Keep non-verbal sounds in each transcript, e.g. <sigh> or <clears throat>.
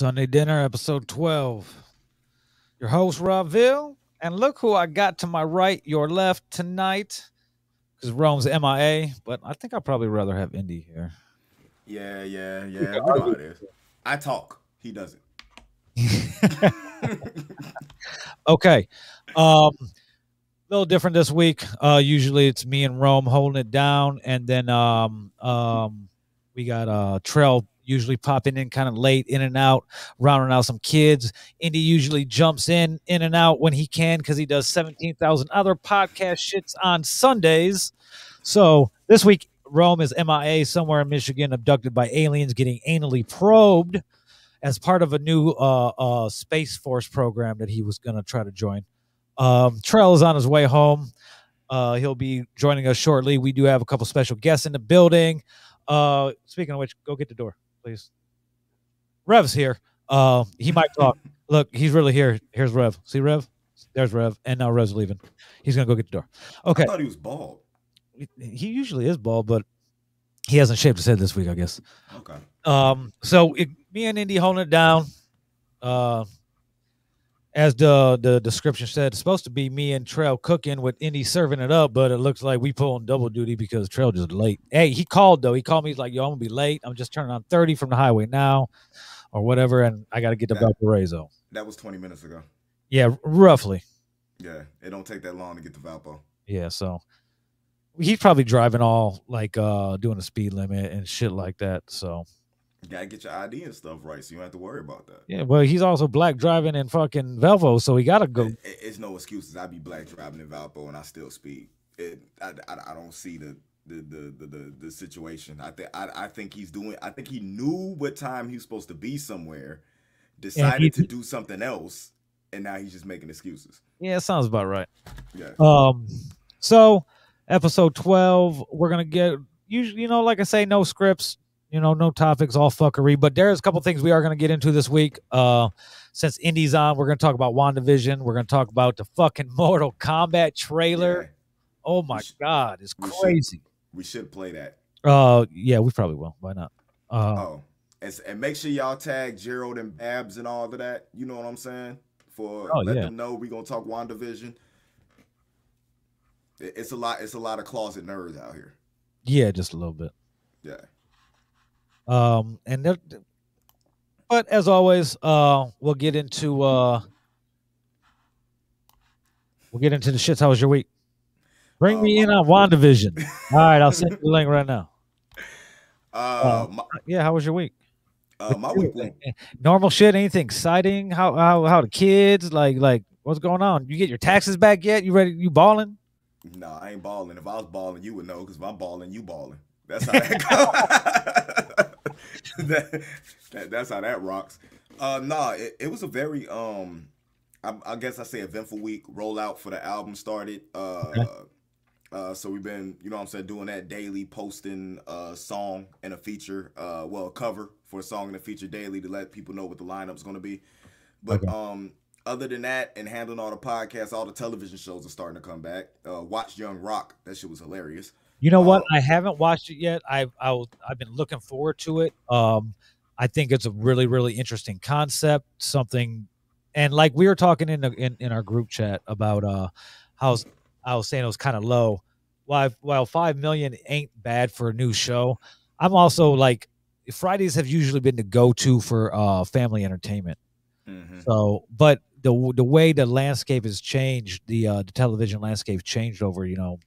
Sunday Dinner, episode 12. Your host, Raville. And look who I got to my right, your left tonight. Because Rome's MIA, but I think I'd probably rather have Indy here. Yeah, yeah, <laughs> yeah. We know how it is. I talk. He doesn't. <laughs> okay. Um, a little different this week. Uh, usually it's me and Rome holding it down, and then um, um, we got uh Trail usually popping in kind of late, in and out, rounding out some kids. Indy usually jumps in, in and out when he can because he does 17,000 other podcast shits on Sundays. So this week, Rome is MIA somewhere in Michigan, abducted by aliens, getting anally probed as part of a new uh, uh, Space Force program that he was going to try to join. Um, Trail is on his way home. Uh, he'll be joining us shortly. We do have a couple special guests in the building. Uh, speaking of which, go get the door please. Rev's here. Uh, he might <laughs> talk. Look, he's really here. Here's Rev. See Rev? There's Rev, and now Rev's leaving. He's gonna go get the door. Okay. I thought he was bald. He usually is bald, but he hasn't shaved his head this week, I guess. Okay. Um. So it, me and Indy holding it down. Uh, as the the description said, it's supposed to be me and Trail cooking with Indy serving it up, but it looks like we pulling double duty because Trail just late. Hey, he called though. He called me. He's like, "Yo, I'm gonna be late. I'm just turning on 30 from the highway now, or whatever, and I got to get to Valparaiso." That was 20 minutes ago. Yeah, roughly. Yeah, it don't take that long to get to Valpo. Yeah, so he's probably driving all like uh doing a speed limit and shit like that. So you gotta get your ID and stuff right, so you don't have to worry about that. Yeah, well, he's also black driving in fucking Valpo, so he gotta go. It, it's no excuses. I be black driving in Valpo and I still speed. It, I, I, I don't see the the, the the the the situation. I think I, I think he's doing. I think he knew what time he was supposed to be somewhere, decided to do something else, and now he's just making excuses. Yeah, it sounds about right. Yeah. Um. So, episode twelve, we're gonna get usually, you know, like I say, no scripts, you know, no topics, all fuckery. But there's a couple things we are going to get into this week. Uh, since Indy's on, we're going to talk about WandaVision. We're going to talk about the fucking <laughs> Mortal Kombat trailer. Yeah. Oh my should, god, it's we crazy. Should, we should play that. Uh, yeah, we probably will. Why not? Uh, oh, and, and make sure y'all tag Gerald and Babs and all of that. You know what I'm saying? For oh, let yeah. them know we're gonna talk WandaVision. It, it's a lot. It's a lot of closet nerds out here. Yeah, just a little bit. Yeah. Um, and but as always, uh, we'll get into uh, we'll get into the shits. How was your week? Bring uh, me in on WandaVision. <laughs> All right, I'll send you the link right now. Uh, uh my, yeah, how was your week? Uh, my week normal shit. Anything exciting? How how how the kids like like what's going on? You get your taxes back yet? You ready? You balling? No, I ain't balling. If I was balling, you would know. Because if I'm balling, you balling. That's how <laughs> that goes. <laughs> <laughs> that, that, that's how that rocks. Uh, nah, it, it was a very um, I, I, guess I say eventful week. Rollout for the album started. Uh, okay. uh, so we've been, you know, what I'm saying, doing that daily, posting a song and a feature, uh, well, a cover for a song and a feature daily to let people know what the lineup's going to be. But okay. um, other than that, and handling all the podcasts, all the television shows are starting to come back. Uh, watch Young Rock. That shit was hilarious. You know what? Um, I haven't watched it yet. I've I have been looking forward to it. Um, I think it's a really really interesting concept. Something, and like we were talking in the, in, in our group chat about uh, how I was saying it was kind of low. While while five million ain't bad for a new show, I'm also like Fridays have usually been the go to for uh family entertainment. Mm-hmm. So, but the the way the landscape has changed, the uh, the television landscape changed over you know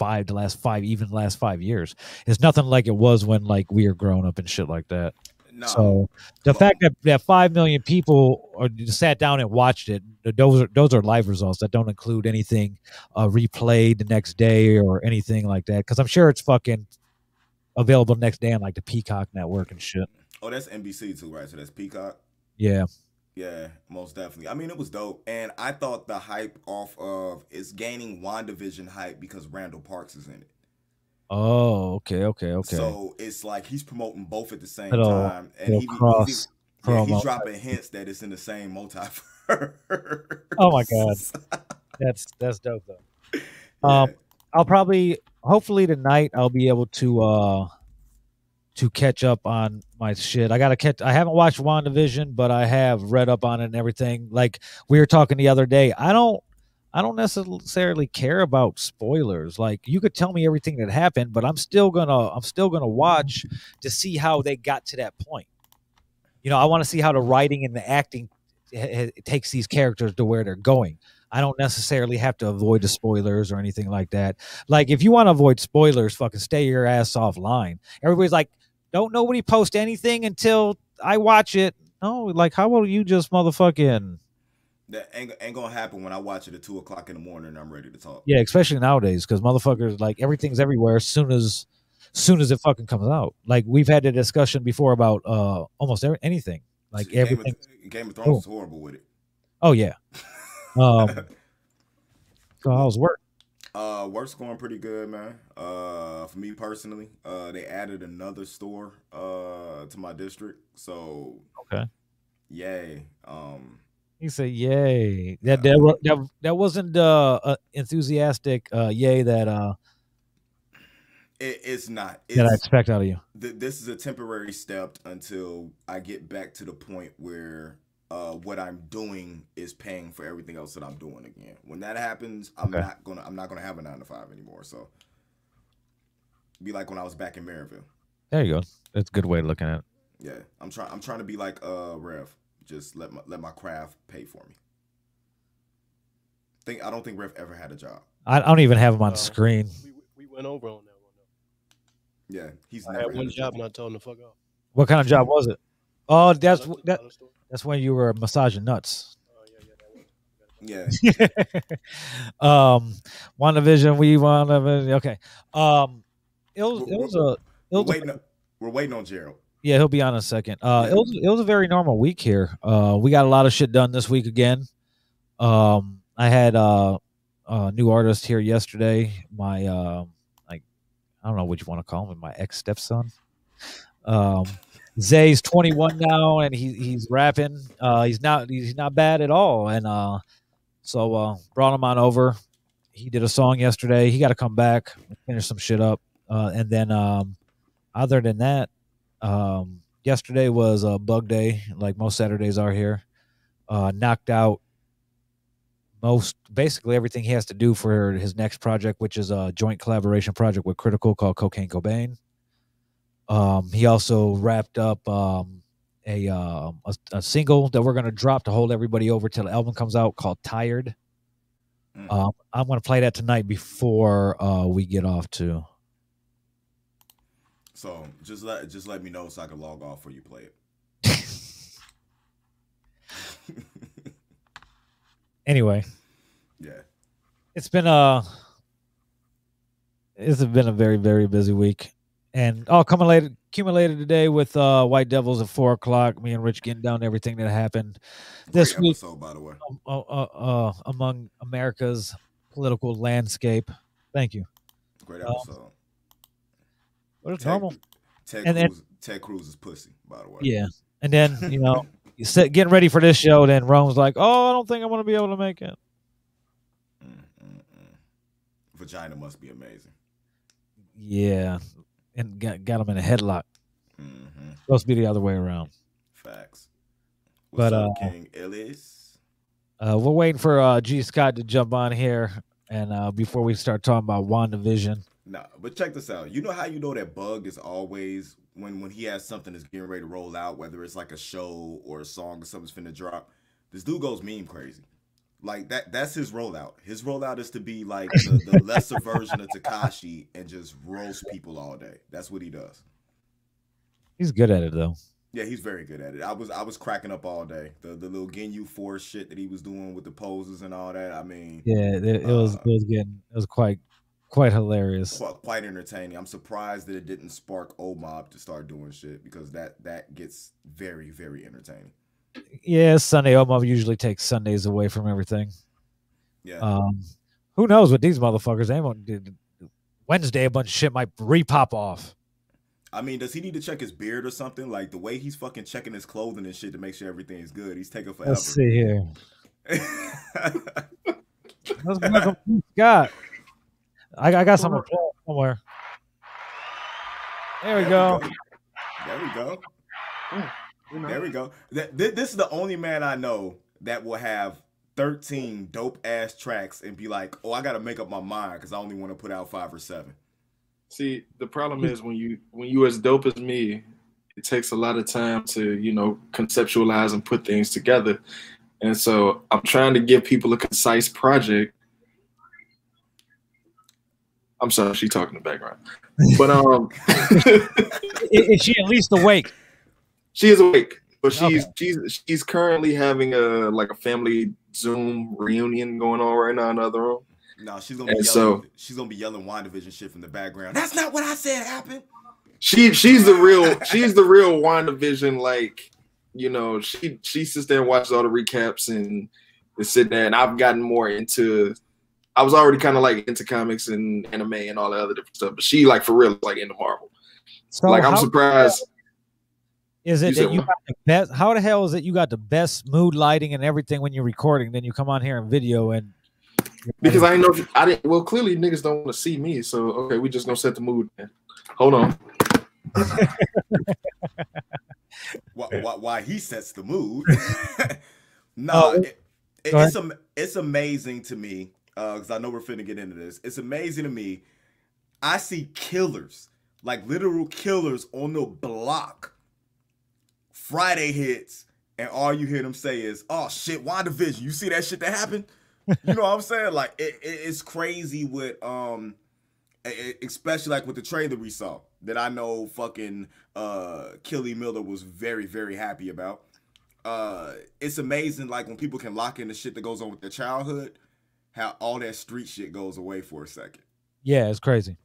five the last five even the last five years. It's nothing like it was when like we were growing up and shit like that. No. so the fact that, that five million people are, sat down and watched it those are those are live results that don't include anything uh, replayed the next day or anything like that because i'm sure it's fucking available next day on like the peacock network and shit. Oh that's nbc too right? So that's peacock? Yeah yeah, most definitely. I mean, it was dope, and I thought the hype off of is gaining Wandavision hype because Randall Parks is in it. Oh, okay, okay, okay. So it's like he's promoting both at the same time, and he, cross he's, yeah, he's dropping hints that it's in the same multiverse. oh my god, that's that's dope though. <laughs> Yeah. Um, I'll probably, hopefully tonight, I'll be able to uh to catch up on my shit. I gotta catch. I haven't watched WandaVision, but I have read up on it and everything. Like we were talking the other day, I don't. I don't necessarily care about spoilers. Like you could tell me everything that happened, but I'm still gonna I'm still gonna watch to see how they got to that point. You know, I want to see how the writing and the acting it, it takes these characters to where they're going. I don't necessarily have to avoid the spoilers or anything like that. Like if you want to avoid spoilers, fucking stay your ass offline. Everybody's like, don't nobody post anything until I watch it. No, like how will you just motherfucking That ain't, ain't gonna happen when I watch it at two o'clock in the morning and I'm ready to talk. Yeah, especially nowadays because motherfuckers like everything's everywhere as soon as soon as it fucking comes out. Like we've had a discussion before about uh almost every, anything. Like Game of- Game of Thrones is horrible with it. Oh yeah. <laughs> Um <laughs> so how's work? Uh, work's going pretty good, man. Uh, for me personally, uh, they added another store uh to my district, so Okay. yay. Um, He said, "Yay!" That that wa- that, that wasn't uh, uh enthusiastic uh yay that uh it, it's not. that I expect out of you. th- this is a temporary step until I get back to the point where uh what I'm doing is paying for everything else that I'm doing again. When that happens, I'm Okay. not gonna I'm not gonna have a nine to five anymore. So be like when I was back in Maryville. There you go. That's a good way of looking at it. Yeah, I'm trying. I'm trying to be like uh Rev. Just let my let my craft pay for me. Think I don't think Rev ever had a job. I, I don't even have him on Uh, screen. We, we went over on that one. Though. Yeah, he's I never had one a job and I told him to fuck off. What kind of job was it? Oh, that's Dollar- that, dollar that's when you were massaging nuts. Oh yeah, yeah, that <laughs> um, WandaVision, we want to okay. Um, it was it was a it we're was a- waiting. We're waiting on Gerald. Yeah, he'll be on in a second. Uh, it was it was a very normal week here. Uh, we got a lot of shit done this week again. Um, I had uh, a new artist here yesterday. My uh, like, I don't know what you want to call him. My ex stepson. Um, Zay's 21 now, and he he's rapping. Uh, he's not he's not bad at all. And uh, so uh, brought him on over. He did a song yesterday. He got to come back, finish some shit up, uh, and then um, other than that, um, yesterday was a bug day, like most Saturdays are here. Uh, knocked out most, basically everything he has to do for his next project, which is a joint collaboration project with Critical called Cocaine Cobain. Um, he also wrapped up um, a, uh, a a single that we're gonna drop to hold everybody over till the album comes out called Tired. Mm. Um, I'm gonna play that tonight before uh, we get off too. So just let just let me know so I can log off for you play it. <laughs> Anyway, yeah. it's been a it's been a very very busy week and all accumulated accumulated today with uh white devils at four o'clock me and rich getting down everything that happened this Great week episode, by the way. um, uh, uh, uh, among america's political landscape thank you Great um, episode. but it's Ted, normal Ted And then- Cruz. Ted Cruz is pussy, by the way. yeah and then you know <laughs> you sit, getting ready for this show then rome's like oh i don't think i'm gonna be able to make it Mm, mm, mm. Vagina must be amazing. yeah and got, got him in a headlock hmm supposed to be the other way around Facts. But, up, uh, King Ellis? Uh, we're waiting for uh, G Scott to jump on here, and uh, before we start talking about WandaVision, Nah, but check this out. You know how you know that bug is always when when he has something that's getting ready to roll out, whether it's like a show or a song or something's finna drop. This dude goes meme crazy. Like that that's his rollout. His rollout is to be like the, the lesser version of Takashi and just roast people all day. That's what he does. he's good at it though. Yeah, he's very good at it. I was I was cracking up all day. The the little Ginyu Force shit that he was doing with the poses and all that. I mean, Yeah, it, it was Uh, it was getting it was quite quite hilarious. quite, quite entertaining. I'm surprised that it didn't spark O Mob to start doing shit because that that gets very very entertaining. Yeah, Sunday Oh, Omar usually takes Sundays away from everything. Yeah, Um, who knows what these motherfuckers? They won't do. Wednesday, a bunch of shit might repop off. I mean, does he need to check his beard or something? Like the way he's fucking checking his clothing and shit to make sure everything is good. He's taking forever. Let's see here. <laughs> Let's welcome Scott. I, I got some applause somewhere. There we There go. There we go. There we go. This is the only man I know that will have 13 dope ass tracks and be like, oh, I got to make up my mind because I only want to put out five or seven. See, the problem is when you when you as dope as me, it takes a lot of time to you know conceptualize and put things together, and so I'm trying to give people a concise project. I'm sorry, she talking in the background, but um, <laughs> <laughs> is she at least awake? She is awake, but she's okay. she's she's currently having a like a family Zoom reunion going on right now in the other room. No, she's gonna be and yelling. So, she's gonna be yelling WandaVision shit from the background. That's not what I said happened. She she's the real she's the real WandaVision. Like you know, she she sits there and watches all the recaps and is sitting there. And I've gotten more into. I was already kind of like into comics and anime and all the other different stuff, but she like for real like into Marvel. So like I'm surprised. Is it you that you got the best? How the hell is it you got the best mood lighting and everything when you're recording? Then you come on here and video and because I didn't know I didn't. Well, clearly niggas don't want to see me, so okay, we just gonna set the mood. Man. Hold on. <laughs> why, why, why, he sets the mood? <laughs> no, oh, it, it, it's it's amazing to me uh, because uh, I know we're finna get into this. It's amazing to me. I see killers, like literal killers, on the block. Friday hits, and all you hear them say is, "Oh shit, WandaVision! You see that shit that happened?" you know what I'm saying? Like it, it, it's crazy with um, especially like with the trailer we saw that I know fucking uh Kelly Miller was very very happy about. Uh, it's amazing like when people can lock in the shit that goes on with their childhood, how all that street shit goes away for a second. Yeah, it's crazy.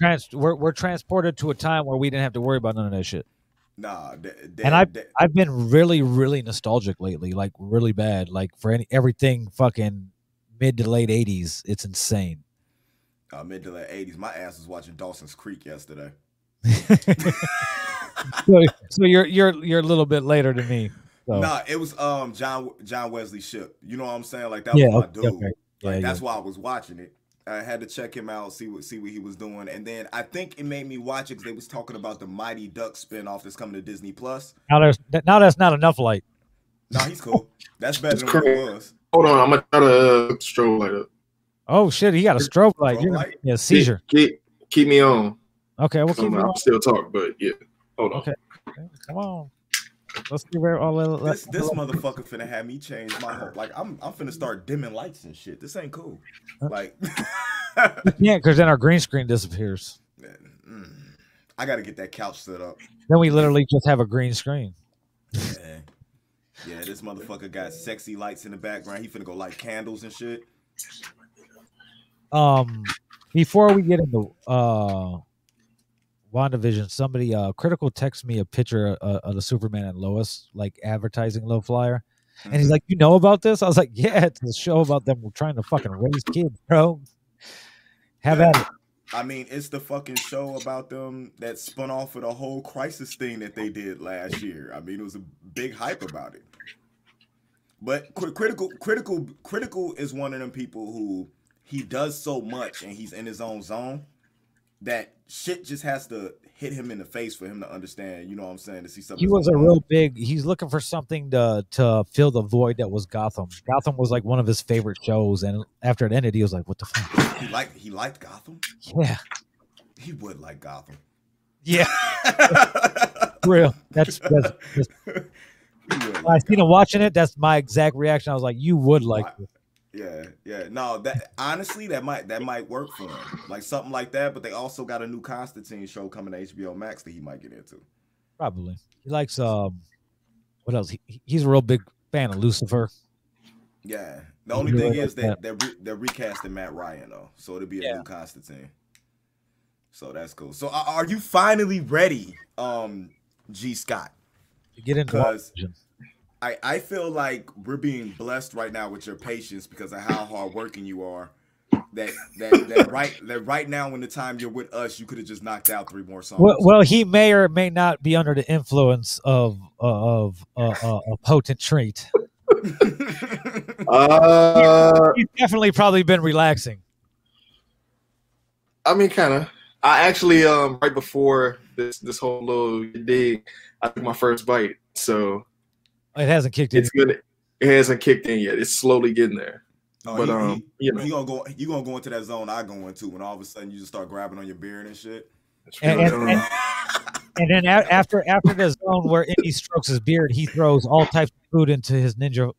trans- we're, we're transported to a time where we didn't have to worry about none of that shit. Nah, and I've I've been really really nostalgic lately, like really bad, like for any everything fucking mid to late '80s. It's insane. Uh, mid to late '80s. My ass was watching Dawson's Creek yesterday. <laughs> so, so you're you're you're a little bit later than me. So. Nah, it was um John John Wesley Shipp. You know what I'm saying? Like that yeah, was my okay, dude. Okay. Yeah, like, yeah. that's why I was watching it. I had to check him out, see what see what he was doing, and then I think it made me watch it because they was talking about the Mighty Duck spinoff that's coming to Disney Plus. Now there's now that's not enough light. No, he's cool. That's better than what it was. Hold on, I'm gonna try to uh, strobe light up. Oh shit, he got a strobe light. Strobe light? Yeah, seizure. Keep, keep, keep me on. Okay, we'll keep. I'm, still talk, but yeah. Hold on. Okay, come on. Let's see where all the, this this motherfucker finna have me change my whole like I'm I'm finna start dimming lights and shit. This ain't cool. Like <laughs> yeah, because then our green screen disappears. Mm, I got to get that couch set up. Then we literally just have a green screen. Yeah. yeah, this motherfucker got sexy lights in the background. He finna go light candles and shit. Um, before we get into uh WandaVision, somebody uh critical text me a picture uh, of the Superman and Lois like advertising low flyer. And he's mm-hmm. like, You know about this? I was like, Yeah, it's a show about them trying to fucking raise kids, bro. Have yeah. at it. I mean, it's the fucking show about them that spun off of the whole crisis thing that they did last year. I mean, it was a big hype about it. But critical, critical, critical is one of them people who he does so much and he's in his own zone that shit just has to hit him in the face for him to understand. You know what I'm saying? To see something. He was a real big. He's looking for something to to fill the void that was Gotham. Gotham was like one of his favorite shows, and after it ended, he was like, "What the fuck?" He liked he liked Gotham. Yeah, he would like Gotham. Yeah, <laughs> real. That's that's. that's <laughs> I seen him watching it. That's my exact reaction. I was like, "You would like it." Yeah, yeah. No, that honestly, that might that might work for him, like something like that. But they also got a new Constantine show coming to HBO Max that he might get into. Probably. He likes um, what else? He, he's a real big fan of Lucifer. Yeah. The only thing is that they're re- they're recasting Matt Ryan though, so it'll be a yeah. new Constantine. So that's cool. So are you finally ready, um, G Scott? To get into I, I feel like we're being blessed right now with your patience because of how hardworking you are. That that that <laughs> right that right now in the time you're with us, you could have just knocked out three more songs. Well, well, he may or may not be under the influence of uh, of uh, uh, a potent treat. <laughs> uh, he's definitely probably been relaxing. I mean, kind of. I actually, um, right before this this whole little dig. I took my first bite, so it hasn't kicked in. it's good. It hasn't kicked in yet. It's slowly getting there. Oh, But, he, um, he, you know. he gonna go. You gonna go into that zone I go into when all of a sudden you just start grabbing on your beard and shit. It's And- and- and- <laughs> And then a- after after the zone where Indy strokes his beard, he throws all types of food into his ninja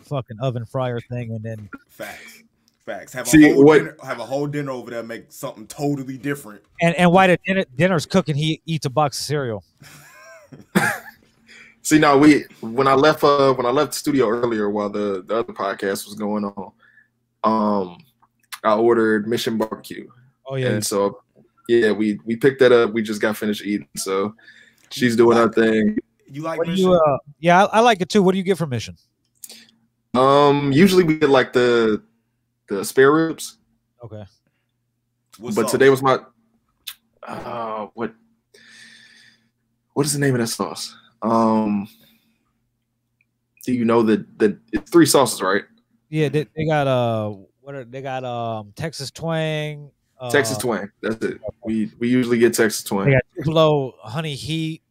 fucking oven fryer thing, and then Facts. Facts. Have a See, whole what- dinner, have a whole dinner over there. Make something totally different. and and while the dinner, dinner's cooking, he eats a box of cereal. <laughs> See now we when I left uh when I left the studio earlier while the, the other podcast was going on, um I ordered Mission Barbecue. Oh yeah, And so yeah, we we picked that up. We just got finished eating. So she's doing her thing. You like what mission? you? Uh, yeah, I, I like it too. What do you get from mission? Um usually we get like the the spare ribs, Okay, What but sauce? today was my uh what what is the name of that sauce? Um do you know the the it's three sauces, right? yeah, they, they got uh, what are they got? Um, Texas twang, uh, Texas twang. That's it. We we usually get Texas They twang. got Tupelo honey heat,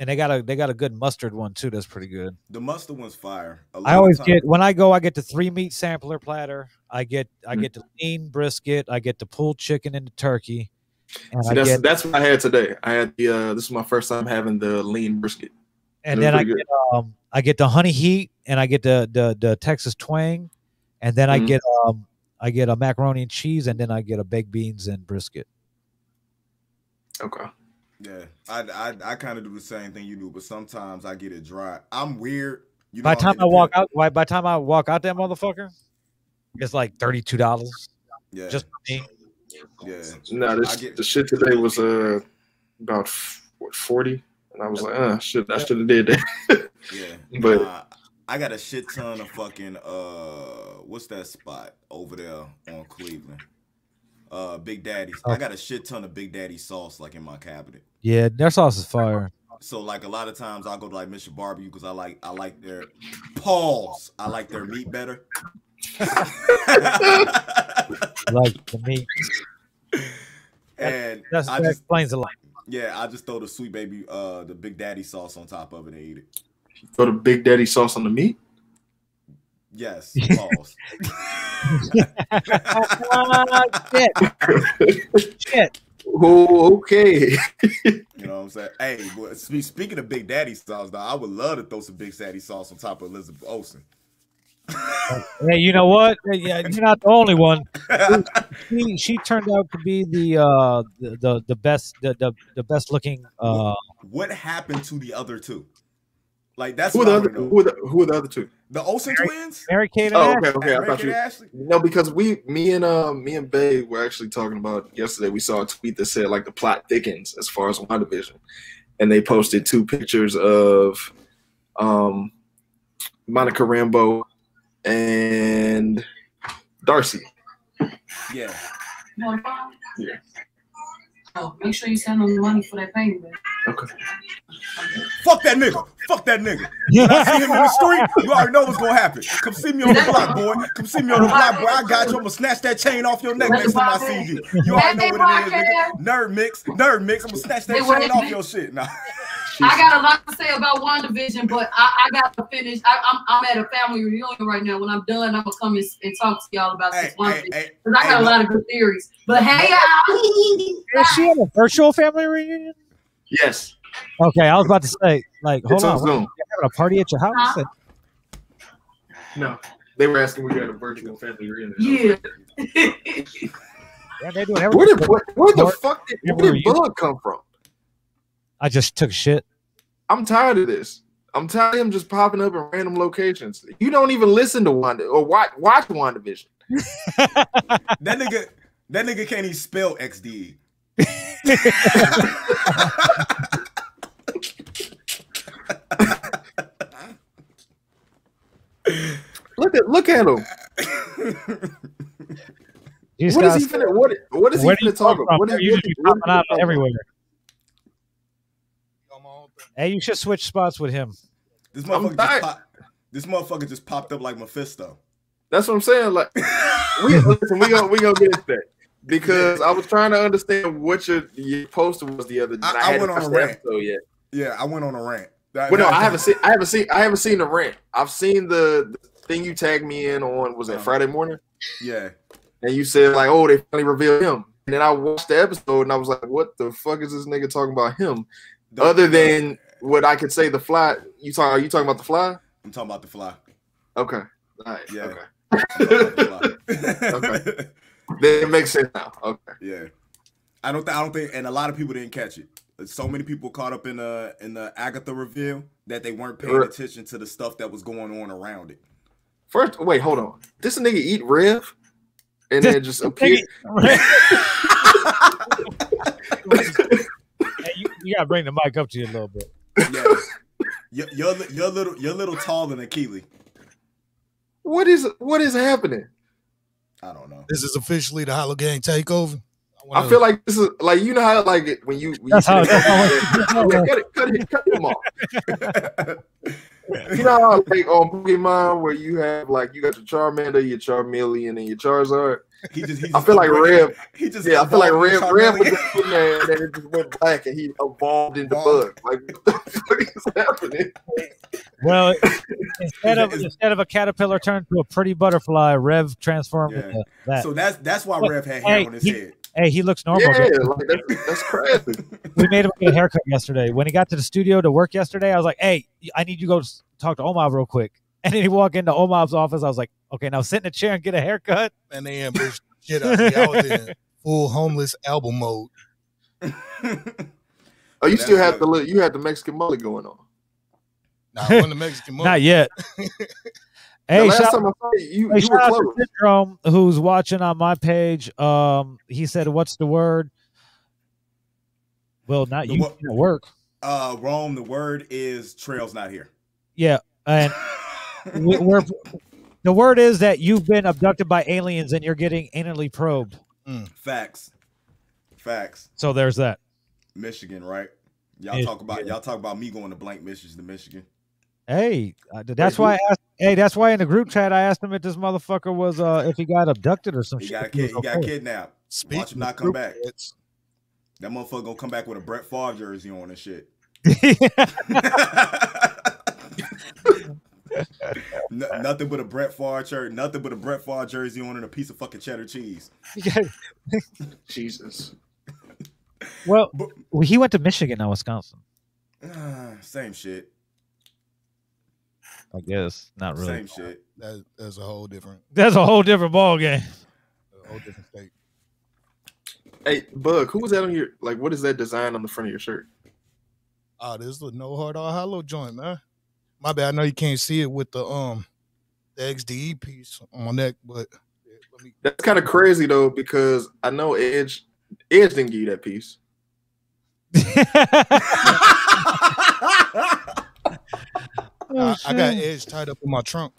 and they got a they got a good mustard one too. That's pretty good. the mustard one's fire. I always get when I go, I get the three meat sampler platter. I get I Mm. get the lean brisket. I get the pulled chicken and the turkey, and See, that's get that's what I had today. I had the uh this is my first time having the lean brisket. and They're then I get um I get the honey heat and I get the the the Texas twang, and then I Mhm. get um I get a macaroni and cheese, and then I get a baked beans and brisket. Okay. Yeah, I I, I kind of do the same thing you do, but sometimes I get it dry. I'm weird. You By know, the time I walk out, by by time I walk out that motherfucker, it's like thirty two dollars yeah, just for me. Yeah. No, this get- the shit today was uh about what forty, and I was like, uh, shit, I should have did that. <laughs> Yeah, But- uh, I got a shit ton of fucking uh, what's that spot over there on Cleveland? Uh, Big Daddy's. Oh. I got a shit ton of Big Daddy sauce like in my cabinet. Yeah, their sauce is fire. So like a lot of times I'll go to like Mr. Barbecue because I like I like their pause. I like their meat better. <laughs> Like the meat. and That's, I that just explains a lot. yeah, I just throw the sweet baby uh the Big Daddy sauce on top of it and eat it. Throw the Big Daddy sauce on the meat. Yes, <laughs> pause. Ah, shit. shit. <laughs> Oh, okay. You know what I'm saying? Hey, but speaking of Big Daddy sauce, though, I would love to throw some Big Daddy sauce on top of Elizabeth Olsen. Hey, you know what? Hey, Yeah, <laughs> you're not the only one. She, she turned out to be the uh the the, the best the, the the best looking uh what happened to the other two? Like that's who are the other? Who are the, who are the other two? The Olsen Mary- twins? Mary Kate. and Oh, Ashley. okay, okay. I thought and you. Ashley? No, because we, me and uh, me and Bay were actually talking about yesterday. We saw a tweet that said like the plot thickens as far as WandaVision, and they posted two pictures of um, Monica Rambeau and Darcy. Yeah. You want to phone? Yeah. Oh, make sure you send them the money for that payment. Okay. Fuck that nigga. Fuck that nigga. <laughs> When I see him in the street, you already know what's gonna happen. Come see me on the block, boy. Come see me on the block, boy. I got you. I'm gonna snatch that chain off your neck next time I see you. You already know what it is, nigga. Nerd mix, nerd mix. I'm gonna snatch that chain off your shit. Nah. I got a lot to say about WandaVision, but I, I got to finish. I, I'm, I'm at a family reunion right now. When I'm done, I'm gonna come and, and talk to y'all about Hey, this hey, WandaVision hey. because I got hey, a lot of good theories. But hey, y'all. Is she at a virtual family reunion? Yes. Okay, I was about to say, like, hold It's on, on Zoom. you're having a party at your house? Huh? No. They were asking we got a virtual family reunion. Yeah. Yeah, they're doing Where did where, where the fuck did, where where did? Bug come from? I just took shit. I'm tired of this. I'm tired of him just popping up in random locations. You don't even listen to Wanda or watch watch WandaVision. <laughs> That nigga, that nigga can't even spell XD. Look at look at him. You What is he finna what what is he Where finna talk about? from? What They're is, what usually is, what is popping out everywhere. On my own thing. Hey, you should switch spots with him. This motherfucker, just pop, this motherfucker just popped up like Mephisto. That's what I'm saying. Like we <laughs> listen, we gonna we gonna get into that. because I was trying to understand what your, your poster was the other day. I- I, I went on a watched the rant. episode yet. Yeah, I went on a rant. That- Well, no, I haven't seen. I haven't seen. I haven't seen the rant. I've seen the, the thing you tagged me in on. Was it Uh-huh. Friday morning? Yeah, And you said like, "Oh, they finally revealed him." And then I watched the episode and I was like, "What the fuck is this nigga talking about him?" The- Other than what I could say, the fly. You talk? Are you talking about the fly? I'm talking about the fly. Okay. All right. Yeah. Okay. <laughs> I'm talking about the fly. Then it makes sense now. Okay. Yeah, I don't. Th- I don't think, and a lot of people didn't catch it. So many people caught up in the in the Agatha reveal that they weren't paying Right. attention to the stuff that was going on around it. First, wait, hold on. This nigga eat Rev, and then just appear. <laughs> <laughs> Hey, you, you gotta bring the mic up to you a little bit. Yeah, you're, you're you're little you're little taller than Keely. What is what is happening? I don't know. This is officially the Hollow Gang takeover. I feel like this is like you know how like it, when you when you how- say- that's cut it, cut it, cut them off. You know how like on Pokemon where you have like you got your Charmander, your Charmeleon, and your Charizard. He just. He I feel like Rev. He just. Yeah, I feel like Rev, Rev was Charmeleon. just sitting there and it just went black and he evolved into Bug. Like <laughs> what the fuck is happening? Well, <laughs> instead of instead of a caterpillar turned to a pretty butterfly, Rev transformed Yeah. into that. So that's that's why Look, Rev had hair hey, on his he- head. hey, he looks normal. Yeah, like that's, that's crazy. <laughs> we made him get a haircut yesterday. When he got to the studio to work yesterday, I was like, "Hey, I need you to go talk to Omar real quick." And then he walked into Omar's office. I was like, "Okay, now sit in a chair and get a haircut." and they ambushed the shit out of me. I was in full homeless album mode. Oh, you still have what- the you had the Mexican mullet going on. Now I won the Mexican Not money. yet. <laughs> The hey, last shout, time I saw you, you, hey, you were shout out close. to Syndrome, who's watching on my page. Um, he said, "What's the word?" Well, not The you what- work. uh, Rome. The word is trails not here. Yeah, and we, <laughs> we're the word is that you've been abducted by aliens and you're getting anally probed. Facts. Facts. So there's that. Michigan, right? Y'all Yeah, talk about y'all talk about me going to blank missions to Michigan. Hey, uh, that's who- why. I asked, hey, that's why in the group chat I asked him if this motherfucker was uh if he got abducted or some He shit. got if kid, was he got okay. kidnapped. Speaking Watch him not come back. chats, That motherfucker gonna come back with a Brett Favre jersey on and shit. <laughs> <laughs> <laughs> N- nothing but a Brett Favre shirt, nothing but a Brett Favre jersey on and a piece of fucking cheddar cheese. <laughs> Jesus. <laughs> well, But- he went to Michigan, not Wisconsin. Ah, same shit. I guess not really. Same shit. that, that's a whole different, That's a whole different ball game. a whole different state. Hey, Bug, who was that on your like? What is that design on the front of your shirt? Oh, this is the no hard or hollow joint, man. My bad. I know you can't see it with the um the XDE piece on my neck, but yeah, me. That's kind of crazy though, because I know Edge, Edge didn't give you that piece. <laughs> I, I got Edge tied up in my trunk.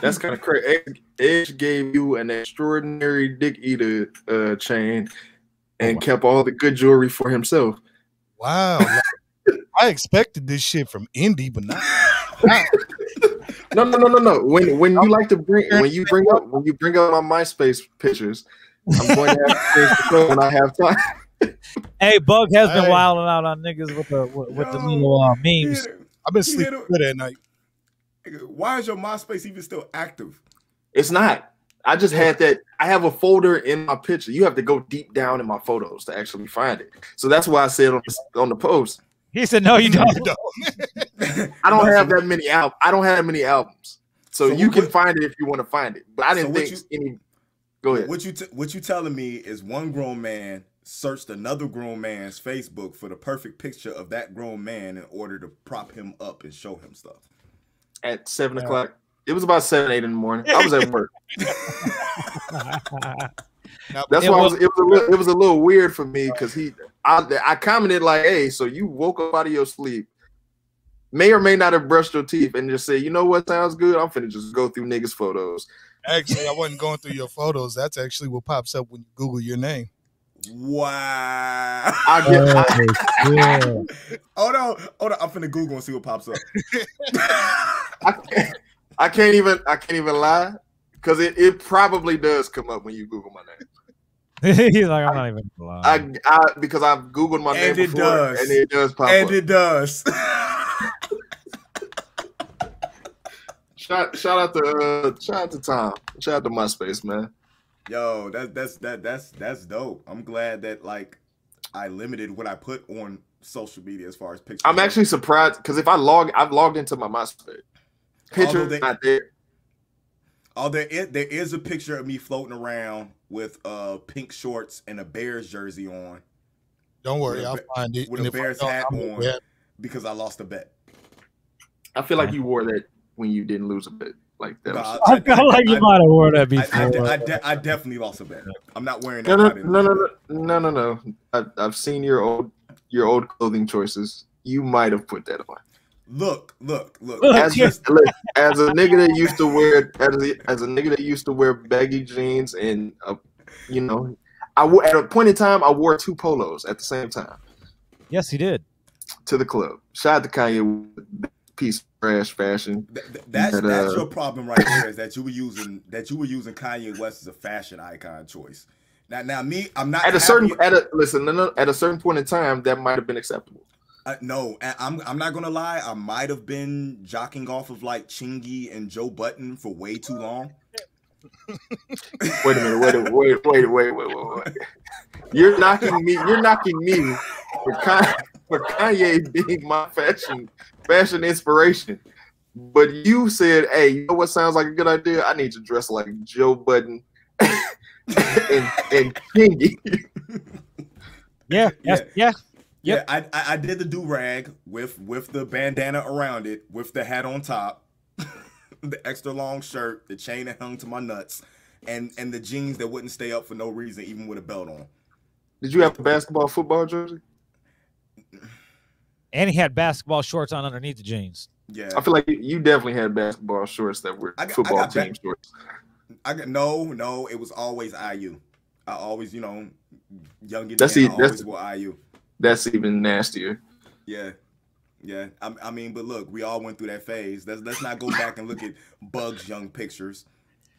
That's kind of crazy. Edge, Edge gave you an extraordinary dick eater uh, chain and kept all the good jewelry for himself. Wow. Like, I expected this shit from Indy, but not. <laughs> No, no, no, no, no. When when you like to bring when you bring up when you bring up my MySpace pictures, I'm going to have to change show when I have time. <laughs> hey, Bug has been Hey. wilding out on niggas with the with, with the little uh, memes. I've been sleeping hit good at night. Why is your MySpace even still active? It's not. I just had that. I have a folder in my picture. You have to go deep down in my photos to actually find it. So that's why I said on the, on the post, He said, "No, you <laughs> don't." <laughs> I don't have that many al- I don't have many albums. So, So you what- can find it if you want to find it. But I didn't what think any. Go ahead. What you t- what you telling me is one grown man searched another grown man's Facebook for the perfect picture of that grown man in order to prop him up and show him stuff. At seven o'clock. It was about seven, eight in the morning. I was at work. <laughs> Now, That's It why was- it was, it was a little, it was a little weird for me because he, I, I commented like, "Hey, so you woke up out of your sleep, may or may not have brushed your teeth, and just said, you know what sounds good? I'm finna just go through niggas' photos." actually, I wasn't going through your photos. That's actually what pops up when you Google your name. Wow. I get, I, Oh, yeah. hold on, hold on. I'm finna Google and see what pops up. <laughs> I, can't, I can't even, I can't even lie because it, it probably does come up when you Google my name. <laughs> He's like, I'm not even lying. I, I because I've googled my And name it before, does. and it does pop and up. it does. <laughs> shout shout out to uh, shout out to Tom. Shout out to MySpace, man. Yo, that that's that that's that's dope. I'm glad that like I limited what I put on social media as far as pictures. I'm actually surprised because if I log, I've logged into my MySpace. Picture Although they- not there. Oh, there is, there is a picture of me floating around with uh pink shorts and a Bears jersey on Don't worry, With a I'll find it. with and a Bears hat on. bet. because I lost a bet. I feel like you wore that when you didn't lose a bet. Like that. No, was- I feel like you might have worn that I, before. I, de- I, de- I definitely lost a bet. I'm not wearing that. no, if I didn't no, no, no, no, no, no. I, I've seen your old your old clothing choices. You might have put that on. Look, look, look. Look, As, yeah. look, as a nigga that used to wear as a, as a nigga that used to wear baggy jeans and uh, you know, I wo- at a point in time I wore two polos at the same time yes, he did. to the club. Shout out to Kanye with that piece of trash fashion. Th- th- that's But, that's uh, your problem right there is that you were using that you were using Kanye West as a fashion icon choice. Now, now me, I'm not At a certain at a listen, no, no, at a certain point in time that might have been acceptable. Uh, no, I- I'm I'm not gonna lie. I might have been jocking off of like Chingy and Joe Budden for way too long. Wait a minute, wait, a- wait, wait, wait, wait, wait, wait. You're knocking me. You're knocking me for, Kanye, for Kanye being my fashion fashion inspiration. But you said, "Hey, you know what sounds like a good idea? I need to dress like Joe Budden <laughs> and and Chingy." Yeah, Yeah. yeah, yeah. Yeah, I, I I did the do rag with with the bandana around it, with the hat on top, <laughs> the extra long shirt, the chain that hung to my nuts, and and the jeans that wouldn't stay up for no reason, even with a belt on. Did you have a basketball football jersey? And he had basketball shorts on underneath the jeans. Yeah, I feel like you, you definitely had basketball shorts that were I got- I football got ba- team shorts. I got no, no. It was always IU. I always, you know, young That's Indiana, the- that's- always wore IU. That's even nastier. Yeah, yeah. I, I mean, but look, we all went through that phase. Let's let's not go back and look at Bugs' young pictures.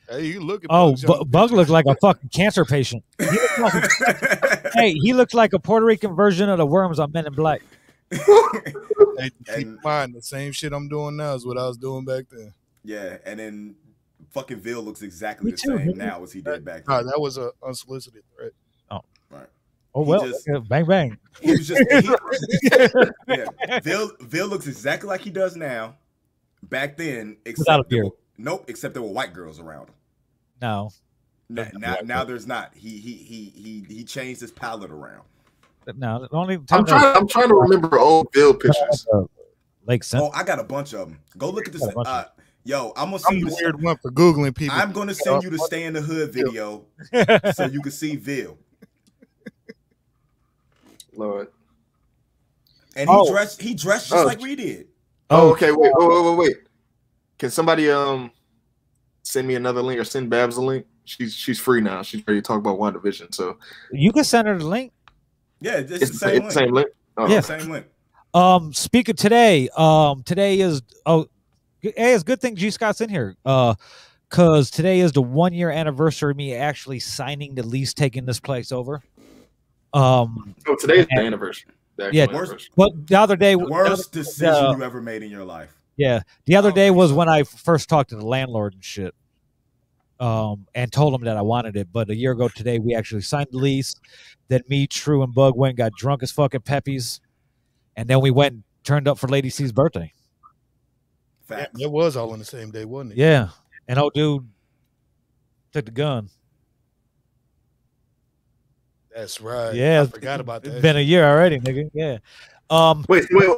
Hey, you look at Oh, Bugs Bu- Bug looks like a fucking cancer patient. He looked like- <laughs> hey, he looks like a Puerto Rican version of the worms on Men in Black. Hey, keep in mind the same shit I'm doing now is what I was doing back then. yeah, and then fucking Ville looks exactly Me the too, same nigga. now as he did back Nah, that was a unsolicited threat. Oh He well, just- yeah, bang bang. He was just he, <laughs> yeah. Ville Ville looks exactly like he does now. Back then, except there were- nope, except there were white girls around him. No, Now, now, now there's not. He he he he he changed his palette around. no. The only I'm time trying. I'm trying to remember old Bill pictures. Lake Center. Oh, I got a bunch of them. Go look at this. Got a bunch of Uh, yo, I'm gonna I'm send you. the The, weird one for googling people. I'm gonna send you the "Stay in the Hood" video <laughs> so you can see Ville. Lord. And he Oh. dressed. He dressed just Oh. like we did. Oh, okay. Wait, wait, wait, wait, wait. Can somebody um send me another link or send Babs a link? She's she's free now. She's ready to talk about WandaVision. So you can send her the link. Yeah, it's, it's, the the same same, link. same link. Oh, Yeah. Same link. Um, speak of today. Um, today is oh, hey, it's a good thing G Scott's in here. Uh, cause today is the one year anniversary of me actually signing the lease, taking this place over. Um, Oh, today's the anniversary. The Yeah. anniversary. but the other day, Worst decision uh, you ever made in your life. Yeah, the other Oh, day was when I first talked to the landlord and shit, um, and told him that I wanted it. But a year ago today, we actually signed the lease. Then me, True, and Bug went and got drunk as fucking peppies, and then we went and turned up for Lady C's birthday. Facts. it was all on the same day, wasn't it? Yeah, and old dude took the gun. That's right. Yeah, I forgot about It's that. been a year already, nigga. Yeah. Um, Wait, wait.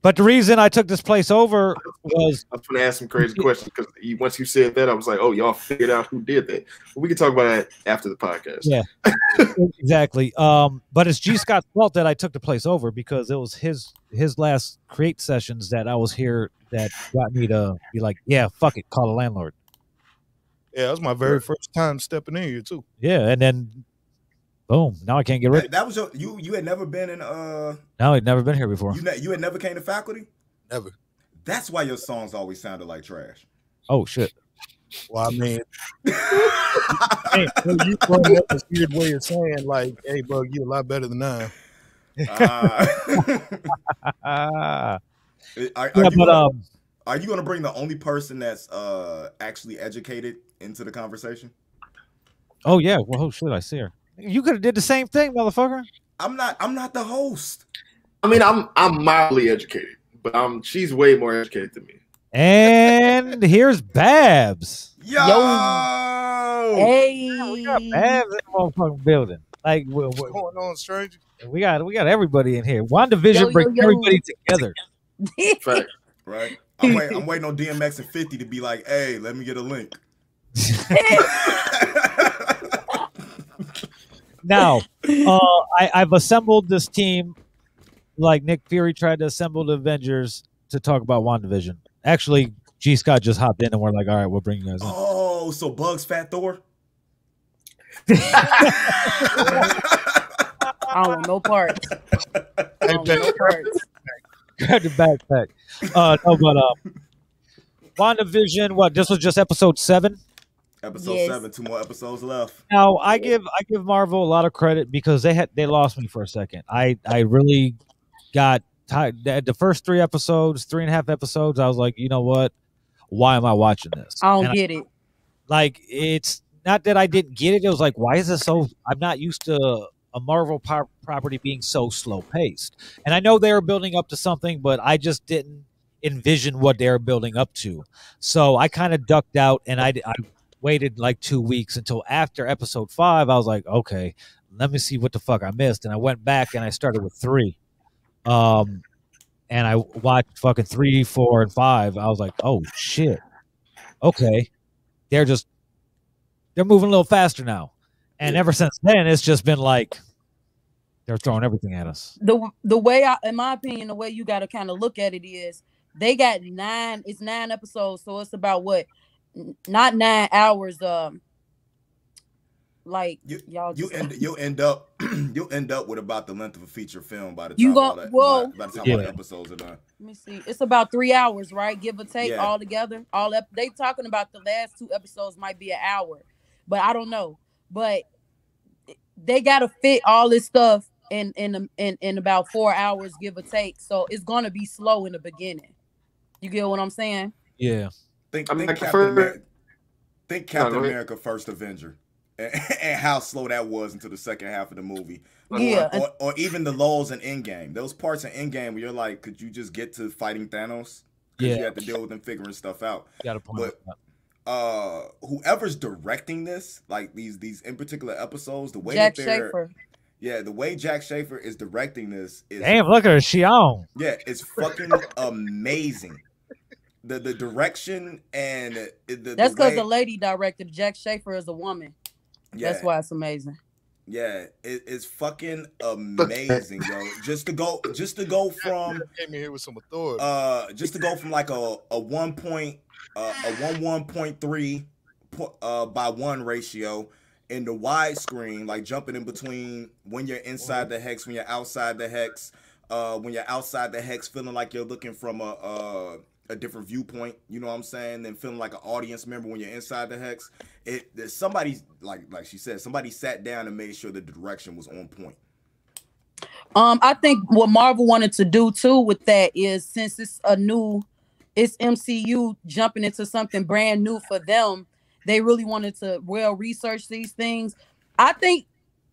but the reason I took this place over was I was going to ask some crazy questions because once you said that, I was like, oh, y'all figured out who did that. But we can talk about that after the podcast. Yeah. <laughs> exactly. Um, but it's G Scott's fault that I took the place over because it was his his last create sessions that I was here that got me to be like, yeah, fuck it, call the landlord. yeah, that was my very first time stepping in here too. Yeah, and then boom, now I can't get rid. That, that was your you. You had never been in uh. Now I'd never been here before. You ne- you had never came to faculty. Never. That's why your songs always sounded like trash. Oh shit. Well, I mean, <laughs> hey, bro, you brought up a weird way of saying like, "Hey, bro, you a lot better than I." Uh, Ah. <laughs> are, are yeah, you but gonna, um, are you gonna bring the only person that's uh actually educated into the conversation? oh yeah, well, oh shit, I see her. You could have did the same thing, motherfucker. I'm not. I'm not the host. I mean, I'm I'm mildly educated, but I'm she's way more educated than me. And <laughs> here's Babs. Yo. Hey. We got Babs in the motherfucking building. Like we, What's we, going on, stranger? we got we got everybody in here. WandaVision Yo, yo, brings yo. everybody together. Fact. <laughs> Right. I'm, wait, I'm waiting on DMX and 50 to be like, hey, let me get a link. <laughs> Now, <laughs> uh, I, I've assembled this team, like Nick Fury tried to assemble the Avengers to talk about WandaVision. Actually, G Scott just hopped in and we're like, all right, we'll bring you guys in. oh, so Bugs Fat Thor? <laughs> I don't want no parts. I Hey, don't want no Pat, parts. Grab your backpack. Uh, no, but um, WandaVision. What? This was just episode seven. Episode Yes. seven, two more episodes left. Now I give I give Marvel a lot of credit because they had they lost me for a second. I I really got tired. The the first three episodes, three and a half episodes, I was like, you know what? Why am I watching this? I don't And get it. like it's not that I didn't get it. It was like, why is it so? I'm not used to a Marvel par- property being so slow paced. And I know they were building up to something, but I just didn't envision what they were building up to. So I kind of ducked out and I, I waited like two weeks until after episode five. I was like, okay, let me see what the fuck I missed. And I went back and I started with three. Um, and I watched fucking three, four, and five. I was like, oh shit. Okay. They're just they're moving a little faster now. And ever since then, it's just been like they're throwing everything at us. the the way I, in my opinion, the way you got to kind of look at it is they got nine. It's nine episodes, so it's about what, not nine hours. Um, like You- y'all You just end <laughs> you'll end up <clears throat> you'll end up with about the length of a feature film by the time You go- all that, whoa. by, by the time all the episodes are done. let me see. It's about three hours, right? Give or take, Yeah. all together. All up. They talking about the last two episodes might be an hour, but I don't know. But they got to fit all this stuff in in in in about four hours, give or take. So it's gonna be slow in the beginning. You get what I'm saying? Yeah. Think, I mean, think I Captain prefer- America, think Captain go ahead. America First Avenger and, <laughs> and how slow that was until the second half of the movie. Or, Yeah, and- or, or even the lulls in Endgame. Those parts in Endgame where you're like, could you just get to fighting Thanos? 'Cause Yeah. You have to deal with them figuring stuff out. Got a point. But- Uh, whoever's directing this, like these these in particular episodes, the way Jac that they're Schaeffer. yeah, the way Jac Schaeffer is directing this is Damn, look at her. She on. yeah, it's fucking amazing. The the direction and the, the That's because way- the lady directed Jac Schaeffer is a woman. yeah, That's why it's amazing. Yeah, it, it's fucking amazing, yo. Just to go, just to go from, Came in here with some authority. uh, just to go from like a a one point, uh, a one one point three, uh, by one ratio in the widescreen, like jumping in between when you're inside the hex, when you're outside the hex, uh, when you're outside the hex, feeling like you're looking from a a, a different viewpoint. You know what I'm saying? Then feeling like an audience member when you're inside the hex. It somebody like like she said, somebody sat down and made sure the direction was on point. Um, I think what Marvel wanted to do too with that is since it's a new, it's MCU jumping into something brand new for them. They really wanted to well research these things. I think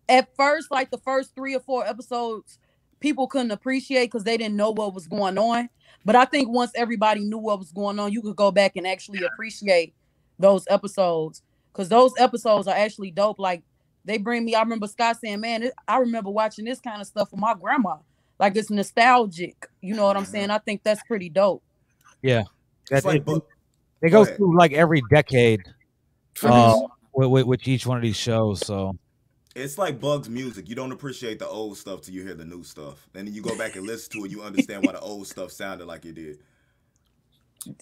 at first, like the first three or four episodes, people couldn't appreciate because they didn't know what was going on. But I think once everybody knew what was going on, you could go back and actually appreciate those episodes because those episodes are actually dope. Like they bring me. I remember Scott saying, "Man, it, I remember watching this kind of stuff with my grandma. Like it's nostalgic. You know what I'm Mhm. saying? I think that's pretty dope. Yeah, It's like, it, bu- it go goes ahead. through like every decade uh, with, with, with each one of these shows. So It's like Bugs music. You don't appreciate the old stuff till you hear the new stuff. And then you go back and listen to it, you understand why the old stuff sounded like it did.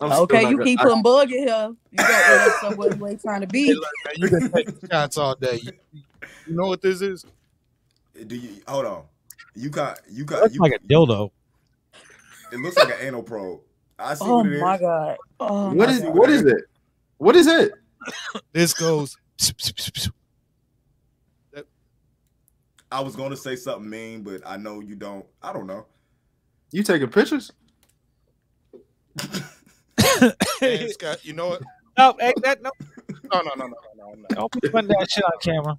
I'm okay, you keep I- putting bug in here. You got that's somewhere you ain't trying to be. look, man, you been taking shots all day. You, you know what this is? Do you hold on? You got you it got looks you, like a dildo. it looks like an anal probe. I see Oh what it is. my god. Oh What my is God. what is it? What is it? This goes I was going to say something mean, but I know you don't. I don't know. You taking pictures? hey, Scott, you know what? <laughs> No, hey, that no. No, no, no, no, no, no. Don't be putting that shit on camera.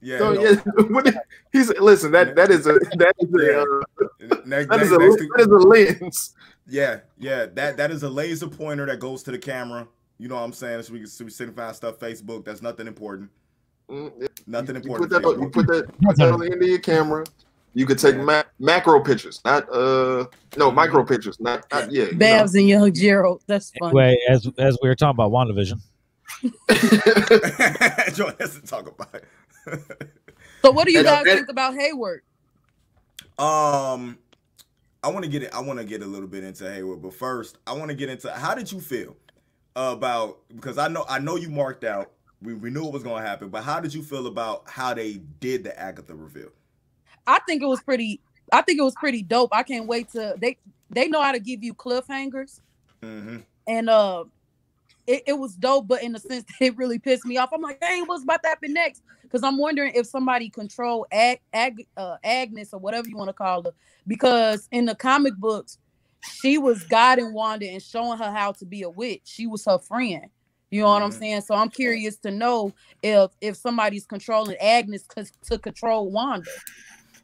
Yeah. So, no. yeah, <laughs> he's listen. That that is a that is a uh, Next, that is next- a that is a lens. Yeah, yeah. That that is a laser pointer that goes to the camera. You know what I'm saying? So we can so we signify stuff Facebook. That's nothing important. Mm, yeah. Nothing You important. put that on, you put that, put <laughs> that on the end of your camera. You could take ma- macro pictures, not uh no micro pictures, not, not yeah. you know. Babs and Young Gerald. That's funny. Anyway, as as we were talking about WandaVision, <laughs> Join us to talk about it. <laughs> So what do you And, uh, guys think about Hayward? Um, I want to get it. I want to get a little bit into Hayward, but first, I want to get into how did you feel about because I know I know you marked out. We, we knew it was going to happen, but how did you feel about how they did the Agatha reveal? I think it was pretty. I think it was pretty dope. I can't wait to they they know how to give you cliffhangers, Mm-hmm. and uh, it, it was dope. But in the sense that it really pissed me off. I'm like, dang, what's about to happen next? Because I'm wondering if somebody control Ag, Ag, uh, Agnes or whatever you want to call her. Because in the comic books, she was guiding Wanda and showing her how to be a witch. She was her friend. You know what I'm saying? So I'm curious to know if if somebody's controlling Agnes to control Wanda.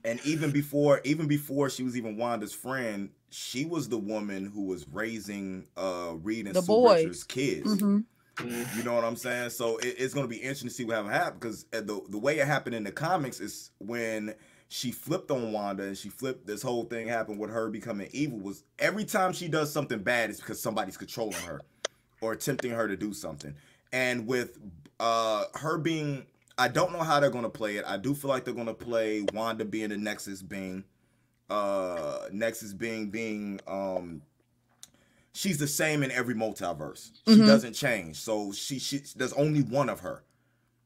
And even before, even before she was even Wanda's friend, she was the woman who was raising uh Reed and The Sue boys. Richards' kids. hmm You know what I'm saying? So it, it's going to be interesting to see what happened because the the way it happened in the comics is when she flipped on Wanda and she flipped. This whole thing happened with her becoming evil. Was every time she does something bad, it's because somebody's controlling her or tempting her to do something. And with uh her being, I don't know how they're going to play it. I do feel like they're going to play Wanda being the Nexus being, uh, Nexus being being um she's the same in every multiverse. She Mhm. doesn't change. So she she there's only one of her.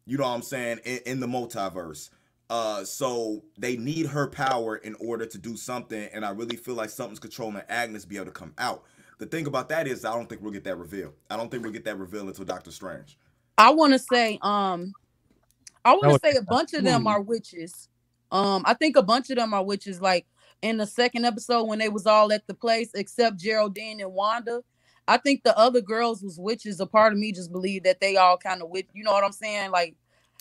You know what I'm saying? In, in the multiverse. Uh so they need her power in order to do something. And I really feel like something's controlling Agnes be able to come out. The thing about that is I don't think we'll get that reveal. I don't think we'll get that reveal until Doctor Strange. I want to say, um, I want to say a bunch of them are witches. Um, I think a bunch of them are witches. Like in the second episode when they was all at the place, except Geraldine and Wanda. I think the other girls was witches. A part of me just believe that they all kind of witch. You know what I'm saying? Like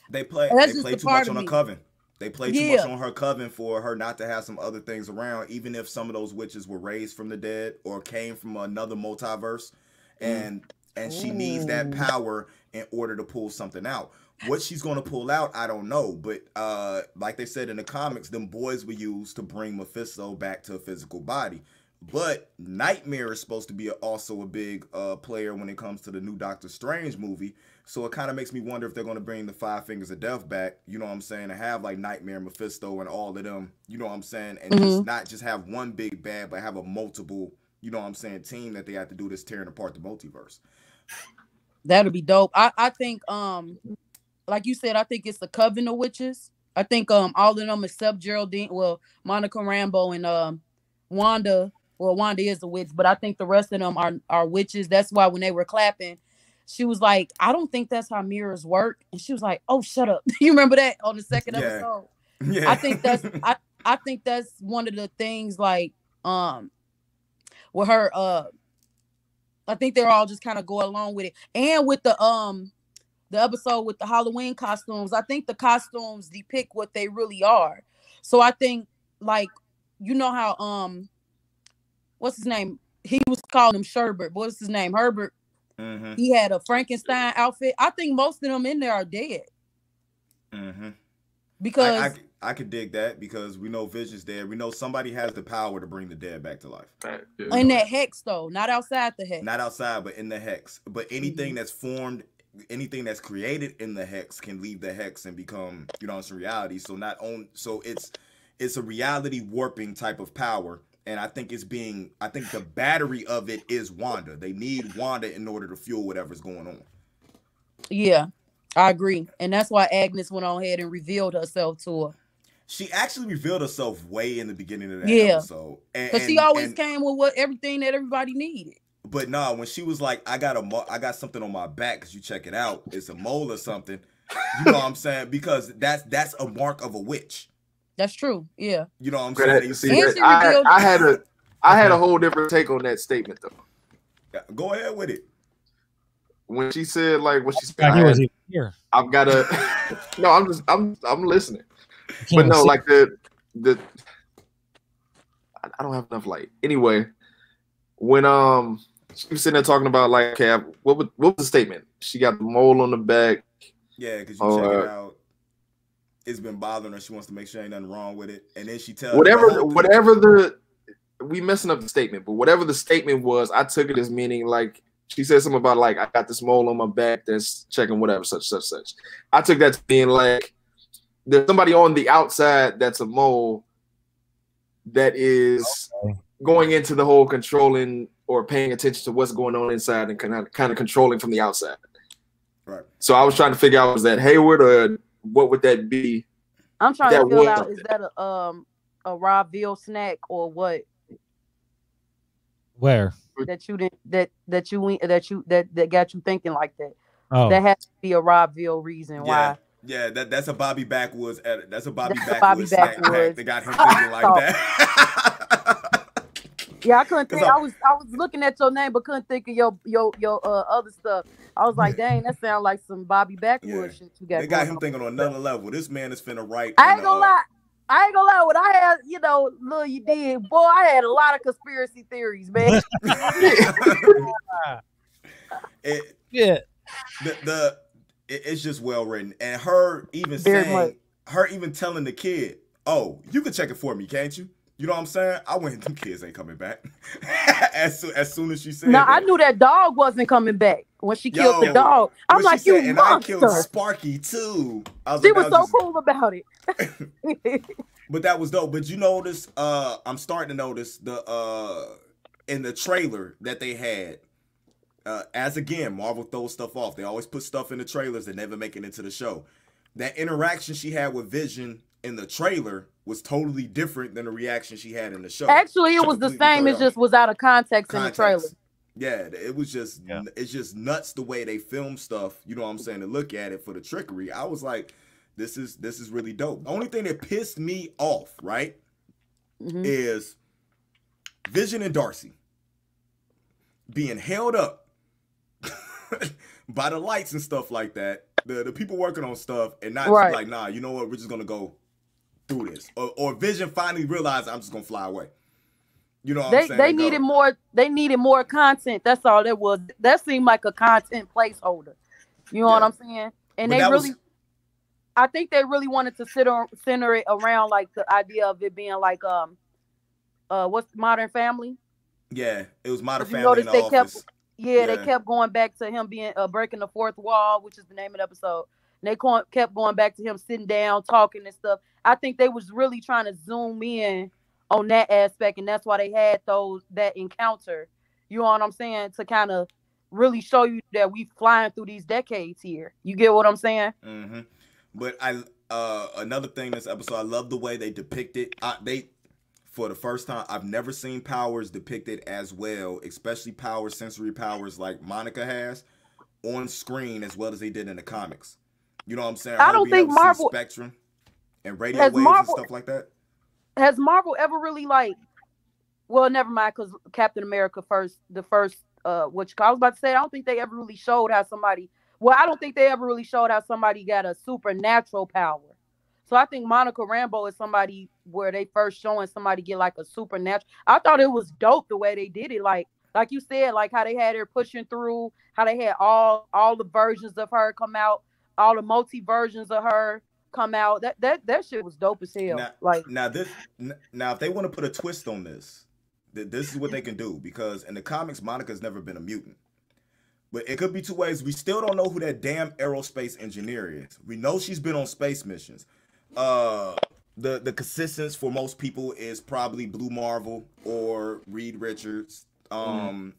They play That's they just play too part much of on her me. coven. They play too Yeah. much on her coven for her not to have some other things around, even if some of those witches were raised from the dead or came from another multiverse. And and she needs that power in order to pull something out. What she's gonna pull out, I don't know. But uh like they said in the comics, them boys were used to bring Mephisto back to a physical body. But Nightmare is supposed to be also a big uh, player when it comes to the new Doctor Strange movie. So it kind of makes me wonder if they're going to bring the Five Fingers of Death back. You know what I'm saying? And have like Nightmare, Mephisto, and all of them. You know what I'm saying? And just not just have one big bad, but have a multiple. You know what I'm saying? Team that they have to do this tearing apart the multiverse. that'll be dope. I I think um, like you said, I think it's the coven of witches. I think um all of them except Geraldine, well Monica Rambeau and um Wanda. Well, Wanda is a witch, but I think the rest of them are are witches. That's why when they were clapping, she was like, "I don't think that's how mirrors work," and she was like, "Oh, shut up." <laughs> you remember that on the second Yeah. episode? <laughs> Yeah, I think that's I I think that's one of the things like um with her uh I think they're all just kind of go along with it. And with the um the episode with the Halloween costumes, I think the costumes depict what they really are. So I think like you know how um what's his name? He was calling him Sherbert. What's his name? Herbert. Mm-hmm, He had a Frankenstein outfit. I think most of them in there are dead mm-hmm. because I, I, I could dig that because we know Vision's dead. We know somebody has the power to bring the dead back to life. Right, yeah. in that hex though, not outside the hex. Not outside, but in the hex. But anything Mm-hmm. that's formed, anything that's created in the hex can leave the hex and become, you know, it's a reality. So not on so it's it's a reality warping type of power. And I think it's being I think the battery of it is Wanda. They need Wanda in order to fuel whatever's going on. Yeah, I agree, and that's why Agnes went on ahead and revealed herself to her She actually revealed herself way in the beginning of that Yeah. episode. Because she always and- came with what everything that everybody needed. But nah, when she was like, "I got a, mo- I got something on my back," because you check it out, it's a mole or something. You know what I'm saying? Because that's that's a mark of a witch. That's true. Yeah. You know what I'm saying? You see, see- And she that- I, I had a I had a whole different take on that statement though. Go ahead with it. When she said like when she said I had, here. I've got a <laughs> No, I'm just I'm I'm listening. But no, see- like the the I I don't have enough light. Anyway, when um she was sitting there talking about like okay, what was what was the statement? She got the mole on the back. Yeah, because you Oh, check it uh, out. It's been bothering her. She wants to make sure ain't nothing wrong with it. And then she tells Whatever whole- whatever the we messing up the statement, but whatever the statement was, I took it as meaning like she said something about like I got this mole on my back that's checking whatever such such such. I took that to being like there's somebody on the outside that's a mole that is Okay. going into the whole controlling or paying attention to what's going on inside and kind of kind of controlling from the outside. Right. So I was trying to figure out was that Hayward or what would that be? I'm trying to figure out something. is that a um a Rob Veal snack or what where? that you didn't that that you that you that that got you thinking like that. Oh, That has to be a Rob Veal reason Yeah, why. yeah, that, that's a Bobby Backwoods. edit. That's a Bobby That's a Bobby Backwoods snack pack that got him thinking like <laughs> that. <laughs> Yeah, I couldn't think. I- I was I was looking at your name, but couldn't think of your your your uh, other stuff. I was like, dang, that sounds like some Bobby Backwood Yeah. shit you got. they got him on. thinking on another level. This man is finna write. I ain't gonna a- lie. I ain't gonna lie. When I had, you know, little you did, boy, I had a lot of conspiracy theories, man. <laughs> <laughs> it, yeah. the the it, it's just well written, and her even Very saying, much. her even telling the kid, "Oh, you can check it for me, can't you?" You know what I'm saying? I went, them kids ain't coming back. <laughs> as soon as soon as she said, now I knew that dog wasn't coming back when she killed Yo, the dog. I'm like, you said, and I killed. Sparky too. I was She like, was that so just- cool about it. <laughs> But that was dope. But you notice, uh, I'm starting to notice the uh in the trailer that they had. Uh, as again, Marvel throws stuff off. They always put stuff in the trailers that never make it into the show. That interaction she had with Vision in the trailer was totally different than the reaction she had in the show. Actually, it was the same. It just was out of context, in the trailer. Yeah, it was just Yeah. it's just nuts the way they film stuff. You know what I'm saying? To look at it for the trickery, I was like, this is this is really dope. The only thing that pissed me off, right, Mhm. is Vision and Darcy being held up <laughs> by the lights and stuff like that. The the people working on stuff and not Right. like, nah, you know what? We're just gonna go through this. Or, or Vision finally realized I'm just gonna fly away. You know what They I'm saying? they go. needed more. They needed more content. That's all that was. That seemed like a content placeholder. You know what I'm saying? And But they that was- really, I think they really wanted to sit on center it around like the idea of it being like um, uh, what's Modern Family? Yeah, it was Modern Family the they kept- office. Yeah, they kept going back to him being uh, breaking the fourth wall, which is the name of the episode. And they kept going back to him sitting down, talking and stuff. I think they was really trying to zoom in on that aspect, and that's why they had those that encounter. You know what I'm saying? To kind of really show you that we flying through these decades here. You get what I'm saying? hmm But I uh another thing this episode, I love the way they depict it. I, they for the first time, I've never seen powers depicted as well, especially powers, sensory powers like Monica has on screen as well as they did in the comics. You know what I'm saying? I Her don't think Marvel- spectrum and radio waves Marvel- and stuff like that. Has Marvel ever really like? Well, never mind, because Captain America first, the first, uh, which I was about to say, I don't think they ever really showed how somebody. Well, I don't think they ever really showed how somebody got a supernatural power. So I think Monica Rambeau is somebody where they first showing somebody get like a supernatural. I thought it was dope the way they did it, like like you said, like how they had her pushing through, how they had all all the versions of her come out, all the multi versions of her come out. That that that shit was dope as hell. Now- like Now this now if they want to put a twist on this, th- this is what they can do because in the comics Monica's never been a mutant. But it could be two ways. We still don't know who that damn aerospace engineer is. We know she's been on space missions. Uh the the consistence for most people is probably Blue Marvel or Reed Richards. Um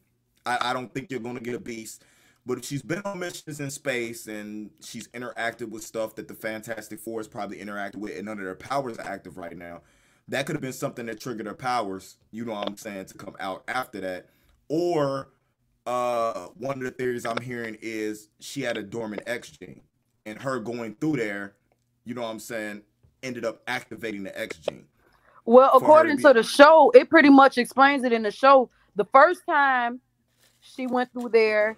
I, I don't think you're gonna get a beast. But she's been on missions in space and she's interacted with stuff that the Fantastic Four has probably interacted with, and none of their powers are active right now, that could have been something that triggered her powers. You know what I'm saying to come out after that, or uh, one of the theories I'm hearing is she had a dormant X gene, and her going through there, you know what I'm saying, ended up activating the X gene. Well, according to, to the show, it pretty much explains it in the show. The first time she went through there,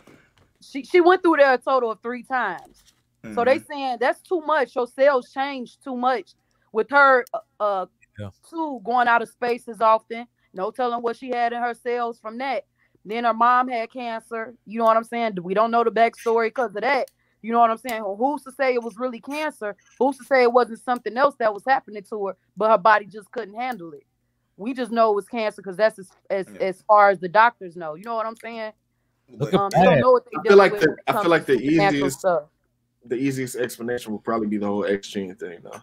she she went through there a total of three times. Mm-hmm. So they mm-hmm. saying that's too much. Your cells changed too much with her uh, uh yeah. two going out of space as often. No telling what she had in her cells from that. Then her mom had cancer. You know what I'm saying? We don't know the backstory because of that. You know what I'm saying? who's to say it was really cancer? Who's to say it wasn't something else that was happening to her, but her body just couldn't handle it? We just know it was cancer because that's as as, yeah. as far as the doctors know. You know what I'm saying? Um, I don't know what they I feel like the I feel like the easiest the easiest explanation would probably be the whole X gene thing, though.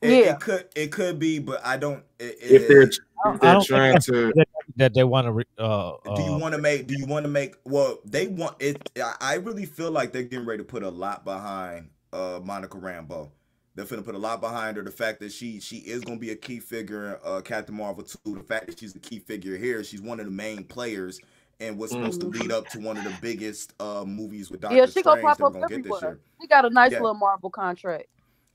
It, yeah, it could it could be, but I don't. It, if they're if they're trying to that they want to. Uh, do you uh, want to make? Do you want to make? Well, they want it. I really feel like they're getting ready to put a lot behind uh Monica Rambeau. They're gonna put a lot behind her. The fact that she she is gonna be a key figure in uh, Captain Marvel 2. The fact that she's a key figure here. She's one of the main players and was supposed mm-hmm. to lead up to one of the biggest uh movies with Doctor yeah, she Strange gonna pop up everywhere. She got a nice yeah. little Marvel contract.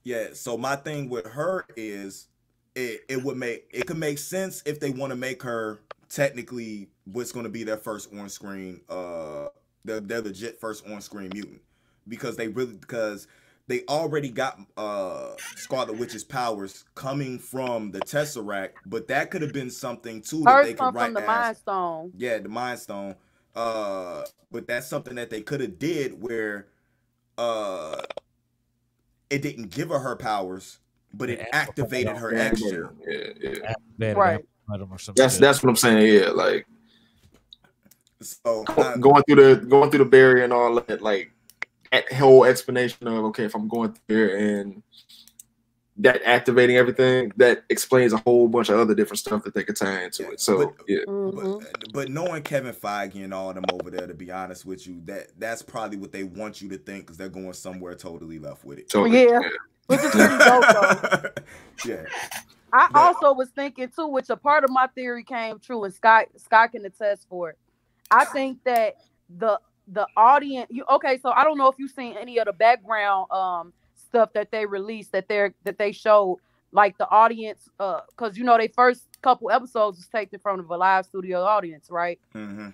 Yeah. So my thing with her is it, it would make it could make sense if they want to make her technically what's going to be their first on screen uh their, their legit first on screen mutant because they really because they already got uh Scarlet Witch's powers coming from the Tesseract, but that could have been something too that they could write from the as, Mind Stone. Yeah, the Mind Stone. Uh, but that's something that they could have did where uh it didn't give her her powers, but it activated her action. Yeah, yeah. Right. That's that's what I'm saying. Yeah, like so uh, going through the going through the barrier and all that, like whole explanation of okay, if I'm going through and that activating everything, that explains a whole bunch of other different stuff that they could tie into yeah, it. So but, yeah, mm-hmm. but, but knowing Kevin Feige and all them over there, to be honest with you, that that's probably what they want you to think because they're going somewhere totally left with it. Totally, yeah. yeah. Which is pretty dope, <laughs> yeah. I but, also was thinking too, which a part of my theory came true, and Scott Scott can attest for it. I think that the the audience, you okay? So I don't know if you've seen any of the background um stuff that they released that they're that they showed like the audience uh because you know they first couple episodes was taken from the live studio audience right mm-hmm.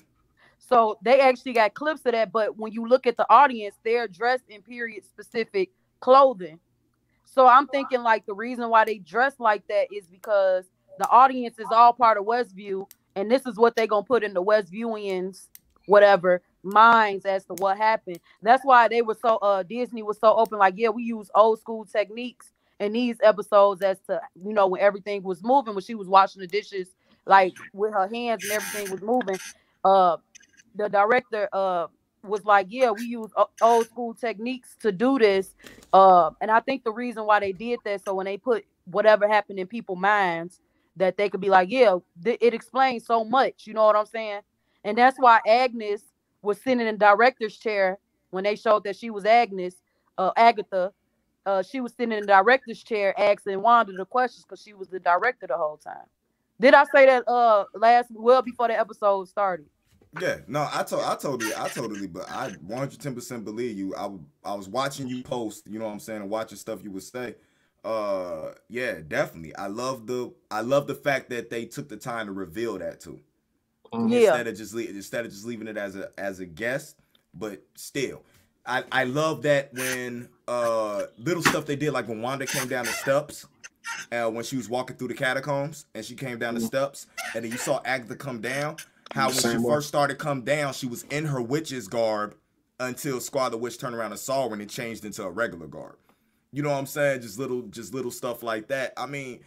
so they actually got clips of that but when you look at the audience they're dressed in period specific clothing so i'm thinking like the reason why they dress like that is because the audience is all part of westview and this is what they're gonna put in the westviewians whatever minds as to what happened. That's why they were so uh Disney was so open, like, yeah, we use old school techniques in these episodes as to you know when everything was moving, when she was washing the dishes, like with her hands and everything was moving. Uh the director uh was like, yeah, we use old school techniques to do this. Uh, and I think the reason why they did that, so when they put whatever happened in people's minds, that they could be like, yeah, th- it explains so much. You know what I'm saying? And that's why Agnes was sitting in director's chair when they showed that she was Agnes, uh, Agatha. Uh, she was sitting in director's chair asking Wanda the questions because she was the director the whole time. Did I say that uh last well before the episode started? Yeah, no, I told I told you, I totally but I 110% believe you. I I was watching you post, you know what I'm saying, and watching stuff you would say. Uh yeah, definitely. I love the I love the fact that they took the time to reveal that too. Mm-hmm. Yeah. Instead of just instead of just leaving it as a as a guest, but still, I I love that when uh little stuff they did like when Wanda came down the steps. Uh, when she was walking through the catacombs and she came down the mm-hmm. steps, and then you saw Agatha come down. How when she first started come down, she was in her witch's garb until Squad the Witch turned around and saw her and it changed into a regular garb. You know what I'm saying? Just little, just little stuff like that. I mean,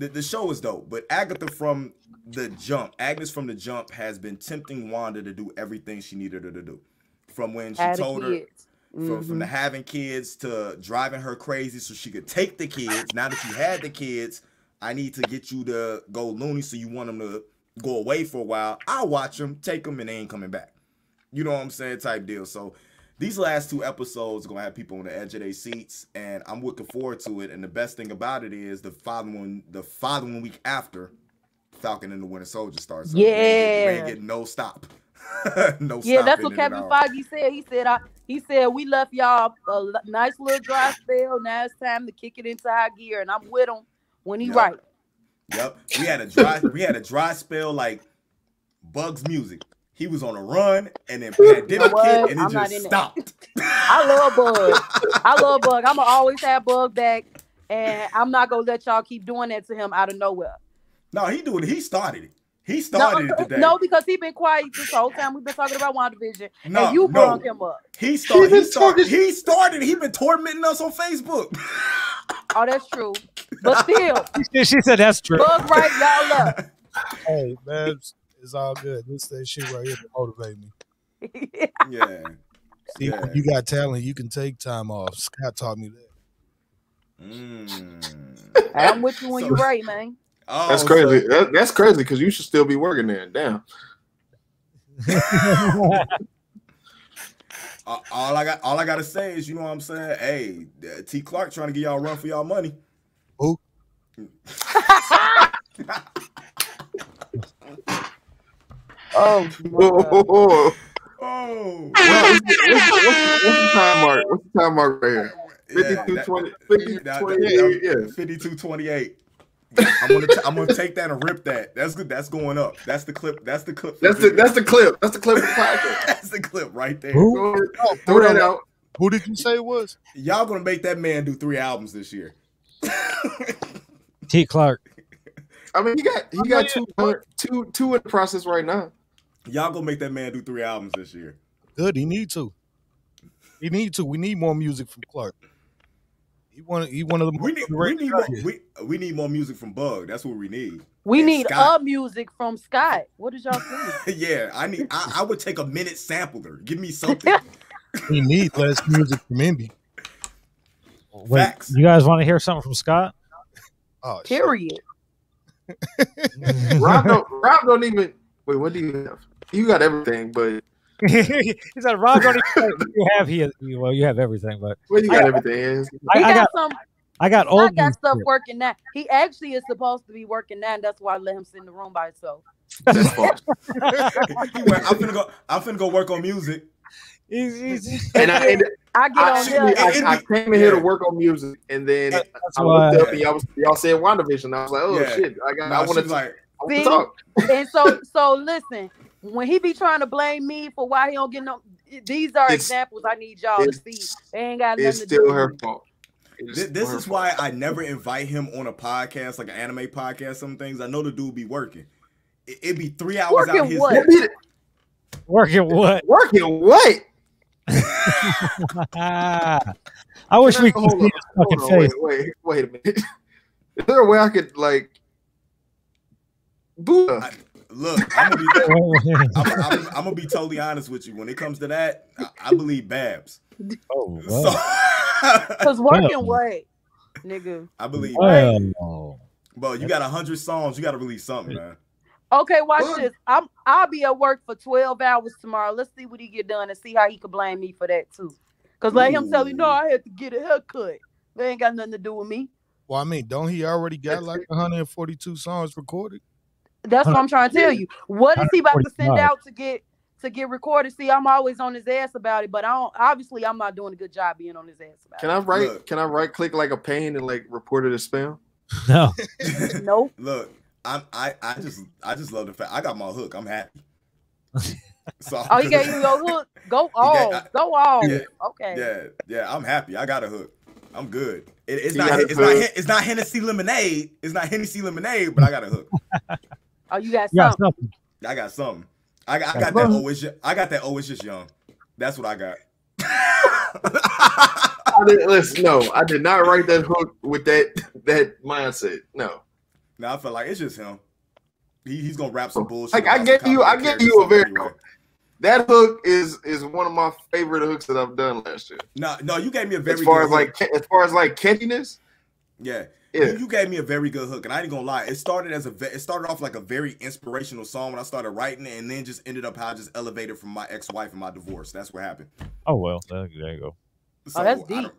the, the show is dope, but Agatha from the jump, Agnes from the jump has been tempting Wanda to do everything she needed her to do. From when she told her mm-hmm. from, from the mm-hmm. having kids to driving her crazy so she could take the kids. Now that she had the kids, I need to get you to go loony so you want them to go away for a while. I'll watch them, take them, and they ain't coming back. You know what I'm saying? Type deal. So these last two episodes are gonna have people on the edge of their seats, and I'm looking forward to it. And the best thing about it is the following the following week after Falcon and the Winter Soldier starts. Yeah, we ain't, getting no stop. <laughs> no. Stop. Yeah, that's what Kevin Feige said. He said, "I." He said we left y'all a nice little dry spell. Now it's time to kick it into high gear, and I'm with him when he Yep. right. Yep. We had a dry we had a dry spell like Bugs music. He was on a run and then pandemic what? hit and it I'm just stopped. I love <laughs> Bug. I love Bug. I'ma always have Bug back, and I'm not gonna let y'all keep doing that to him out of nowhere. No, he doing it. He started it. He No, started it uh, today. no, because he been quiet this whole time. We've been talking about WandaVision, No, and you no. brought him up. He started. He been started. He started. He been tormenting us on Facebook. Oh, that's true. But still, She, she said that's true. Bug right, y'all up. <laughs> Hey, Babs, it's all good. This that shit right here to motivate me. <laughs> yeah. See, Yeah. when you got talent, you can take time off. Scott taught me that. Mm. I'm with you when So- you're right, man. Oh, That's so- crazy. That, that's crazy because you should still be working there. Damn. <laughs> All I got, all I gotta say is, you know what I'm saying? Hey, uh, T. Clark trying to get y'all run for y'all money. Who? <laughs> Oh, Whoa, my whoa, Oh, Well, what's, the- what's, what's, what's the time mark? What's the time mark right here? Yeah, 52, that- 20, that- 50, that- 28, yeah. 52 28. I'm gonna t- I'm gonna take that and rip that. That's good. That's going up. That's the clip. That's the clip. That's the that's the clip. That's the clip of the <laughs> that's the clip right there. Who? Oh, throw that out. Who did you say it was? Y'all gonna make that man do three albums this year. T. Clark. I mean, he got he oh, got two two two in the process right now. Y'all gonna make that man do three albums this year. Good. He need to. He need to. We need more music from Clark. He one. He one of the We need we need more, we, we need more music from Bug. That's what we need. We And need Scott. a music from Scott. What did y'all think? <laughs> yeah, I need. I, I would take a minute sampler. Give me something. <laughs> we need less music from Indy. Wait, Facts. you guys want to hear something from Scott? Oh, shit. Period. <laughs> Rob don't Rob don't even wait. What do you have? You got everything, but <laughs> he said, "Rob, don't even, you have here? well, you have everything, but well, you got I- everything. Is I, He I got, got some. I got Scott old got stuff for you. working now. He actually is supposed to be working now, and that's why I let him sit in the room by himself. that's <laughs> false. <laughs> Went, I'm gonna go. I'm finna go work on music. He's- he's- And I, and I get I, on actually. I, I came in here to work on music, and then That's I looked why- up and y'all, was, y'all said WandaVision. I was like, oh Yeah. shit, I got. Nah, I want to like, I See? talk. and so so listen, when he be trying to blame me for why he don't get no, these are It's- examples I need y'all to see. They ain't got nothing It's to still do her with fault. This, this is why I never invite him on a podcast, like an anime podcast. Some things I know the dude be working. It, it'd be three hours Working out his what? What working what? Working what? <laughs> I wish Can we could hold see on, his fucking on, face. Wait, wait, wait a minute. <laughs> Is there a way I could like Buddha? I- Look, I'm gonna be. I'm, I'm, I'm gonna be totally honest with you. When it comes to that, I, I believe Babs. oh, So, well. <laughs> Cause working Well. what, nigga? I believe. well, But you got a hundred songs. You got to release something, man. Okay, watch Good. this. I'm I'll be at work for 12 hours tomorrow. Let's see what he get done and see how he could blame me for that too. Cause let him tell you, no, I had to get a haircut. They ain't got nothing to do with me. Well, I mean, don't he already got like 142 songs recorded? That's what I'm trying to tell you. What is he about to send out to get to get recorded? See, I'm always on his ass about it, but I don't. Obviously, I'm not doing a good job being on his ass about it. Can I write? Look. Can I right click like a pain and like report it as spam? no. it. <laughs> Nope. Look, I'm. I. I just. I just love the fact I got my hook. I'm happy. <laughs> So. Oh, he gave you your hook. Go <laughs> off. I- Go off. Yeah. Okay. Yeah, yeah, I'm happy. I got a hook. I'm good. It, it's not. got a It's not. hook. Hen- It's not Hennessy lemonade. It's not Hennessy lemonade. But I got a hook. Oh, you got Yeah, something. something. I got something. I got. I got that. Oh, it's just, I got that. Oh, it's just young. That's what I got. <laughs> I did, listen, no, I did not write that hook with that that mindset. No, now I feel like it's just him. He, he's gonna rap some bullshit. Like, I about gave you- I comic gave you a very- anyway. that hook is is one of my favorite hooks that I've done last year. No, no, you gave me a very As far good as like hook. ca- as far as like catchiness, yeah. Yeah. You, you gave me a very good hook, and I ain't gonna lie. It started as a ve- it started off like a very inspirational song when I started writing it, and then just ended up how I just elevated from my ex wife and my divorce. That's what happened. Oh well, there, there you go. So, oh, that's deep.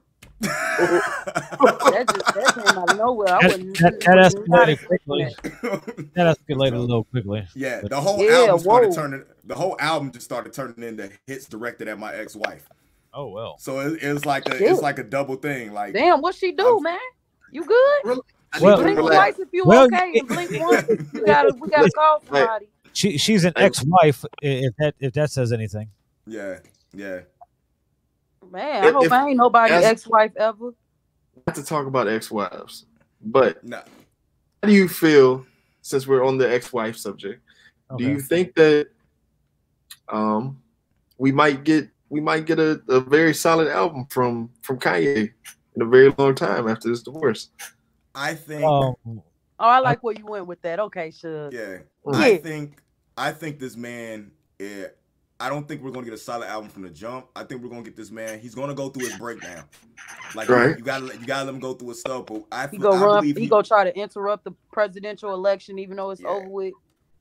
<laughs> <laughs> That just that came out of nowhere. I That, wouldn't. that, that was escalated quickly. that. That escalated a little quickly. yeah, the whole Yeah, album started whoa. turning. The whole album just started turning into hits directed at my ex wife. Oh well. So it, it's like a Shit. it's like a double thing. Like Damn, what she do, I'm- man? You good? Well- Blink twice if you Well, okay, and blink once. You gotta, we gotta call somebody. She she's an ex-wife. If that if that says anything. yeah, yeah. Man, I If- hope if- I ain't nobody ex-wife ever. Not to talk about ex-wives, but Nah, how do you feel since we're on the ex-wife subject? Do you think that um we might get we might get a, a very solid album from from Kanye in a very long time after this divorce? I think Um, Oh, I like where you went with that. Okay, Shug. yeah. Yeah. I think I think this man. eh, I don't think we're gonna get a solid album from the jump. I think we're gonna get this man. He's gonna go through his breakdown. Like Right. you gotta you gotta let him go through his stuff. But I, He feel- go I run. believe He, he, go try to interrupt the presidential election, even though it's Yeah. over with.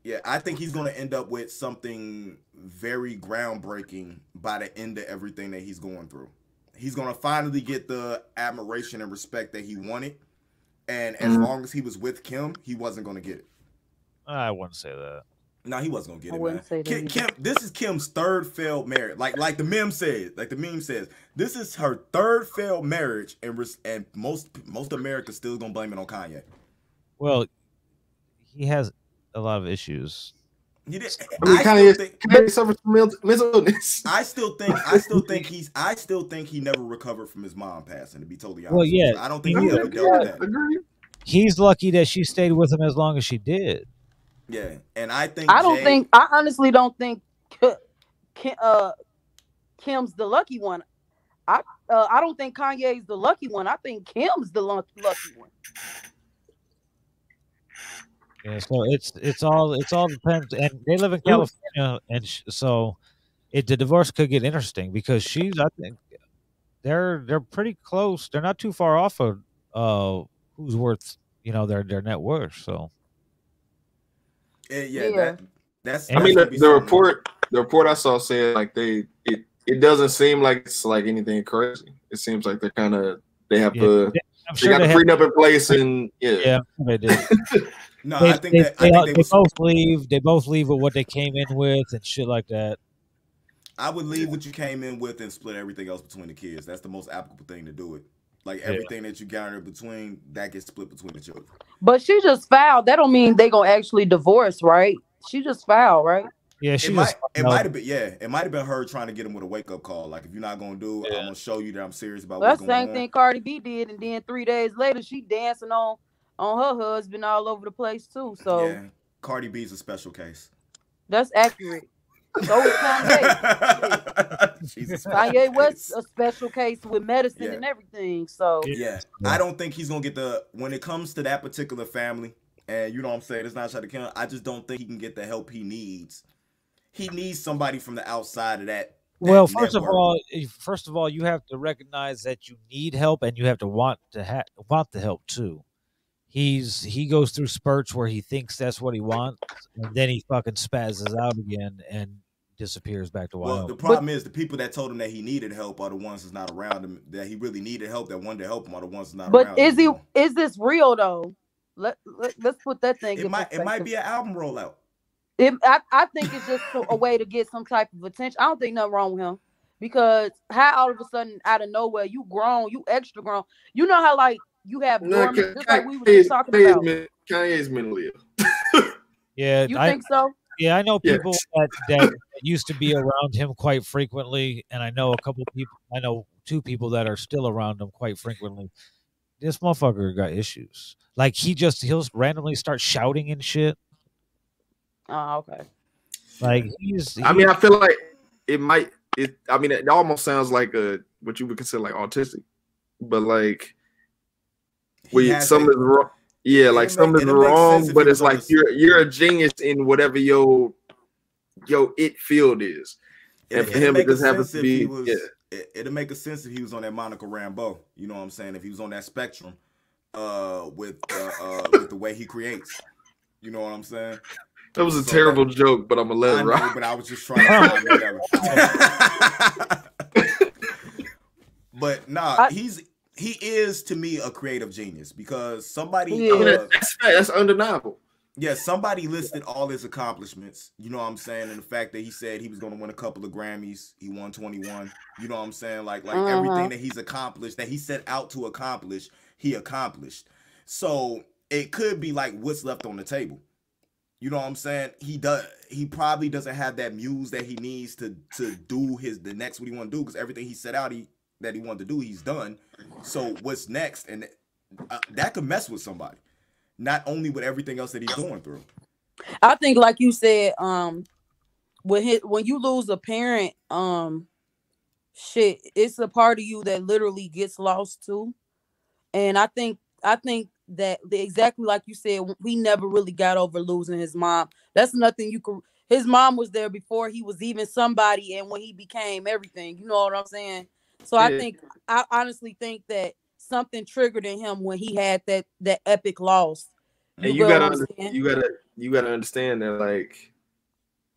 Yeah, I think he's gonna end up with something very groundbreaking by the end of everything that he's going through. He's gonna finally get the admiration and respect that he wanted. And as Mhm. long as he was with Kim, he wasn't gonna get it. I wouldn't say that. No, he wasn't gonna get I it, man. say that Kim. Kim, this is Kim's third failed marriage. Like, like the meme says, like the meme says, this is her third failed marriage, and res- and most most America still gonna blame it on Kanye. Well, he has a lot of issues. He did. I mean, I Kanye, still think. Kanye suffers from mental mental illness. I still think. I still think <laughs> he's. I still think he never recovered from his mom passing. To be totally honest. Well, yeah, I don't think he he ever dealt with that. Agree. He's lucky that she stayed with him as long as she did. Yeah, and I think. I don't Jay- think. I honestly don't think. Uh, Kim's the lucky one. I uh, I don't think Kanye's the lucky one. I think Kim's the lucky one. Yeah, so it's it's all it's all depends, and they live in California, and sh- so it the divorce could get interesting because she's I think they're they're pretty close. They're not too far off of uh who's worth you know their their net worth. So yeah, Yeah. that. That's. I I mean, the, the report the report I saw said like they it it doesn't seem like it's like anything crazy. It seems like they're kind of they have yeah, the they- I'm they sure got they the have, freedom in place and yeah. yeah they did. <laughs> No, They, I think they, that. they, I think all- they they was, both leave. They both leave with what they came in with and shit like that. I would leave what you came in with and split everything else between the kids. That's the most applicable thing to do it. Like Yeah. everything that you garner between that gets split between the children. But she just filed. That don't mean they gonna actually divorce, right? She just filed, right? Yeah, she It just might, it might have been, yeah, it might have been her trying to get him with a wake up call. Like, if you're not gonna do, Yeah. I'm gonna show you that I'm serious about Well, what's that's the going same on. thing Cardi B did, and then three days later she dancing on on her husband all over the place too. So yeah, Cardi B's a special case. that's accurate. So is Kanye. <laughs> She's a Kanye special West case. a special case with medicine Yeah. and everything. So Yeah, I don't think he's gonna get the when it comes to that particular family, and you know what I'm saying. It's not trying to kill. him, I just don't think he can get the help he needs. He needs somebody from the outside of that. that Well, first of all, eh, first of all, you have to recognize that you need help, and you have to want to ha- want the help too. He's he goes through spurts where he thinks that's what he wants, and then he fucking spazzes out again and disappears back to Well, the problem is the people that told him that he needed help are the ones that's not around him. That he really needed help, that wanted to help him, are the ones that's not but around. is he is this real though? Let, let let's put that thing It in might it might be an album rollout. It, I, I think it's just a, a way to get some type of attention. I don't think nothing wrong with him because how all of a sudden out of nowhere you grown, you extra grown. You know how like you have No, dormant, just like we were Kanye's, just talking Kanye's, about. men- Kanye's mentally ill. yeah, You I think so? yeah I know Yeah. people that that used to be around him quite frequently, and I know a couple people. I know two people that are still around him quite frequently. This motherfucker got issues. Like he just he'll randomly start shouting and shit. Oh, okay. Like he's. I mean, I feel like it might. It. I mean, it almost sounds like a what you would consider like autistic, but like we has some is wrong. Yeah, like make- some is it'll make sense wrong, but it's like you're you're a genius in whatever your your it field is. And for him, it just happens to be was- yeah. it, it'll make a sense if he was on that Monica Rambeau. You know what I'm saying? If he was on that spectrum, uh, with uh, uh with the way he creates. You know what I'm saying? That was a So terrible joke, but I'm gonna let it know, rock. but I was just trying to find whatever. <laughs> but nah, I- he's he is to me a creative genius because somebody He uh. That's that's undeniable. yeah, somebody listed all his accomplishments. You know what I'm saying? And the fact that he said he was going to win a couple of Grammys, he won 21. You know what I'm saying? Like like uh-huh. everything that he's accomplished, that he set out to accomplish, he accomplished. So it could be like what's left on the table. You know what I'm saying? He does. He probably doesn't have that muse that he needs to to do his the next what he want to do because everything he set out he that he wanted to do he's done. So what's next? And uh, that could mess with somebody not only with everything else that he's going through. I think, like you said, um, when his, when you lose a parent, um, shit, it's a part of you that literally gets lost too. And I think, I think that exactly like you said, he never really got over losing his mom. That's nothing you could. His mom was there before he was even somebody, and when he became everything, you know what I'm saying. So yeah. I think, I honestly think that something triggered in him when he had that that epic loss. You and you gotta understand? you gotta you gotta understand that like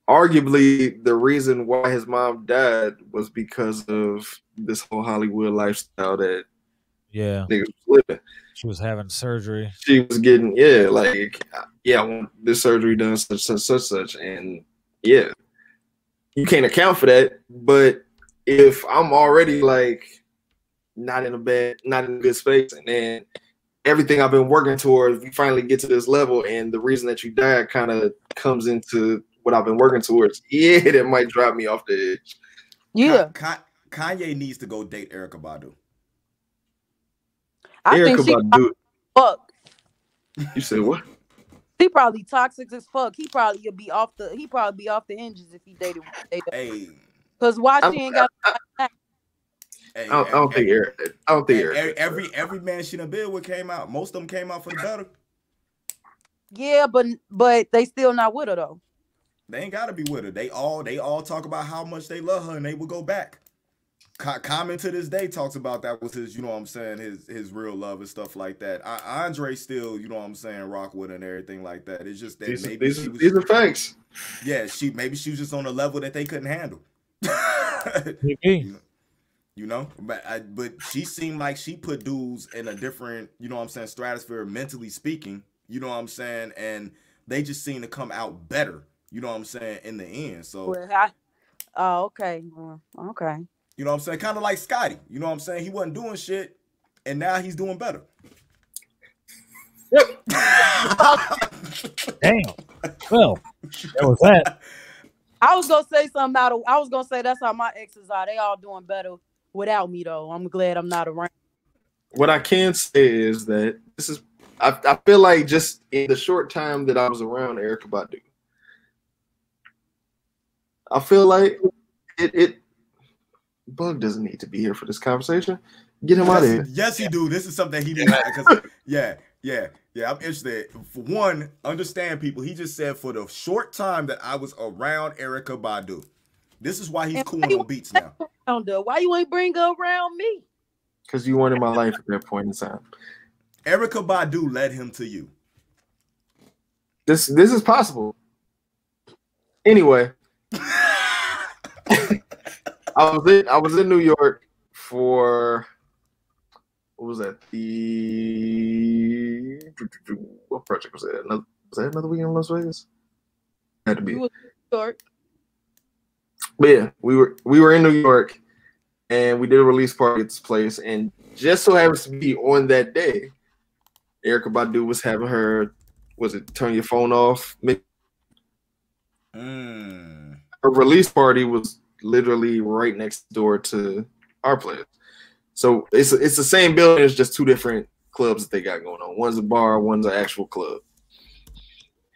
arguably the reason why his mom died was because of this whole Hollywood lifestyle that yeah was living. She was having surgery. She was getting yeah, like yeah, I want this surgery done such such such such and yeah. You can't account for that, but if I'm already like not in a bad, not in a good space, and then everything I've been working towards, we finally get to this level, and the reason that you died kind of comes into what I've been working towards. <laughs> Yeah, that might drop me off the edge. Yeah, Kanye needs to go date Erykah Badu. I Erykah think Badu. Fuck. You said what? He probably toxic as fuck. He probably would be off the. He probably be off the hinges if he dated. dated hey. Cause why she ain't got. I don't, I don't think Eric. I don't think Eric. Every every man she done been with came out. Most of them came out for the better. Yeah, but but they still not with her though. They ain't gotta be with her. They all they all talk about how much they love her and they will go back. Common to this day talks about that was his, you know what I'm saying, his his real love and stuff like that. I, Andre still, you know what I'm saying, rock with and everything like that. It's just that these, maybe these, was, these are facts. Yeah, she maybe she was just on a level that they couldn't handle. <laughs> You know, but I, but she seemed like she put dudes in a different, you know what I'm saying, stratosphere mentally speaking. You know what I'm saying, and they just seem to come out better. You know what I'm saying in the end. So, well, I, oh, okay, okay. You know what I'm saying, kind of like Scotty. You know what I'm saying, he wasn't doing shit, and now he's doing better. Damn. Well, that was that. I was gonna say something about. I was gonna say that's how my exes are. They all doing better without me though. I'm glad I'm not around. What I can say is that this is I, I feel like just in the short time that I was around Erykah Badu, I feel like it, it Bug doesn't need to be here for this conversation. Get him yes, out of here. Yes, he do. This is something he did because yeah, yeah, yeah. I'm interested. For one, understand people. He just said for the short time that I was around Erykah Badu. This is why he's and cool on beats now. Why you ain't bring her around me? Because you weren't in my life at that point in time. Erykah Badu led him to you. This this is possible. Anyway, I <laughs> was in I was in New York for what was that? The what project was that? Another, was that another weekend in Las Vegas? Had to be. New York. But yeah, we were we were in New York and we did a release party at this place, and just so happens to be on that day, Erykah Badu was having her was it turn your phone off? Mm. Her release party was literally right next door to our place. So it's it's the same building, it's just two different clubs that they got going on. One's a bar, one's an actual club.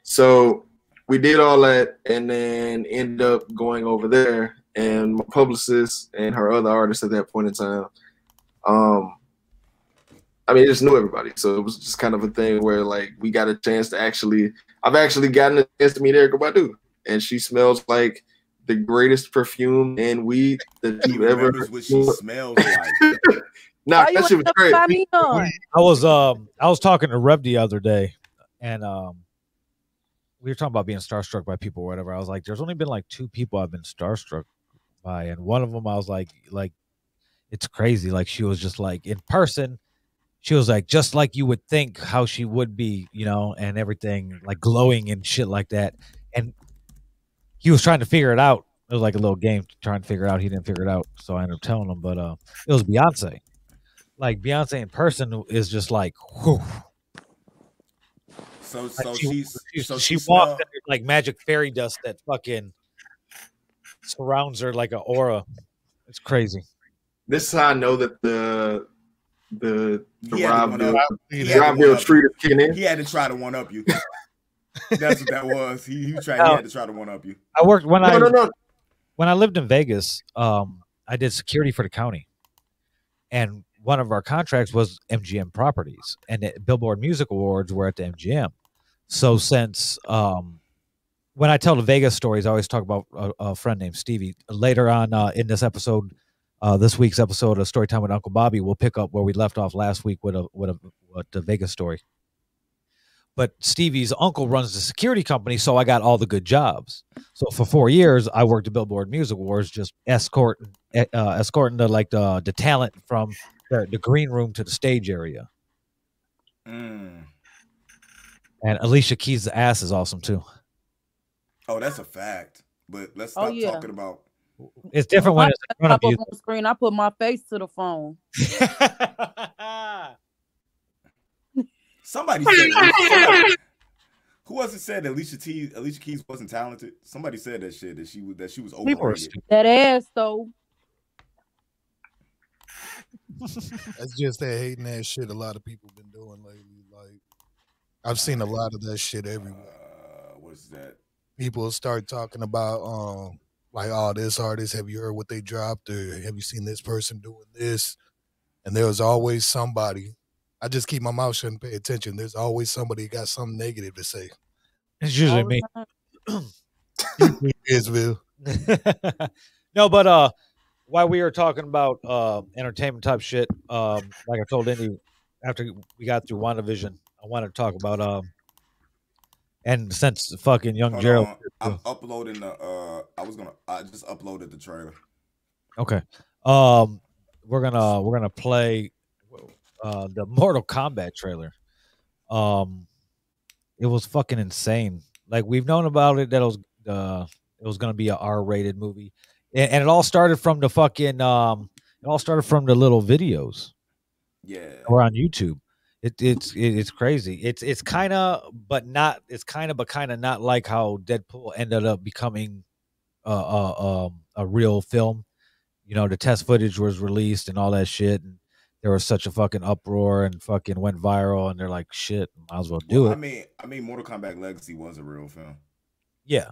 So we did all that and then end up going over there and my publicist and her other artists at that point in time um i mean just knew everybody so it was just kind of a thing where like we got a chance to actually i've actually gotten a chance to meet Erykah Badu and she smells like the greatest perfume and weed that you've ever what she smells like <laughs> nah, that shit was great. I was um I was talking to Rev the other day and um we were talking about being starstruck by people or whatever. I was like, there's only been like two people I've been starstruck by, and one of them I was like, like, it's crazy. Like she was just like in person, she was like, just like you would think how she would be, you know, and everything, like glowing and shit like that. And he was trying to figure it out. It was like a little game trying to figure it out. He didn't figure it out, so I ended up telling him. But uh, it was Beyonce. Like Beyonce in person is just like, whew. So Like, so she, she's she, so she she walked in like magic fairy dust that fucking surrounds her like an aura. It's crazy. This is how I know that the the the He had to Rob one up- He he had had to Rob one Bill up- treat of He had to try to one up you. That's what that was. He, he tried. He Oh. had to try to one up you. I worked when I No, no, no. when I lived in Vegas, um, I did security for the county, and one of our contracts was MGM Properties, and the Billboard Music Awards were at the MGM. So since um, when I tell the Vegas stories, I always talk about a, a friend named Stevie. Later on uh, in this episode, uh, this week's episode of Storytime with Uncle Bobby, we'll pick up where we left off last week with a with a with the Vegas story. But Stevie's uncle runs the security company, so I got all the good jobs. So for four years, I worked at Billboard Music Awards, just escorting, uh, escorting the like the the talent from the, the green room to the stage area. Mm. And Alicia Keys' ass is awesome too. Oh, that's a fact. But let's Oh, stop yeah. talking about. It's different when it's in front of you. on the screen. I put my face to the phone. <laughs> Somebody said. somebody- <laughs> who was it said that Alicia T Alicia Keys wasn't talented? Somebody said that shit that she was that she was People are overrated. stupid. That ass though. That's just that hating ass shit a lot of people been doing lately. Like I've seen a lot of that shit everywhere. Uh, what's that? People start talking about um like, oh, this artist, have you heard what they dropped? Or have you seen this person doing this? And there was always somebody. I just keep my mouth shut and pay attention. There's always somebody got something negative to say. It's usually me. the time. Israel. no, but uh, while we were talking about uh entertainment type shit, um, like I told Indy after we got through WandaVision, I wanted to talk about um, and since fucking young Hold Gerald, on. I'm uploading the. Uh, I was gonna. I just uploaded the trailer. okay, um, we're gonna we're gonna play uh the Mortal Kombat trailer. Um, it was fucking insane. Like we've known about it that it was uh it was gonna be a R rated movie, and, and it all started from the fucking um it all started from the little videos Yeah. or on YouTube. It, it's it, it's crazy. It's it's kind of but not. It's kind of but kind of not like how Deadpool ended up becoming a a, um, a real film. You know, the test footage was released and all that shit, and there was such a fucking uproar and fucking went viral. And they're like, "Shit, might as well do Well, it." I mean, I mean, Mortal Kombat Legacy was a real film. yeah,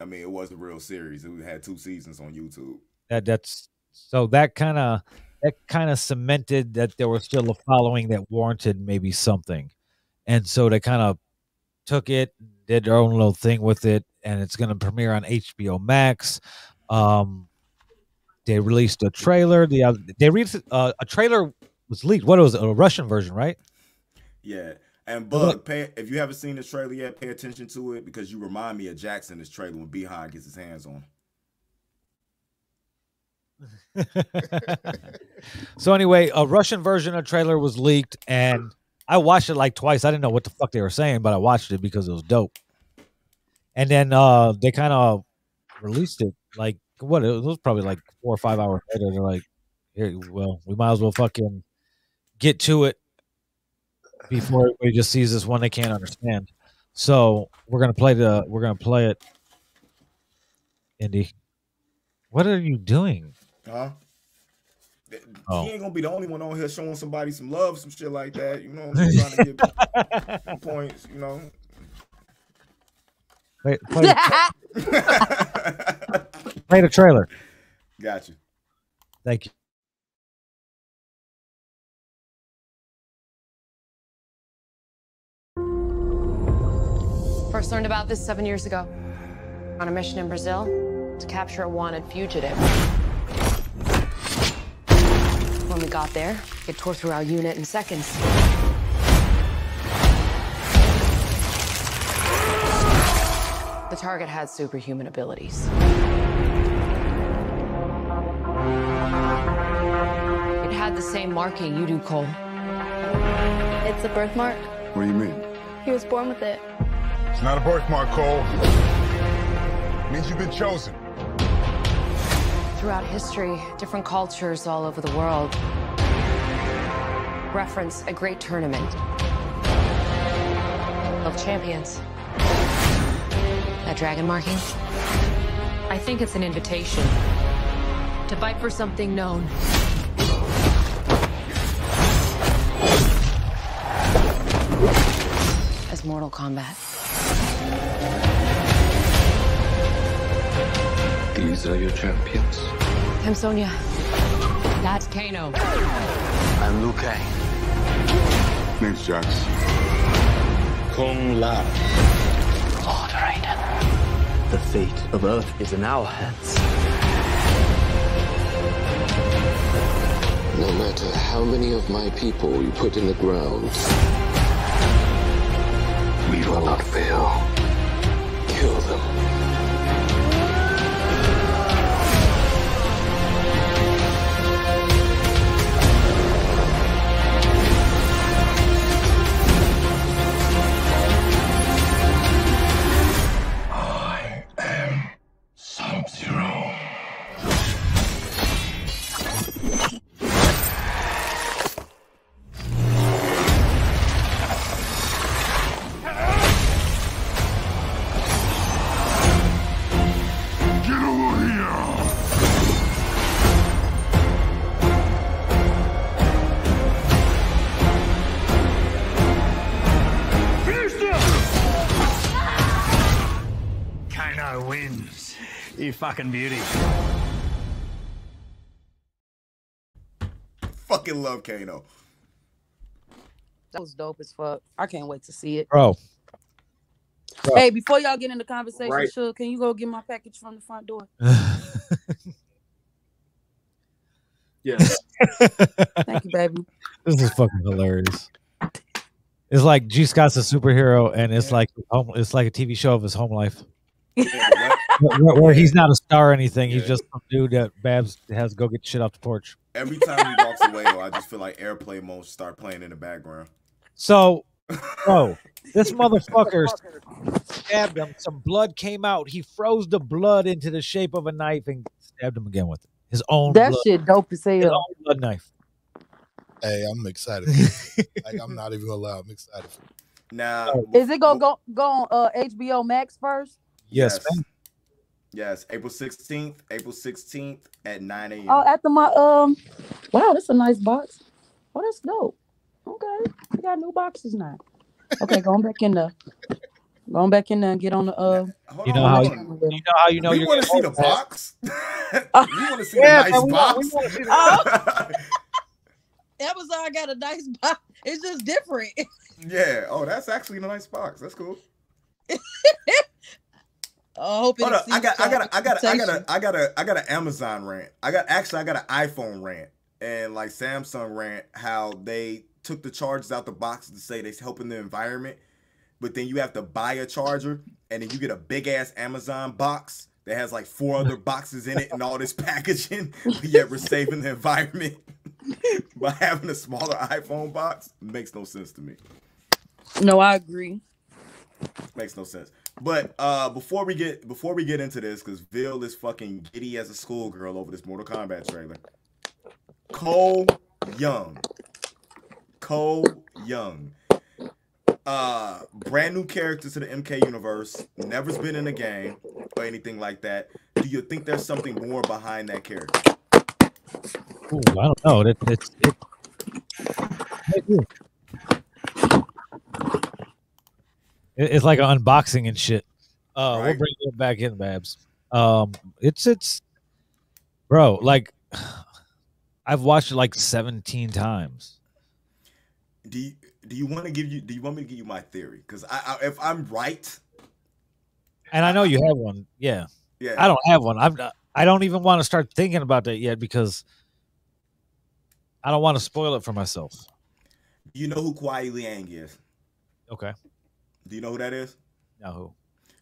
I mean, it was a real series. It had two seasons on YouTube. that that's so that kind of that kind of cemented that there was still a following that warranted maybe something and so they kind of took it did their own little thing with it and it's going to premiere on hbo max um they released a trailer the other they released uh, a trailer was leaked what was it a russian version right Yeah. And Bug, pay if you haven't seen this trailer yet, pay attention to it because you remind me of Jackson this trailer when Behind gets his hands on. <laughs> so anyway, a Russian version of trailer was leaked, and I watched it like twice. I didn't know what the fuck they were saying, but I watched it because it was dope. And then uh they kind of released it like what? It was probably like four or five hours later. They're like, "Here, well, we might as well fucking get to it before everybody just sees this one they can't understand." So we're gonna play the we're gonna play it. Indy, what are you doing? Huh? Oh. He ain't gonna be the only one on here showing somebody some love, some shit like that. You know, I'm saying? trying to get <laughs> points. You know. Wait, play, <laughs> <laughs> play, play the trailer. Got you. Thank you. First learned about this seven years ago. On a mission in Brazil to capture a wanted fugitive. When we got there, it tore through our unit in seconds. The target had superhuman abilities. The same marking you do, Cole. It's a birthmark. What do you mean? He was born with it. It's not a birthmark, Cole. It means you've been chosen. Throughout history, different cultures all over the world reference a great tournament of champions. That dragon marking? I think it's an invitation to fight for something known. As Mortal Kombat. These are your champions. I'm Sonya. That's Kano. I'm Liu Kang. Name's Jax. Kung Lao. Lord Raiden. The fate of Earth is in our hands. No matter how many of my people you put in the ground, we will not fail. Kill them. Fucking beauty. Fucking love Kano. That was dope as fuck. I can't wait to see it. Bro. Hey, before y'all get into conversation, Right. sure, can you go get my package from the front door? <laughs> Yes. <laughs> Thank you, baby. This is fucking hilarious. It's like G Scott's a superhero, and it's like home, it's like a TV show of his home life, <laughs> where, where he's not a star or anything. He's just some dude that Babs has to go get shit off the porch. Every time he walks away, though, I just feel like airplay mode start playing in the background. So, <laughs> bro, this motherfucker stabbed him. Some blood came out. He froze the blood into the shape of a knife and stabbed him again with it. His own That blood. shit dope as His hell. own blood knife. Hey, I'm excited. <laughs> like I'm not even gonna lie, I'm excited. Now, Is it gonna go go on uh, HBO Max first? Yes, Yes, April 16th, April 16th at 9 a.m. Oh, after my um, wow, that's a nice box. Oh, that's dope. Okay, we got new boxes now. Okay, going back in there. Going back in there and get on the uh. You know how you, you know how you know you're want to see the getting old, box. <laughs> you want to see Yeah, the nice box? we wanna see the- Amazon <laughs> got a nice box. It's just different. yeah. Oh, that's actually a nice box. That's cool. <laughs> I hope Hold up. I got, I got, I got, I got, a, I got a, I got an Amazon rant. I got actually, I got an iPhone rant and like Samsung rant. How they took the chargers out the box to say they're helping the environment, but then you have to buy a charger and then you get a big ass Amazon box that has like four other <laughs> boxes in it and all this packaging, but yet we're saving the environment <laughs> by having a smaller iPhone box. Makes no sense to me. No, I agree. Makes no sense. But uh before we get before we get into this, because Bill is fucking giddy as a schoolgirl over this Mortal Kombat trailer. Cole Young. Cole Young. Uh brand new character to the MK universe. Never's been in a game or anything like that. Do you think there's something more behind that character? Ooh, I don't know. It, it's it, it- it's like an unboxing and shit. Uh, we'll bring it back in, Babs. Um, it's it's, bro. Like, <sighs> I've watched it like seventeen times. Do you do you want to give you do you want me to give you my theory? Because I, I if I'm right, And I know you have one. Yeah. Yeah. I don't have one. I'm not, I don't even want to start thinking about that yet because I don't want to spoil it for myself. you know who Kuai Liang is. Okay. Do you know who that is? No.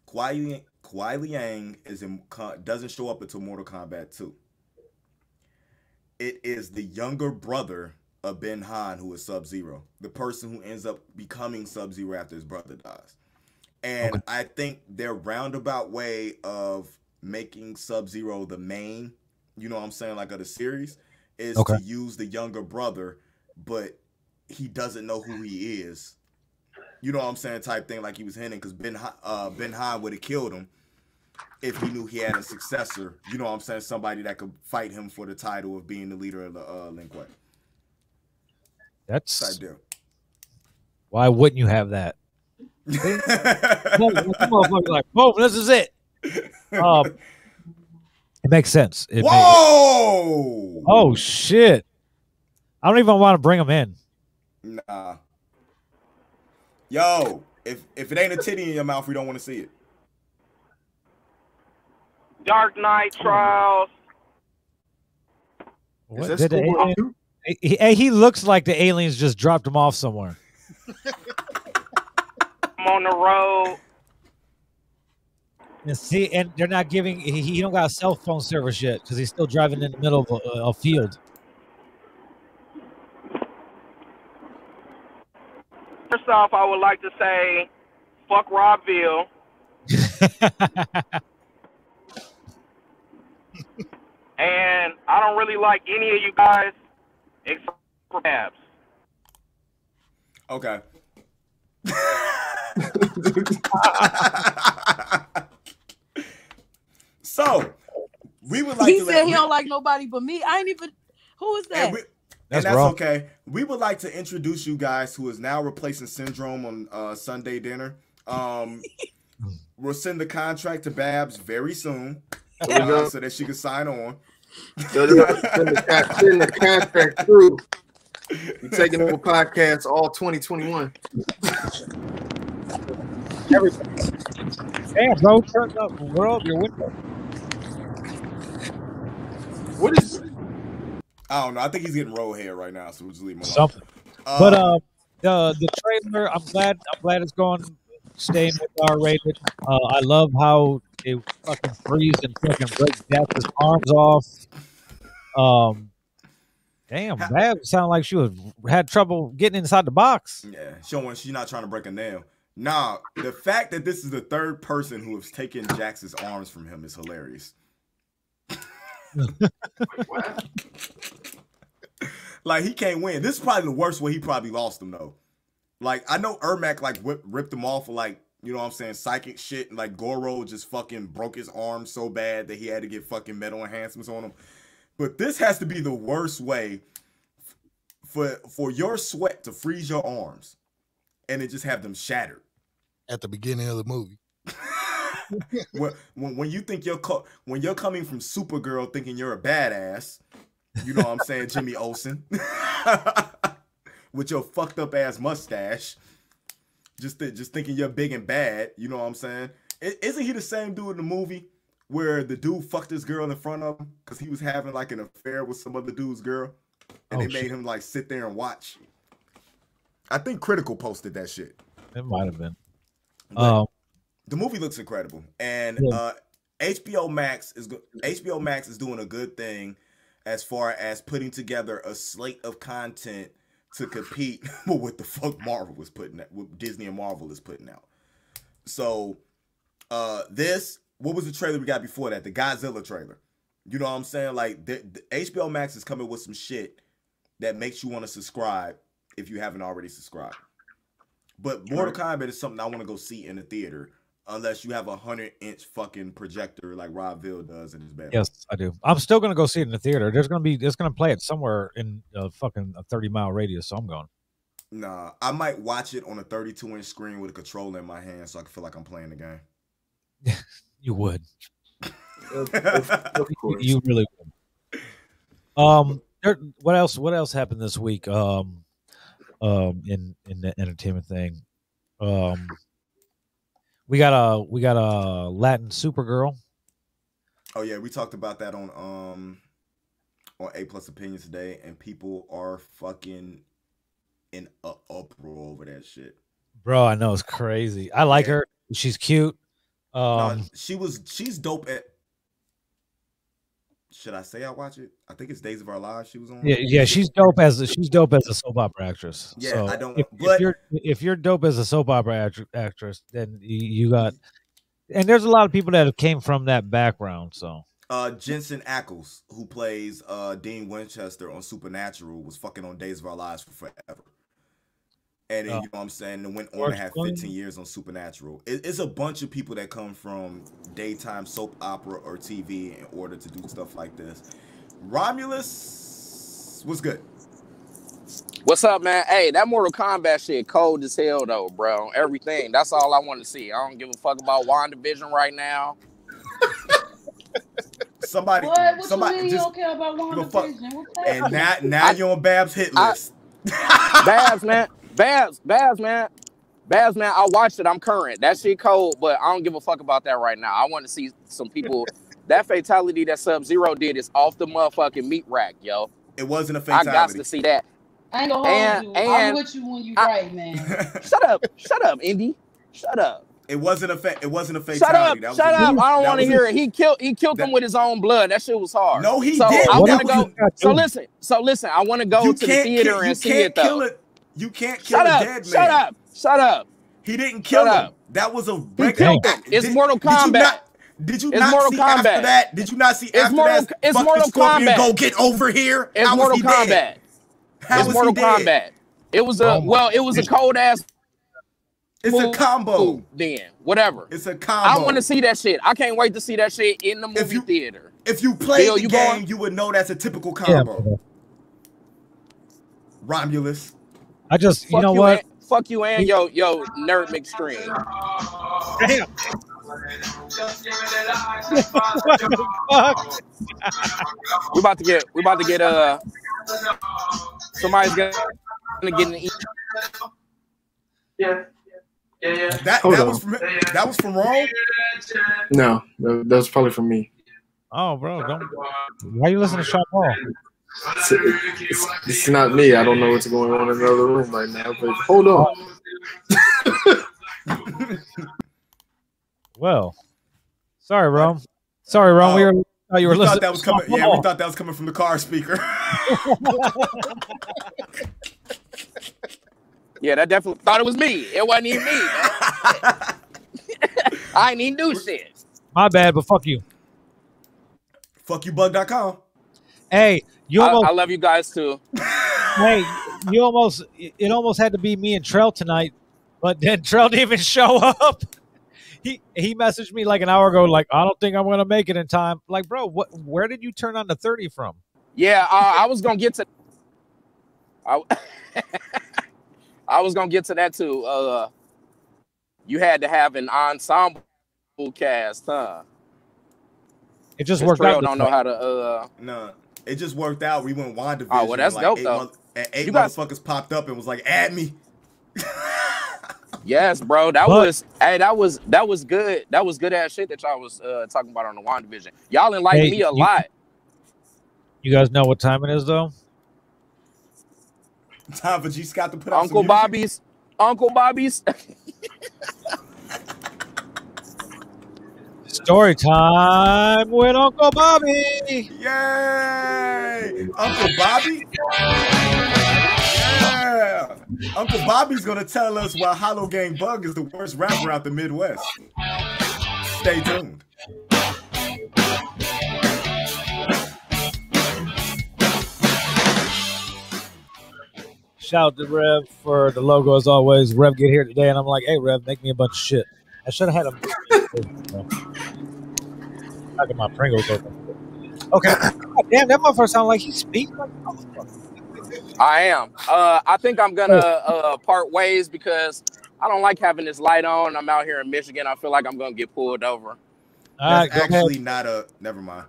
Kuai Liang, Kuai Liang is in doesn't show up until Mortal Kombat 2. It is the younger brother of Bi-Han, who is Sub Zero, the person who ends up becoming Sub Zero after his brother dies. And okay. I think their roundabout way of making Sub Zero the main, you know what I'm saying, like of the series, is okay. to use the younger brother, but he doesn't know who he is. You know what I'm saying, type thing, like he was hinting, because Ben uh, Bi-Han would have killed him if he knew he had a successor. You know what I'm saying, somebody that could fight him for the title of being the leader of the uh, Lin Kuei. That's idea. Why wouldn't you have that? <laughs> like, boom, this is it. Um, it makes sense. It Whoa! Makes, oh shit! I don't even want to bring him in. Nah. Yo, if if it ain't a titty in your mouth, we don't want to see it. Dark Knight Trials. What? Did alien, he, he looks like the aliens just dropped him off somewhere. <laughs> I'm on the road. And see, and they're not giving. He, he don't got a cell phone service yet because he's still driving in the middle of a, a field. First off, I would like to say, fuck Robville. <laughs> and I don't really like any of you guys except for Babs. Okay. <laughs> so we would like he to said he don't like nobody but me. I ain't even who is that? And, that's, and that's okay. We would like to introduce you guys who is now replacing Syndrome on uh, Sunday dinner. Um, <laughs> we'll send the contract to Babs very soon uh, so that she can sign on. So send, the, send the contract through. You're taking over podcasts all 2021. Everything. Damn, bro, turn up, roll up your window. What is? I don't know. I think he's getting roll hair right now, so we'll just leave him alone. Something. Uh, but uh, the the trailer, I'm glad. I'm glad it's going staying with R rated. Uh, I love how it fucking freeze and fucking break Jax's arms off. Um, Damn, that sounded like she was had trouble getting inside the box. Yeah, showing she's not trying to break a nail. Nah, the fact that this is the third person who has taken Jax's arms from him is hilarious. <laughs> like he can't win. This is probably the worst way he probably lost him though. Like I know Ermac like whip, ripped him off for like you know what I'm saying psychic shit. And, like Goro just fucking broke his arm so bad that he had to get fucking metal enhancements on him. But this has to be the worst way for for your sweat to freeze your arms and then just have them shattered at the beginning of the movie. <laughs> when, when, when you think you're co- when you're coming from Supergirl thinking you're a badass, you know what I'm saying, Jimmy Olsen, <laughs> with your fucked up ass mustache, just th- just thinking you're big and bad, you know what I'm saying? isn't he the same dude in the movie? where the dude fucked this girl in front of him because he was having like an affair with some other dude's girl, and oh, they made shit. him like sit there and watch. I think Critical posted that shit. It might have been. Um, the movie looks incredible, and yeah. uh, HBO Max is good. HBO Max is doing a good thing as far as putting together a slate of content to compete <laughs> with what the fuck Marvel was putting out, what Disney and Marvel is putting out. So, uh, this what was the trailer we got before that? The Godzilla trailer. You know what I'm saying? Like the, the HBO Max is coming with some shit that makes you want to subscribe if you haven't already subscribed. But Mortal Kombat is something I want to go see in the theater unless you have a hundred inch fucking projector like Robville does in his bed. Yes, I do. I'm still gonna go see it in the theater. There's gonna be there's gonna play it somewhere in a fucking a 30 mile radius, so I'm going. Nah, I might watch it on a 32 inch screen with a controller in my hand so I can feel like I'm playing the game. <laughs> You would. of, of. <laughs> You really would. Um, there, what else? What else happened this week? Um, um, in in the entertainment thing, um, we got a we got a Latin Supergirl. Oh yeah, we talked about that on um on A Plus Opinions today, and people are fucking in a uproar over that shit. Bro, I know it's crazy. I like yeah. her. She's cute. Um, she was she's dope at. Should I say I watch it? I think it's Days of Our Lives. She was on. Yeah, yeah, she's dope as a, she's dope as a soap opera actress. Yeah, so I don't- If, but- if you're if you're dope as a soap opera act- actress, then you, you got, and there's a lot of people that have came from that background. So Uh, Jensen Ackles, who plays uh Dean Winchester on Supernatural, was fucking on Days of Our Lives for forever. And then, Oh. you know what I'm saying, and went on George to have Clooney? 15 years on Supernatural. It, it's a bunch of people that come from daytime soap opera or TV in order to do stuff like this. Romulus was good. What's up, man? Hey, that Mortal Kombat shit cold as hell though, bro. Everything. That's all I want to see. I don't give a fuck about WandaVision right now. Somebody, What? What somebody you mean just you don't care about give a. WandaVision? And happening? now, now you're on Bab's hit list. Babs, man. <laughs> Babs, Babs, man. Babs, man. I watched it. I'm current. That shit cold, but I don't give a fuck about that right now. I want to see some people. that fatality that Sub Zero did is off the motherfucking meat rack, yo. It wasn't a fatality. I got to see that. I ain't gonna hold And- you. and- I'm with you when you right, man. <laughs> Shut up. Shut up, Indy. Shut up. It wasn't a fa- it wasn't a fatality. Shut up! That was Shut a- up! I don't want to was a- hear it. He killed. He killed him with his own blood. That shit was hard. No, he so didn't. I want to go. So listen. So listen. I want to go You to the theater kill- you and see can't it though. kill it. You can't kill Shut a up! dead man. Shut up! Shut up! He didn't kill Shut him. up. That was a He regular. killed him. It's Did- Mortal Did you Kombat. not, did you It's not Mortal see after that? Did you not see It's after Mortal- that? it's fucking Mortal Scorpion Kombat. Go get over here. It's How was Mortal he dead? How it's was Mortal he dead? Kombat. It was a Oh well. It was a cold ass. It's a combo. Then whatever. It's a combo. I want to see that shit. I can't wait to see that shit in the movie theater. If you play Bill, the you game, going? you would know that's a typical Yeah, combo. Romulus. I just you know you what? And, fuck you and yo yo nerd McStream. Damn. Fuck. <laughs> We about to get. We about to get. Uh, somebody's gonna gonna get an. E- Yeah. Yeah, yeah. That Hold that on. was from that was from Rome. No, that, that was probably from me. Oh, bro, don't. Why you listening to Sean Paul? It's, it's, it's not me. I don't know what's going on in another room right now. But hold on. <laughs> Well, sorry, Rome. Sorry, Rome. we were thought you were we listening. thought that was coming. Yeah, we thought that was coming from the car speaker. <laughs> yeah, that definitely thought it was me. It wasn't even me. man. <laughs> I ain't even do shit. My bad, but fuck you. Fuck you, Fuckyoubug.com. Hey, you I, almost. I love you guys too. hey, you almost. It almost had to be me and Trell tonight, but then Trell didn't even show up. He he messaged me like an hour ago, like I don't think I'm gonna make it in time. Like, bro, what? Where did you turn on the thirty from? Yeah, uh, I was gonna get to. I, <laughs> I was gonna get to that too. Uh, you had to have an ensemble cast, huh? It just worked Trail out. Don't know how to. Uh, No, it just worked out. We went WandaVision. Oh, well, that's like dope, eight though. month- and eight You guys- motherfuckers popped up and was like, "Add me." yes, bro. That But- was. Hey, that was that was good. That was good ass shit that y'all was uh, talking about on the WandaVision. Y'all enlightened Hey, me a you- lot. You guys know what time it is, though. Time for G Scott to put out Uncle some music. Bobby's. Uncle Bobby's. <laughs> Story time with Uncle Bobby. Yay! Uncle Bobby. Yeah. Uncle Bobby's gonna tell us why Hollow Gang Bug is the worst rapper out the Midwest. Stay tuned. Shout out to Rev for the logo as always. Rev get here today, and I'm like, hey Rev, make me a bunch of shit. I should have had him. <laughs> I got my Pringles open. Okay. God <coughs> damn, that motherfucker sound like he speaks like a motherfucker. I am. Uh, I think I'm gonna uh, part ways because I don't like having this light on. I'm out here in Michigan. I feel like I'm gonna get pulled over. All right, That's go ahead. actually not a. Never mind.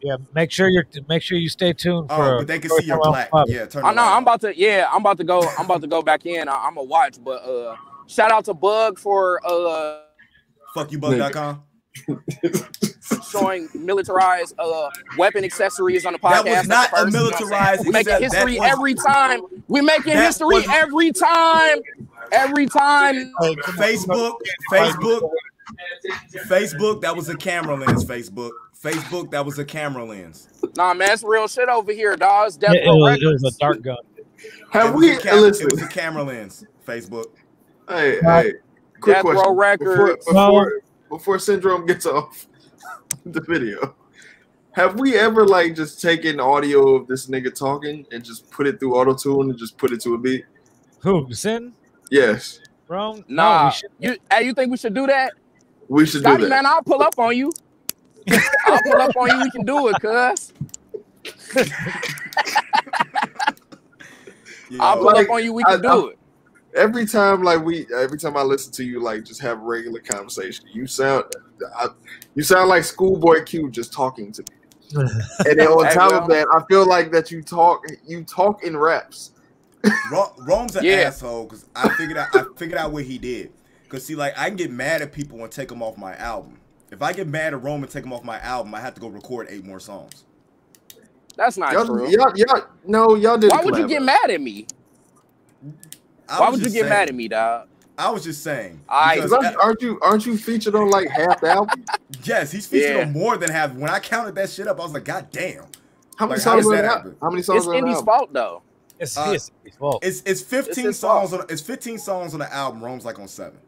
Yeah, make sure you're make sure you stay tuned Oh, but they can see your Uncle black. Bobby. Yeah, turn. I know. I'm about to. Yeah, I'm about to go. I'm about to go back in. I, I'm gonna watch. But uh, shout out to Bug for uh Fuckyoubug.com. showing militarized uh weapon accessories on the podcast. That was not the a first, you know militarized- We making that- that history was- every time. We making history was- every time. Every time. Facebook, Facebook, Facebook. That was a camera lens. Facebook, Facebook. That was a camera lens. Nah, man, it's real shit over here, dog. It's It, Death it Row was, it was a dark gun. Have it we? a cam- It was a camera lens. Facebook. Hey, hey. Quick Death question. Row Records. Before, before, before Syndrome gets <laughs> off the video, have we ever like just taken audio of this nigga talking and just put it through auto tune and just put it to a beat? Who? Sin? Yes, Wrong? Nah, we should- you, hey, you think we should do that? we should Scotty, do that. man, I'll pull up on you. <laughs> I'll pull up on you. We can do it, cuz. <laughs> I'll pull Like, up on you. We I- can do I- it. Every time, like we, every time I listen to you, like just have regular conversation. You sound, I, you sound like schoolboy Q just talking to me. <laughs> And then on top well- of that, I feel like that you talk, you talk in raps. Rome's an Yeah. asshole because I figured out I figured out what he did. Cause see, like I can get mad at people and take them off my album. If I get mad at Rome and take them off my album, I have to go record eight more songs. That's not Y'all, true. y'all, y'all, no, y'all did. Why would you get mad at me? I Why would you just get mad at me, dog? I was just saying. I- Aren't, aren't you? Aren't you featured on like half the album? yes, he's featured Yeah. on more than half. When I counted that shit up, I was like, God damn. How many Like, songs does on that that? happen? How many songs It's Indy's album? fault though. It's Uh, his, his fault. It's it's 15 his songs fault. on it's 15 songs on the album. Rome's like on seven.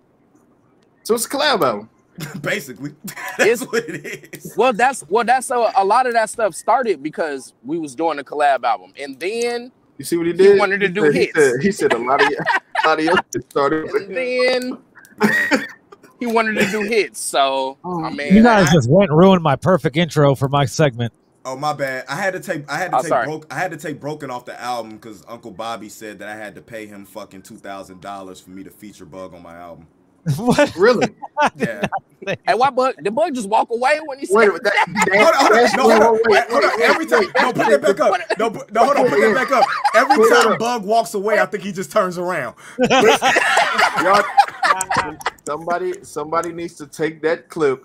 So it's a collab album. <laughs> Basically. <laughs> That's what it is. Well, that's well, that's a, a lot of that stuff started because we was doing a collab album, and then You see what he did? He wanted to do said, hits. He said, he said a lot of y- a lot of y'all started. with and then <laughs> he wanted to do hits. So I mm. mean, You guys I- just went and ruined my perfect intro for my segment. Oh my bad. I had to take I had to Oh, take broke I had to take broken off the album because Uncle Bobby said that I had to pay him fucking two thousand dollars for me to feature Bug on my album. <laughs> what? Really? <laughs> Yeah. hey, why bug? Did bug just walk away when he said Wait, that? that, that, Hold on, hold on, no, hold on, wait, wait, hold on. Every time, wait, no, put that back up. No, no, hold on, put that back up. Every time. Bug walks away, I think he just turns around. <laughs> Y'all, somebody, somebody needs to take that clip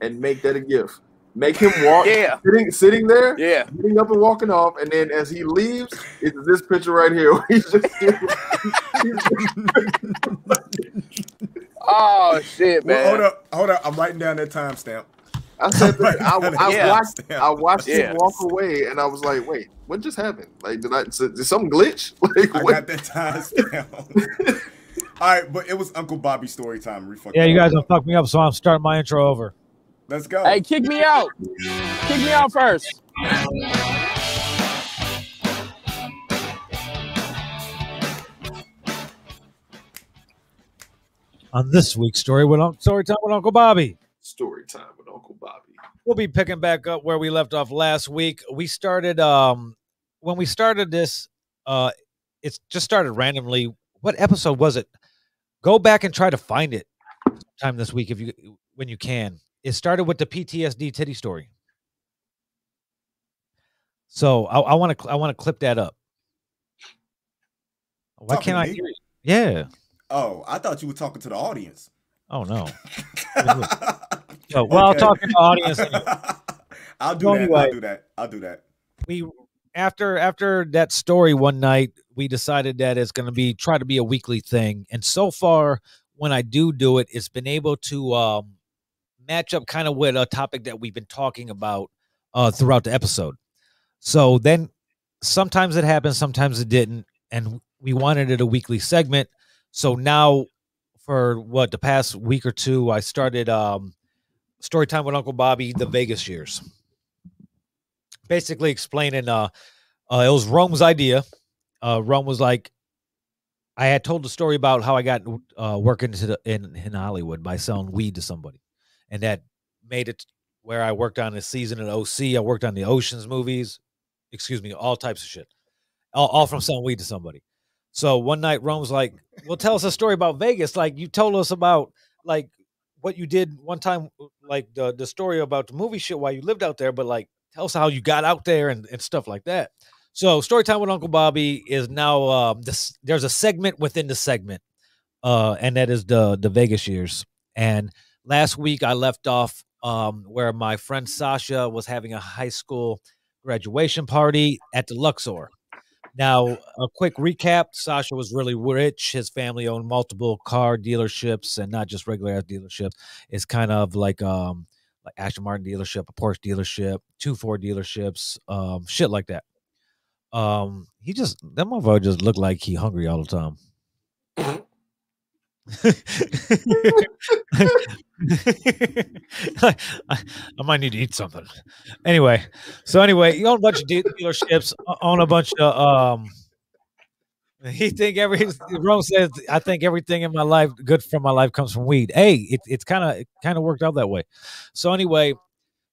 and make that a gift. Make him walk, Yeah. sitting, sitting there, Yeah. getting up and walking off, and then as he leaves, it's this picture right here. where He's just, Oh shit, man. Well, hold up, hold up. I'm writing down that timestamp. I said, that, I, I Yeah. watched, I watched Yeah. him walk away, and I was like, "Wait, what just happened? Like, did I? Did something glitch? <laughs> Like, I what? got that timestamp. <laughs> All right, but it was Uncle Bobby's story time. We fucked Yeah, you guys don't fuck me up, so I'm starting my intro over. Let's go. Hey, kick me out. Kick me out first. On this week's story with Uncle Story Time with Uncle Bobby. Story time with Uncle Bobby. We'll be picking back up where we left off last week. We started um when we started this, uh it's just started randomly. What episode was it? Go back and try to find it sometime this week if you when you can. It started with the PTSD titty story. So I, I want to I want to clip that up. Why can't I hear you? Yeah. Oh, I thought you were talking to the audience. Oh no. So, well, I'll Okay. talk to the audience. anyway. <laughs> I'll do So that. anyway- I'll do that. I'll do that. we after after that story one night we decided that it's going to be try to be a weekly thing and so far when i do do it it's been able to um match up kind of with a topic that we've been talking about uh throughout the episode so then sometimes it happened sometimes it didn't and we wanted it a weekly segment so now for what the past week or two i started um story time with uncle bobby the vegas years basically explaining uh, uh it was Rome's idea. Uh Rome was like I had told the story about how I got uh working the, in in Hollywood by selling weed to somebody. And that made it where I worked on a season in OC, I worked on the Oceans movies, excuse me, all types of shit. All, all from selling weed to somebody. So one night Rome's like, Well, tell us a story about Vegas. Like you told us about like what you did one time, like the the story about the movie shit while you lived out there, but like tell us how you got out there and, and stuff like that. So story time with Uncle Bobby is now um this there's a segment within the segment. Uh and that is the the Vegas years. And last week I left off um where my friend Sasha was having a high school graduation party at the Luxor. Now, a quick recap Sasha was really rich. His family owned multiple car dealerships and not just regular ass dealerships. It's kind of like um like Aston Martin dealership, a Porsche dealership, two Ford dealerships, um, shit like that. Um, he just that motherfucker just looked like he hungry all the time. <laughs> <laughs> I, I might need to eat something. Anyway, so anyway, you own a bunch of dealerships, own a bunch of um. He think every Rome says I think everything in my life good from my life comes from weed. Hey, it, it's kind of it kind of worked out that way. So anyway,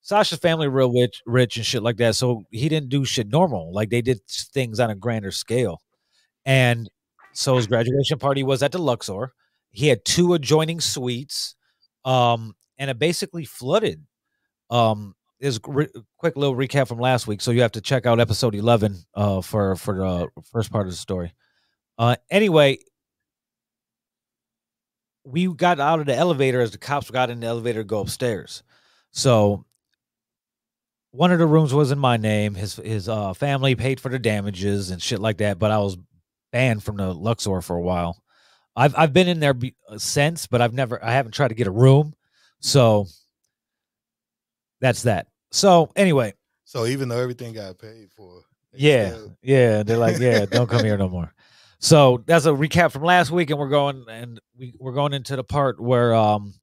Sasha's family real rich, rich and shit like that. So he didn't do shit normal. Like they did things on a grander scale. And so his graduation party was at the Luxor. He had two adjoining suites, um, and it basically flooded. Um, is quick little recap from last week. So you have to check out episode eleven uh, for for the first part of the story. Uh, anyway, we got out of the elevator as the cops got in the elevator to go upstairs. So one of the rooms was in my name. His his uh, family paid for the damages and shit like that. But I was banned from the Luxor for a while. I've I've been in there be, uh, since, but I've never I haven't tried to get a room. So that's that. So anyway, So even though everything got paid for, yeah, still- yeah, they're like, yeah, <laughs> don't come here no more. So that's a recap from last week, and we're going and we we're going into the part where um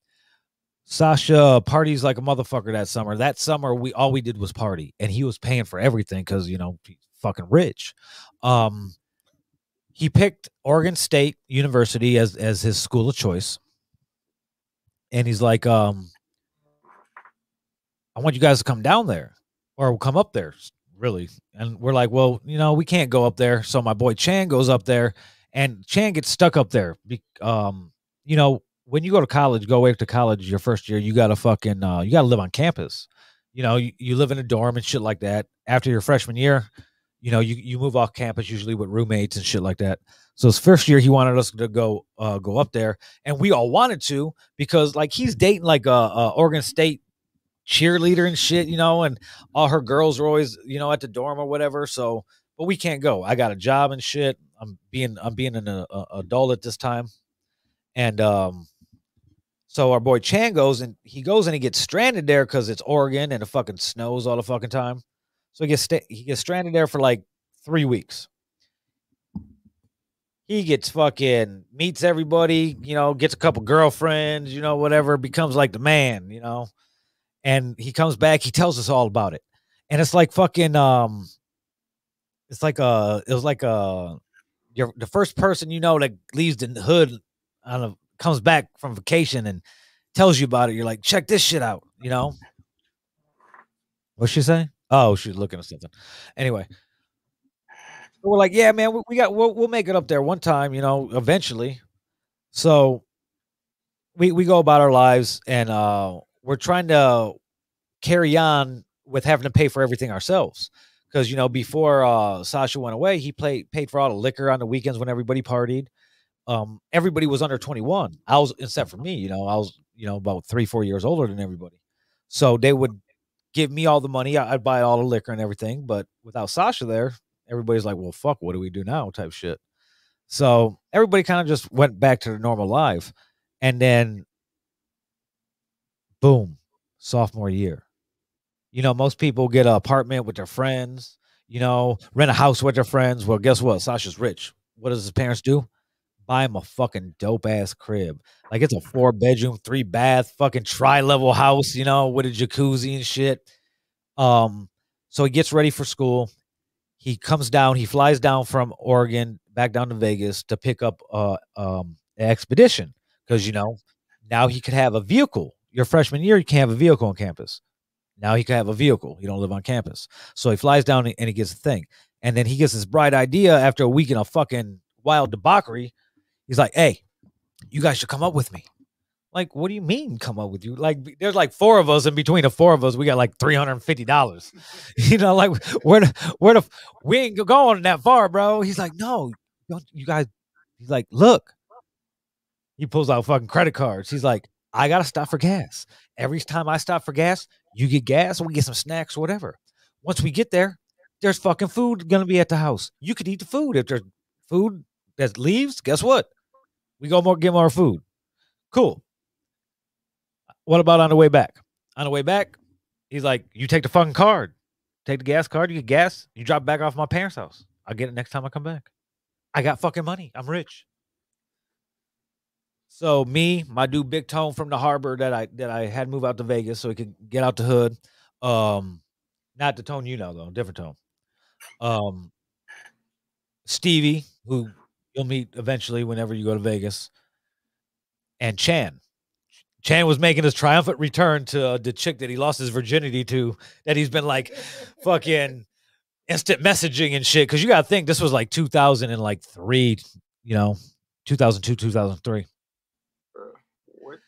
Sasha parties like a motherfucker that summer. That summer, we all we did was party, and he was paying for everything because you know he's fucking rich. Um, he picked Oregon State University as as his school of choice, and he's like, um, I want you guys to come down there or come up there, really. And we're like, well, you know, we can't go up there. So my boy Chan goes up there, and Chan gets stuck up there. Um, you know, when you go to college, go away to college your first year, you gotta fucking uh, you gotta live on campus. You know, you, you live in a dorm and shit like that. After your freshman year, you know, you, you move off campus usually with roommates and shit like that. So his first year, he wanted us to go uh, go up there, and we all wanted to because like he's dating like a, a Oregon State cheerleader and shit, you know, and all her girls are always you know at the dorm or whatever. So, but we can't go. I got a job and shit. I'm being I'm being an uh, adult at this time, and um, so our boy Chan goes and he goes and he gets stranded there because it's Oregon and it fucking snows all the fucking time. So he gets he gets stranded there for like three weeks. He gets fucking meets everybody, you know, gets a couple girlfriends, you know, whatever, becomes like the man, you know. And he comes back, he tells us all about it. And it's like fucking um it's like a it was like a you're the first person you know that leaves the hood on a comes back from vacation and tells you about it. You're like, check this shit out, you know. What's she say? Oh, she's looking at something. Anyway, we're like, yeah, man, we, we got we'll, we'll make it up there one time, you know, eventually. So we we go about our lives and uh we're trying to carry on with having to pay for everything ourselves because you know before uh Sasha went away, he played paid for all the liquor on the weekends when everybody partied. Um, everybody was under 21. I was except for me, you know, I was you know about three four years older than everybody, so they would give me all the money. I- I'd buy all the liquor and everything, but without Sasha there, everybody's like, well, fuck, what do we do now? Type shit. So everybody kind of just went back to their normal life, and then boom, sophomore year. You know, most people get an apartment with their friends, you know, rent a house with their friends. Well, guess what? Sasha's rich. What does his parents do? Buy him a fucking dope ass crib. Like it's a four bedroom, three bath, fucking tri level house, you know, with a jacuzzi and shit. Um, so he gets ready for school. He comes down, he flies down from Oregon back down to Vegas to pick up uh um an expedition because you know now he could have a vehicle. Your freshman year, you can't have a vehicle on campus. Now he can have a vehicle. He don't live on campus. So he flies down and he gets a thing. And then he gets this bright idea after a week in a fucking wild debauchery. He's like, hey, you guys should come up with me. Like, what do you mean come up with you? Like, there's like four of us, and between the four of us, we got like three hundred and fifty dollars. <laughs> you know, like <laughs> where the where the we ain't going that far, bro. He's like, no, you guys. He's like, look. He pulls out fucking credit cards. He's like, I gotta stop for gas. Every time I stop for gas, you get gas, we get some snacks, whatever. Once we get there, there's fucking food gonna be at the house. You could eat the food. If there's food that leaves, guess what? We go more get more food. Cool. What about on the way back? On the way back, he's like, "You take the fucking card, take the gas card. You get gas. You drop back off my parents' house. I'll get it next time I come back. I got fucking money. I'm rich." So me, my dude Big Tone from the harbor that I that I had move out to Vegas so he could get out the hood. Um, not the tone you know though, different tone. Um, Stevie, who you'll meet eventually whenever you go to Vegas, and Chan. Chan was making his triumphant return to uh, the chick that he lost his virginity to, that he's been like <laughs> fucking instant messaging and shit. Cause you gotta think this was like 2003, you know, 2002, 2003. What?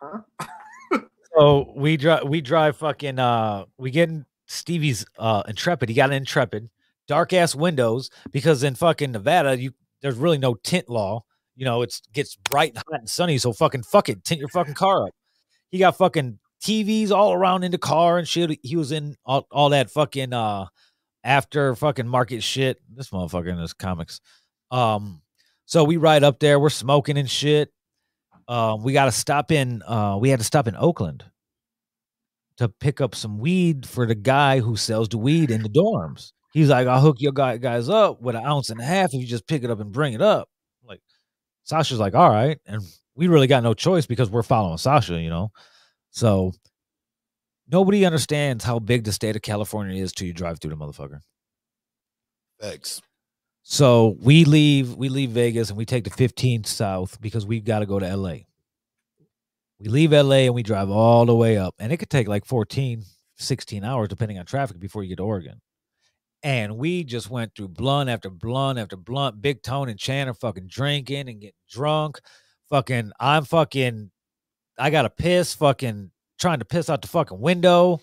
Huh? So <laughs> we drive, we drive fucking, uh, we get in Stevie's uh Intrepid. He got an Intrepid, dark ass windows because in fucking Nevada, you there's really no tint law. You know, it's gets bright and hot and sunny, so fucking fuck it, tint your fucking <laughs> car up. He got fucking TVs all around in the car and shit. He was in all, all that fucking uh after fucking market shit. This motherfucker in his comics. Um, so we ride up there, we're smoking and shit. Um, we got to stop in. Uh, we had to stop in Oakland to pick up some weed for the guy who sells the weed in the dorms. He's like, I'll hook your guy, guys up with an ounce and a half if you just pick it up and bring it up. Like, Sasha's like, all right. And we really got no choice because we're following Sasha, you know? So nobody understands how big the state of California is till you drive through the motherfucker. Thanks. So we leave, we leave Vegas and we take the 15 south because we got to go to LA. We leave LA and we drive all the way up, and it could take like 14, 16 hours depending on traffic before you get to Oregon. And we just went through blunt after blunt after blunt. Big Tone and Chan are fucking drinking and getting drunk. Fucking, I'm fucking, I got to piss, fucking trying to piss out the fucking window.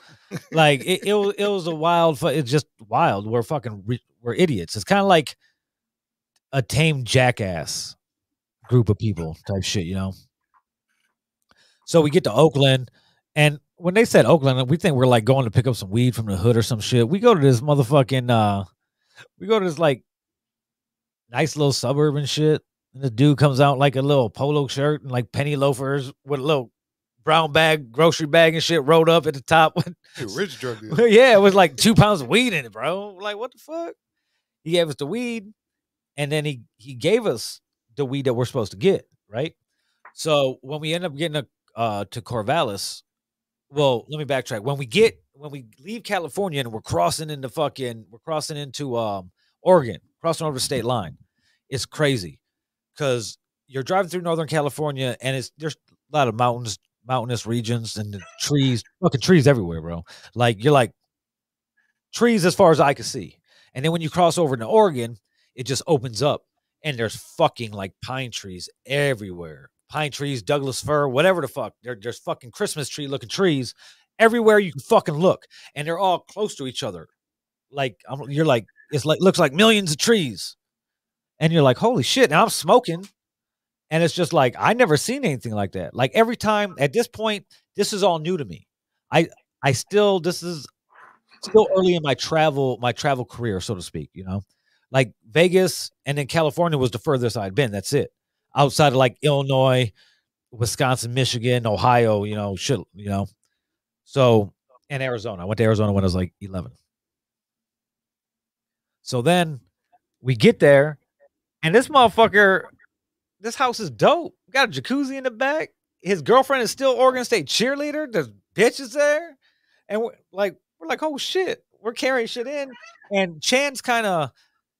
like it, it was, it was a wild, it's just wild. We're fucking, we're idiots. It's kind of like a tame jackass group of people type shit, you know? So we get to Oakland, and when they said Oakland, we think we're like going to pick up some weed from the hood or some shit. We go to this motherfucking uh we go to this like nice little suburban shit. And the dude comes out like a little polo shirt and like penny loafers with a little brown bag, grocery bag and shit rolled up at the top. <laughs> You rich drug dealer. <laughs> yeah, it was like two pounds of weed in it, bro. Like, what the fuck? He gave us the weed, and then he he gave us the weed that we're supposed to get, right? So when we end up getting a, uh, to Corvallis, well, let me backtrack. When we get when we leave California and we're crossing into fucking we're crossing into um Oregon, crossing over the state line, it's crazy because you're driving through Northern California and it's there's a lot of mountains, mountainous regions and trees, fucking trees everywhere, bro. Like you're like trees as far as I can see. And then when you cross over into Oregon, it just opens up and there's fucking like pine trees everywhere. Pine trees, Douglas fir, whatever the fuck. There, there's fucking Christmas tree looking trees everywhere you can fucking look. And they're all close to each other. Like I'm, you're like, it's like looks like millions of trees. And you're like, holy shit. Now I'm smoking. And it's just like, I never seen anything like that. Like every time at this point, this is all new to me. I I still this is still early in my travel, my travel career, so to speak, you know. Like Vegas and then California was the furthest I'd been. That's it. Outside of like Illinois, Wisconsin, Michigan, Ohio, you know, shit, you know. So and Arizona. I went to Arizona when I was like 11. So then we get there, and this motherfucker, this house is dope. Got a jacuzzi in the back. His girlfriend is still Oregon State cheerleader. There's bitches there, and we're like, we're like, oh shit, we're carrying shit in. And Chan's kind of,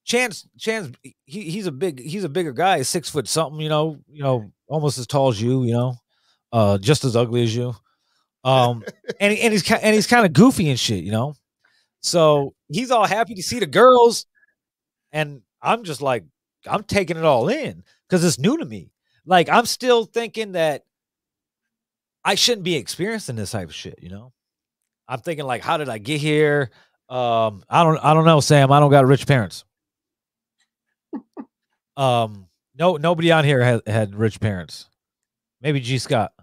Chan's, Chance, he, he's a big, he's a bigger guy, he's six foot something, you know, you know, almost as tall as you, you know, uh, just as ugly as you. Um, <laughs> and he, and he's and he's kind of goofy and shit, you know. So he's all happy to see the girls, and I'm just like, I'm taking it all in because it's new to me. Like I'm still thinking that I shouldn't be experiencing this type of shit, you know. I'm thinking like, how did I get here? Um, I don't, I don't know, Sam. I don't got rich parents. Um, no, nobody on here had had rich parents. Maybe G Scott.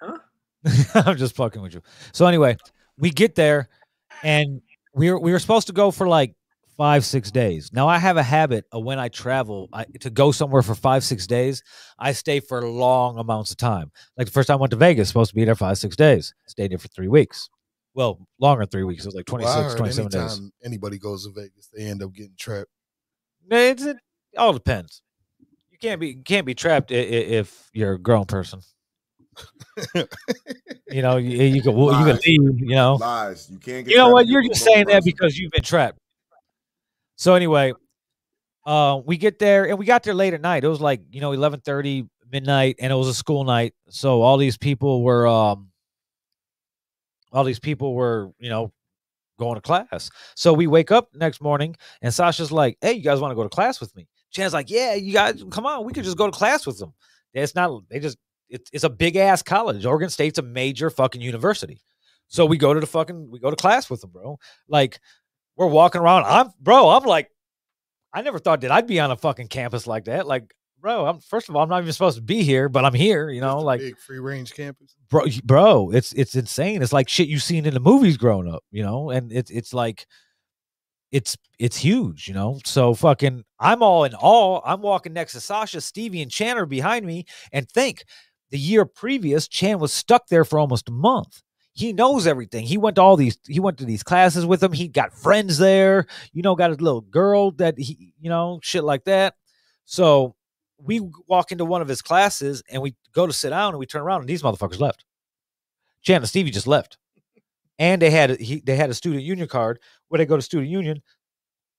Huh? <laughs> I'm just fucking with you. So anyway, we get there and we were we were supposed to go for like five six days. Now I have a habit of when I travel I, to go somewhere for five six days. I stay for long amounts of time. Like the first time I went to Vegas, supposed to be there five six days. Stayed there for three weeks. Well, longer than three weeks. It was like 26, Well, I heard 27 days. anybody goes to Vegas, they end up getting trapped. It's, it all depends. You can't be you can't be trapped if you're a grown person. <laughs> you know, you, you can you can leave. You know, Lies. You can't get You know what? You're just saying that because you've been trapped. So anyway, uh, we get there and we got there late at night. It was like you know eleven thirty midnight, and it was a school night. So all these people were um, all these people were you know going to class. So we wake up next morning, and Sasha's like, "Hey, you guys want to go to class with me?" Chan's like, "Yeah, you guys, come on, we could just go to class with them." It's not. They just. It's it's a big ass college. Oregon State's a major fucking university. So we go to the fucking we go to class with them, bro. Like we're walking around. I'm bro. I'm like, I never thought that I'd be on a fucking campus like that. Like, bro, I'm first of all, I'm not even supposed to be here, but I'm here. You know, like Big free range campus. bro, bro, it's it's insane. It's like shit you've seen in the movies growing up, you know, and it's it's like it's it's huge, you know. So fucking, I'm all in awe. I'm walking next to Sasha, Stevie, and Chan are behind me, and think the year previous, Chan was stuck there for almost a month. He knows everything. He went to all these. He went to these classes with him. He got friends there. You know, got his little girl that he, you know, shit like that. So we walk into one of his classes and we go to sit down and we turn around and these motherfuckers left. Chan and Stevie just left, and they had he they had a student union card where they go to student union,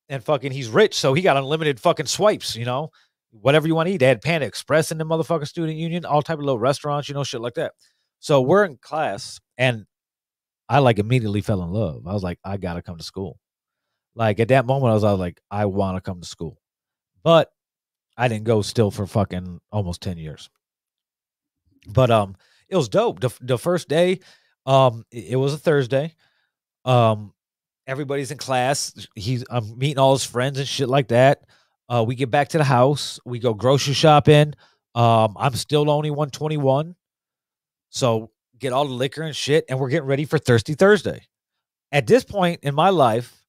and fucking he's rich, so he got unlimited fucking swipes. You know, whatever you want to eat. They had Panda Express in the motherfucking student union, all type of little restaurants, you know, shit like that. So we're in class, and I like immediately fell in love. I was like, I gotta come to school. Like at that moment, I was, I was like, I want to come to school, but I didn't go still for fucking almost ten years. But um, it was dope. The, the first day, um, it, it was a Thursday. Um, everybody's in class. He's I'm meeting all his friends and shit like that. Uh, we get back to the house. We go grocery shopping. Um, I'm still only 121, so get all the liquor and shit, and we're getting ready for Thirsty Thursday. At this point in my life,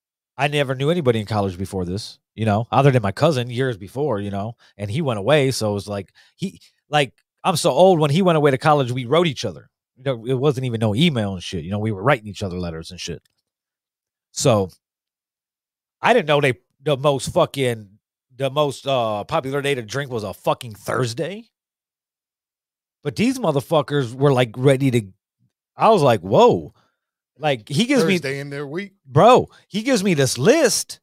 I never knew anybody in college before this, you know, other than my cousin years before, you know, and he went away. So it was like he like I'm so old when he went away to college, we wrote each other. You know, it wasn't even no email and shit. You know, we were writing each other letters and shit. So I didn't know they the most fucking the most uh popular day to drink was a fucking Thursday. But these motherfuckers were like ready to I was like, whoa. Like he gives me Thursday in their week. bro, he gives me this list.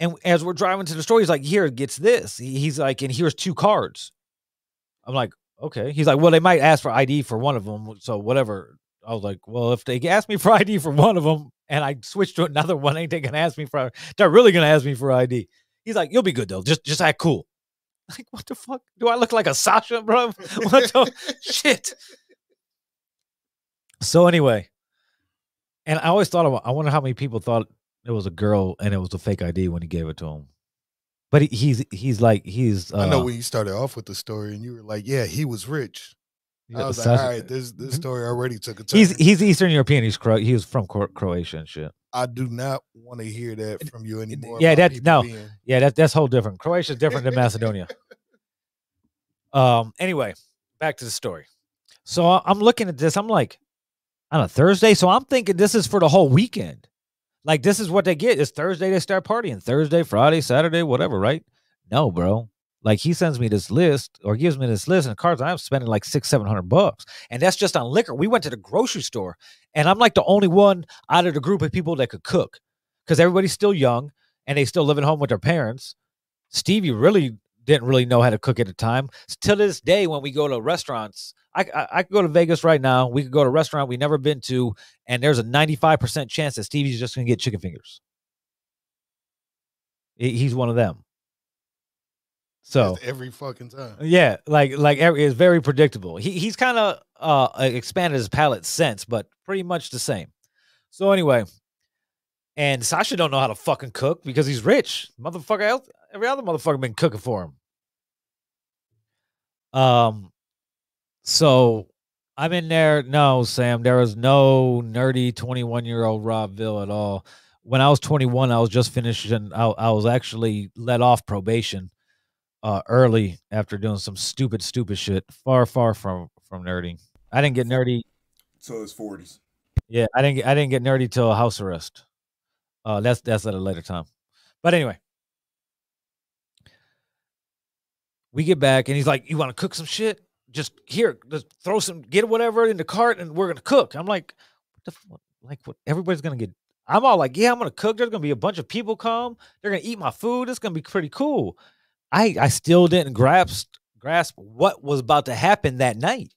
And as we're driving to the store, he's like, here, it gets this. He's like, and here's two cards. I'm like, okay. He's like, well, they might ask for ID for one of them. So whatever. I was like, well, if they ask me for ID for one of them and I switch to another <laughs> one, ain't they gonna ask me for they're really gonna ask me for ID. He's like, you'll be good though. Just just act cool. <laughs> Like, what the fuck? Do I look like a Sasha, bro? <laughs> What the shit? So anyway, and I always thought about I wonder how many people thought it was a girl and it was a fake ID when he gave it to him. But he, he's he's like he's uh, I know when you started off with the story and you were like, "Yeah, he was rich." I was like, "All right, this this story already took a turn." he's he's Eastern European. He's Cro- he was from Cro- Croatia and shit. I do not want to hear that from you anymore. yeah, that's no, being- yeah, that that's whole different. Croatia's different than Macedonia. <laughs> Um. Anyway, back to the story. So I'm looking at this. I'm like, on a Thursday. So I'm thinking this is for the whole weekend. Like this is what they get. It's Thursday they start partying. Thursday, Friday, Saturday, whatever. Right? No, bro. Like he sends me this list or gives me this list and cards. I'm spending like six, seven hundred bucks, and that's just on liquor. We went to the grocery store, and I'm like the only one out of the group of people that could cook because everybody's still young and they still live at home with their parents. Stevie really didn't really know how to cook at the time. S- Till this day, when we go to restaurants, I, I I could go to Vegas right now. We could go to a restaurant we never been to, and there's a 95 percent chance that Stevie's just gonna get chicken fingers. He's one of them. So every fucking time. yeah, like like every, it's very predictable. He he's kind of uh expanded his palate since, but pretty much the same. So anyway, and Sasha don't know how to fucking cook because he's rich. Motherfucker else, every other motherfucker been cooking for him. Um, so I'm in there. No, Sam, there was no nerdy 21 year old Rob Ville at all. when I was 21, I was just finishing. I, I was actually let off probation uh, early after doing some stupid, stupid shit. Far, far from from nerdy. I didn't get nerdy. So it's forties. Yeah, I didn't. I didn't get nerdy till house arrest. Uh, that's that's at a later time. But anyway, we get back and he's like, "You want to cook some shit? Just here, just throw some, get whatever in the cart, and we're gonna cook." I'm like, "What the fuck? Like, what? Everybody's gonna get." I'm all like, "Yeah, I'm gonna cook. There's gonna be a bunch of people come. They're gonna eat my food. It's gonna be pretty cool." I I still didn't grasp grasp what was about to happen that night.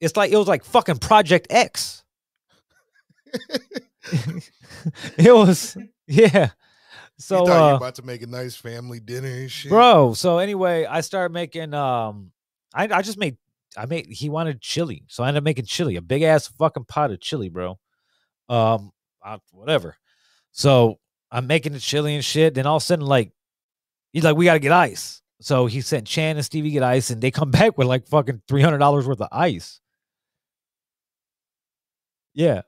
It's like it was like fucking Project X. <laughs> <laughs> it was yeah. So you thought you were uh, about to make a nice family dinner and shit. bro. So anyway, I started making um I I just made I made he wanted chili. So I ended up making chili, a big ass fucking pot of chili, bro. Um I, whatever. So I'm making the chili and shit. Then all of a sudden, like, he's like, we gotta get ice. So he sent Chan and Stevie get ice, and they come <laughs> back with like fucking three hundred dollars worth of ice. Yeah.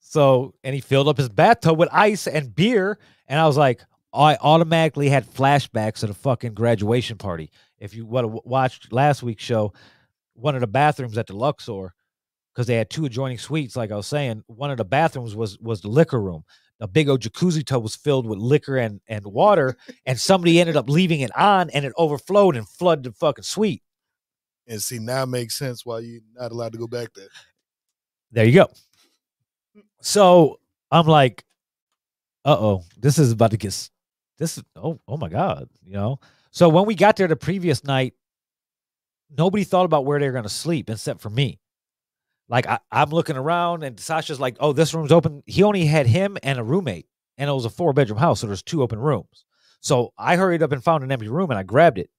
So and he filled up his bathtub with ice and beer, and I was like, I automatically had flashbacks of the fucking graduation party. If you would have watched last week's show, one of the bathrooms at the Luxor, because they had two adjoining suites, like I was saying, one of the bathrooms was was the liquor room. A big old jacuzzi tub was filled with liquor and and water, <laughs> and somebody ended up leaving it on, and it overflowed and flooded the fucking suite. And see, now it makes sense why you're not allowed to go back there. There you go. Mm. So I'm like, uh oh, this is about to get this oh oh my god, you know. So when we got there the previous night, nobody thought about where they were gonna sleep except for me. Like I, I'm looking around and Sasha's like, oh, this room's open. He only had him and a roommate, and it was a four bedroom house, so there's two open rooms. So I hurried up and found an empty room and I grabbed it.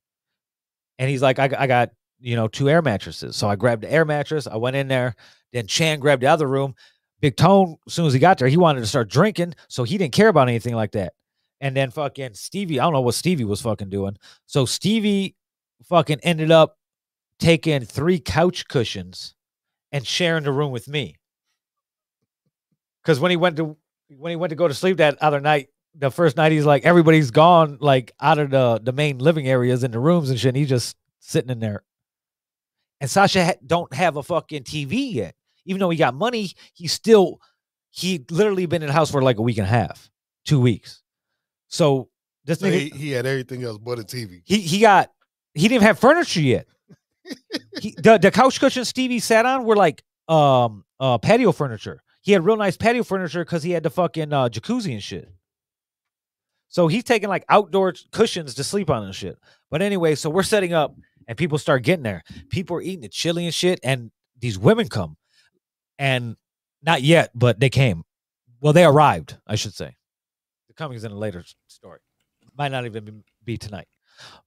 And he's like, I, I got, you know, two air mattresses. So I grabbed the air mattress. I went in there. Then Chan grabbed the other room. Big Tone, as soon as he got there, he wanted to start drinking. So he didn't care about anything like that. And then fucking Stevie, I don't know what Stevie was fucking doing. So Stevie fucking ended up taking three couch cushions and sharing the room with me. Because when he went to when he went to go to sleep that other night, the first night he's like everybody's gone like out of the the main living areas in the rooms and shit. And he's just sitting in there. And Sasha ha- don't have a fucking TV yet, even though he got money. He still he literally been in the house for like a week and a half, two weeks. So this So nigga he, he had everything else but a TV. he he got he didn't have furniture yet. he, <laughs> the the couch cushions Stevie sat on were like um uh patio furniture. He had real nice patio furniture because he had the fucking uh, jacuzzi and shit. So he's taking like outdoor cushions to sleep on and shit. But anyway, so we're setting up and people start getting there. People are eating the chili and shit, and these women come. And not yet, but they came. Well, they arrived, I should say. The coming is in a later story. Might not even be, tonight.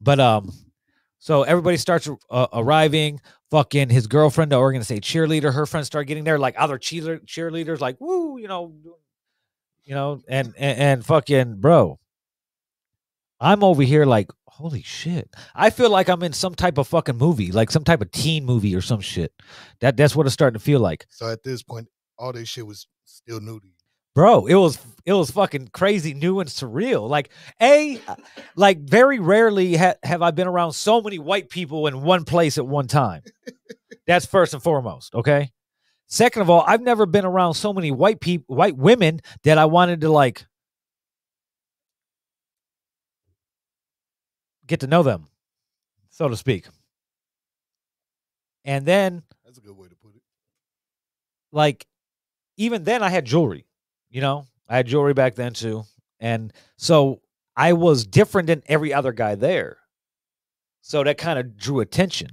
But um, so everybody starts uh, arriving. Fucking his girlfriend, or we're gonna say cheerleader, her friends start getting there, like other cheer- cheerleaders, like woo, you know, you know, and and, and fucking bro. I'm over here like, holy shit. I feel like I'm in some type of fucking movie, like some type of teen movie or some shit. That that's what it's starting to feel like. So at this point, all this shit was still new to you. Bro, it was it was fucking crazy, new and surreal. Like, a, like very rarely ha- have I been around so many white people in one place at one time. <laughs> That's first and foremost. Okay. Second of all, I've never been around so many white people, white women that I wanted to like get to know them, so to speak. And then That's a good way to put it. like even then I had jewelry, you know, I had jewelry back then too. And so I was different than every other guy there. So that kind of drew attention.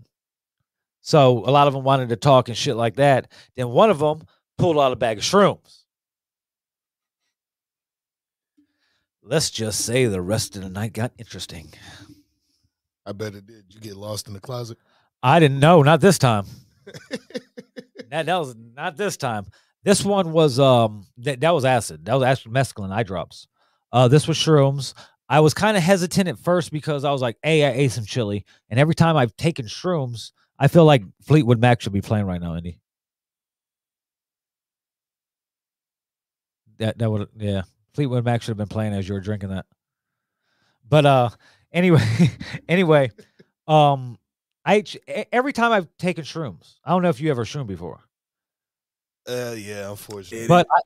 So a lot of them wanted to talk and shit like that. Then one of them pulled out a bag of shrooms. Let's just say the rest of the night got interesting. I bet it did. You get lost in the closet. I didn't know, not this time. <laughs> that, that was not this time. This one was um that, that was acid. That was actually mescaline eye drops. Uh this was shrooms. I was kind of hesitant at first because I was like, hey, I ate some chili. And every time I've taken shrooms, I feel like Fleetwood Mac should be playing right now, Andy. that that would yeah. Fleetwood Mac should have been playing as you were drinking that. But uh, anyway, <laughs> anyway, um, I every time I've taken shrooms, I don't know if you ever shroomed before, Uh, yeah, unfortunately. but I,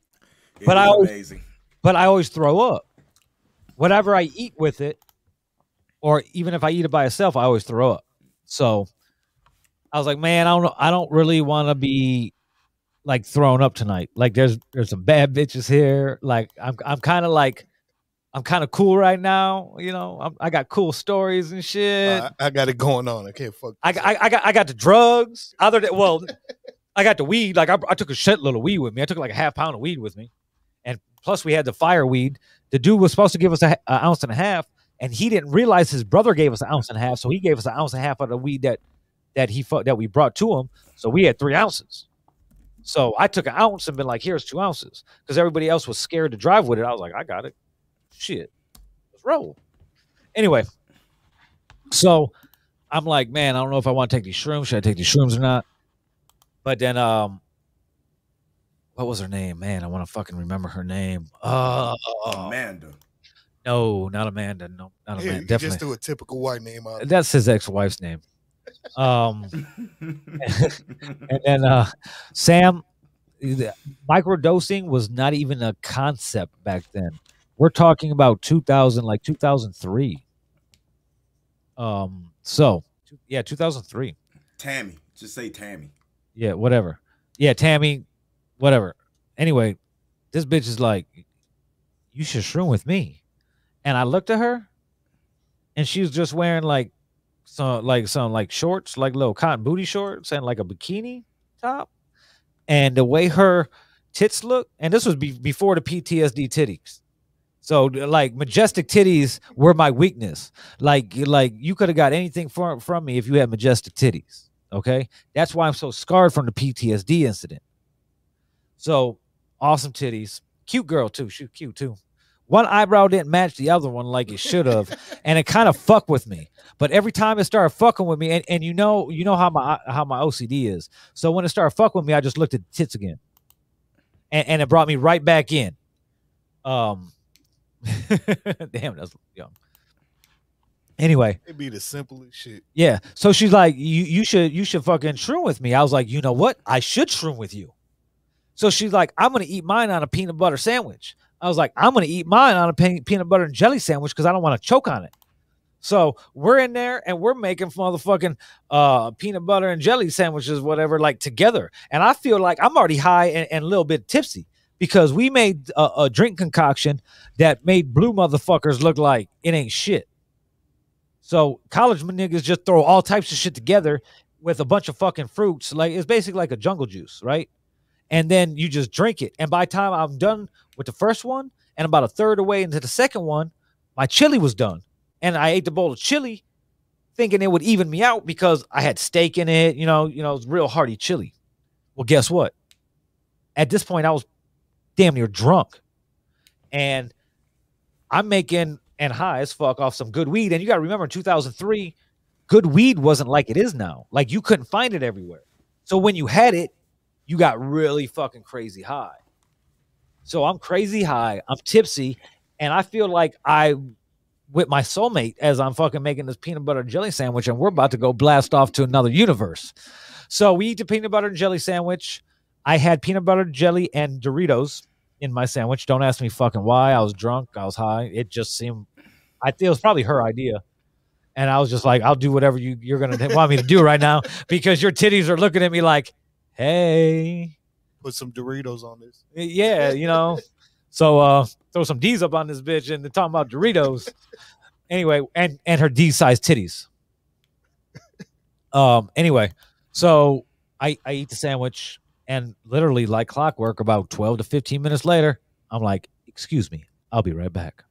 but I always, amazing. but I always throw up. Whatever I eat with it, or even if I eat it by itself, I always throw up. So I was like, man, I don't know, I don't really want to be like thrown up tonight. Like there's there's some bad bitches here. Like I'm I'm kind of like I'm kind of cool right now. You know, I'm, I got cool stories and shit. Uh, I, I got it going on. I can't fuck. I, I, I got I got the drugs. Other than well, <laughs> I got the weed. Like I, I took a shitload of weed with me. I took like a half pound of weed with me, and plus we had the fire weed. The dude was supposed to give us a, a ounce and a half, and he didn't realize his brother gave us an ounce and a half, so he gave us an ounce and a half of the weed that that he that we brought to him. So we had three ounces. So I took an ounce and been like, "Here's two ounces," because everybody else was scared to drive with it. I was like, "I got it." Shit, let's roll. Anyway, so I'm like, man, I don't know if I want to take these shrooms. Should I take these shrooms or not? But then, um, what was her name? Man, I want to fucking remember her name. Uh, Amanda. no, not Amanda. No, not Amanda. you Definitely. just do a typical white name out. That's his ex-wife's name. Um, <laughs> and then uh, Sam, the- microdosing was not even a concept back then. We're talking about 2000, like 2003. Um, so yeah, 2003. Tammy. Just say Tammy. Yeah, whatever. Yeah, Tammy, whatever. Anyway, this bitch is like, you should shroom with me. And I looked at her, and she was just wearing like some like some like shorts, like little cotton booty shorts, and like a bikini top. And the way her tits look, and this was be- before the PTSD titties. So like majestic titties were my weakness. Like like you could have got anything from from me if you had majestic titties. Okay, that's why I'm so scarred from the PTSD incident. So awesome titties, cute girl too. She cute too. One eyebrow didn't match the other one like it should have, <laughs> and it kind of fucked with me. But every time it started fucking with me, and, and you know you know how my how my OCD is. So when it started fucking with me, I just looked at the tits again, and, and it brought me right back in. Um, <laughs> damn, that's young. Anyway, It'd be the simplest shit. yeah. So she's like, you you should you should fucking shroom with me. I was like, you know what? I should shroom with you. So she's like, I'm gonna eat mine on a peanut butter sandwich. I was like, I'm gonna eat mine on a pe- peanut butter and jelly sandwich because I don't want to choke on it. So we're in there and we're making motherfucking uh peanut butter and jelly sandwiches, whatever, like together. And I feel like I'm already high and, and a little bit tipsy because we made a, a drink concoction that made blue motherfuckers look like it ain't shit. So college niggas just throw all types of shit together with a bunch of fucking fruits. Like it's basically like a jungle juice, right? And then you just drink it. And by time I'm done with the first one and about a third away into the second one, my chili was done. And I ate the bowl of chili thinking it would even me out because I had steak in it, you know, you know, it was real hearty chili. Well, guess what? At this point, I was damn near drunk. And I'm making and high as fuck off some good weed. And you got to remember in 2003, good weed wasn't like it is now. Like you couldn't find it everywhere. So when you had it, you got really fucking crazy high. So I'm crazy high, I'm tipsy, and I feel like I with my soulmate as I'm fucking making this peanut butter and jelly sandwich, and we're about to go blast off to another universe. So we eat the peanut butter and jelly sandwich. I had peanut butter jelly and Doritos in my sandwich. Don't ask me fucking why. I was drunk. I was high. It just seemed. I think it was probably her idea, and I was just like, "I'll do whatever you you're gonna <laughs> want me to do right now because your titties are looking at me like, hey, Put some Doritos on this. yeah, you know." So uh throw some D's up on this bitch and they're talking about Doritos. anyway, and and her D sized titties. <laughs> Um, anyway, so I I eat the sandwich and literally like clockwork, about 12 to 15 minutes later, I'm like, excuse me, I'll be right back.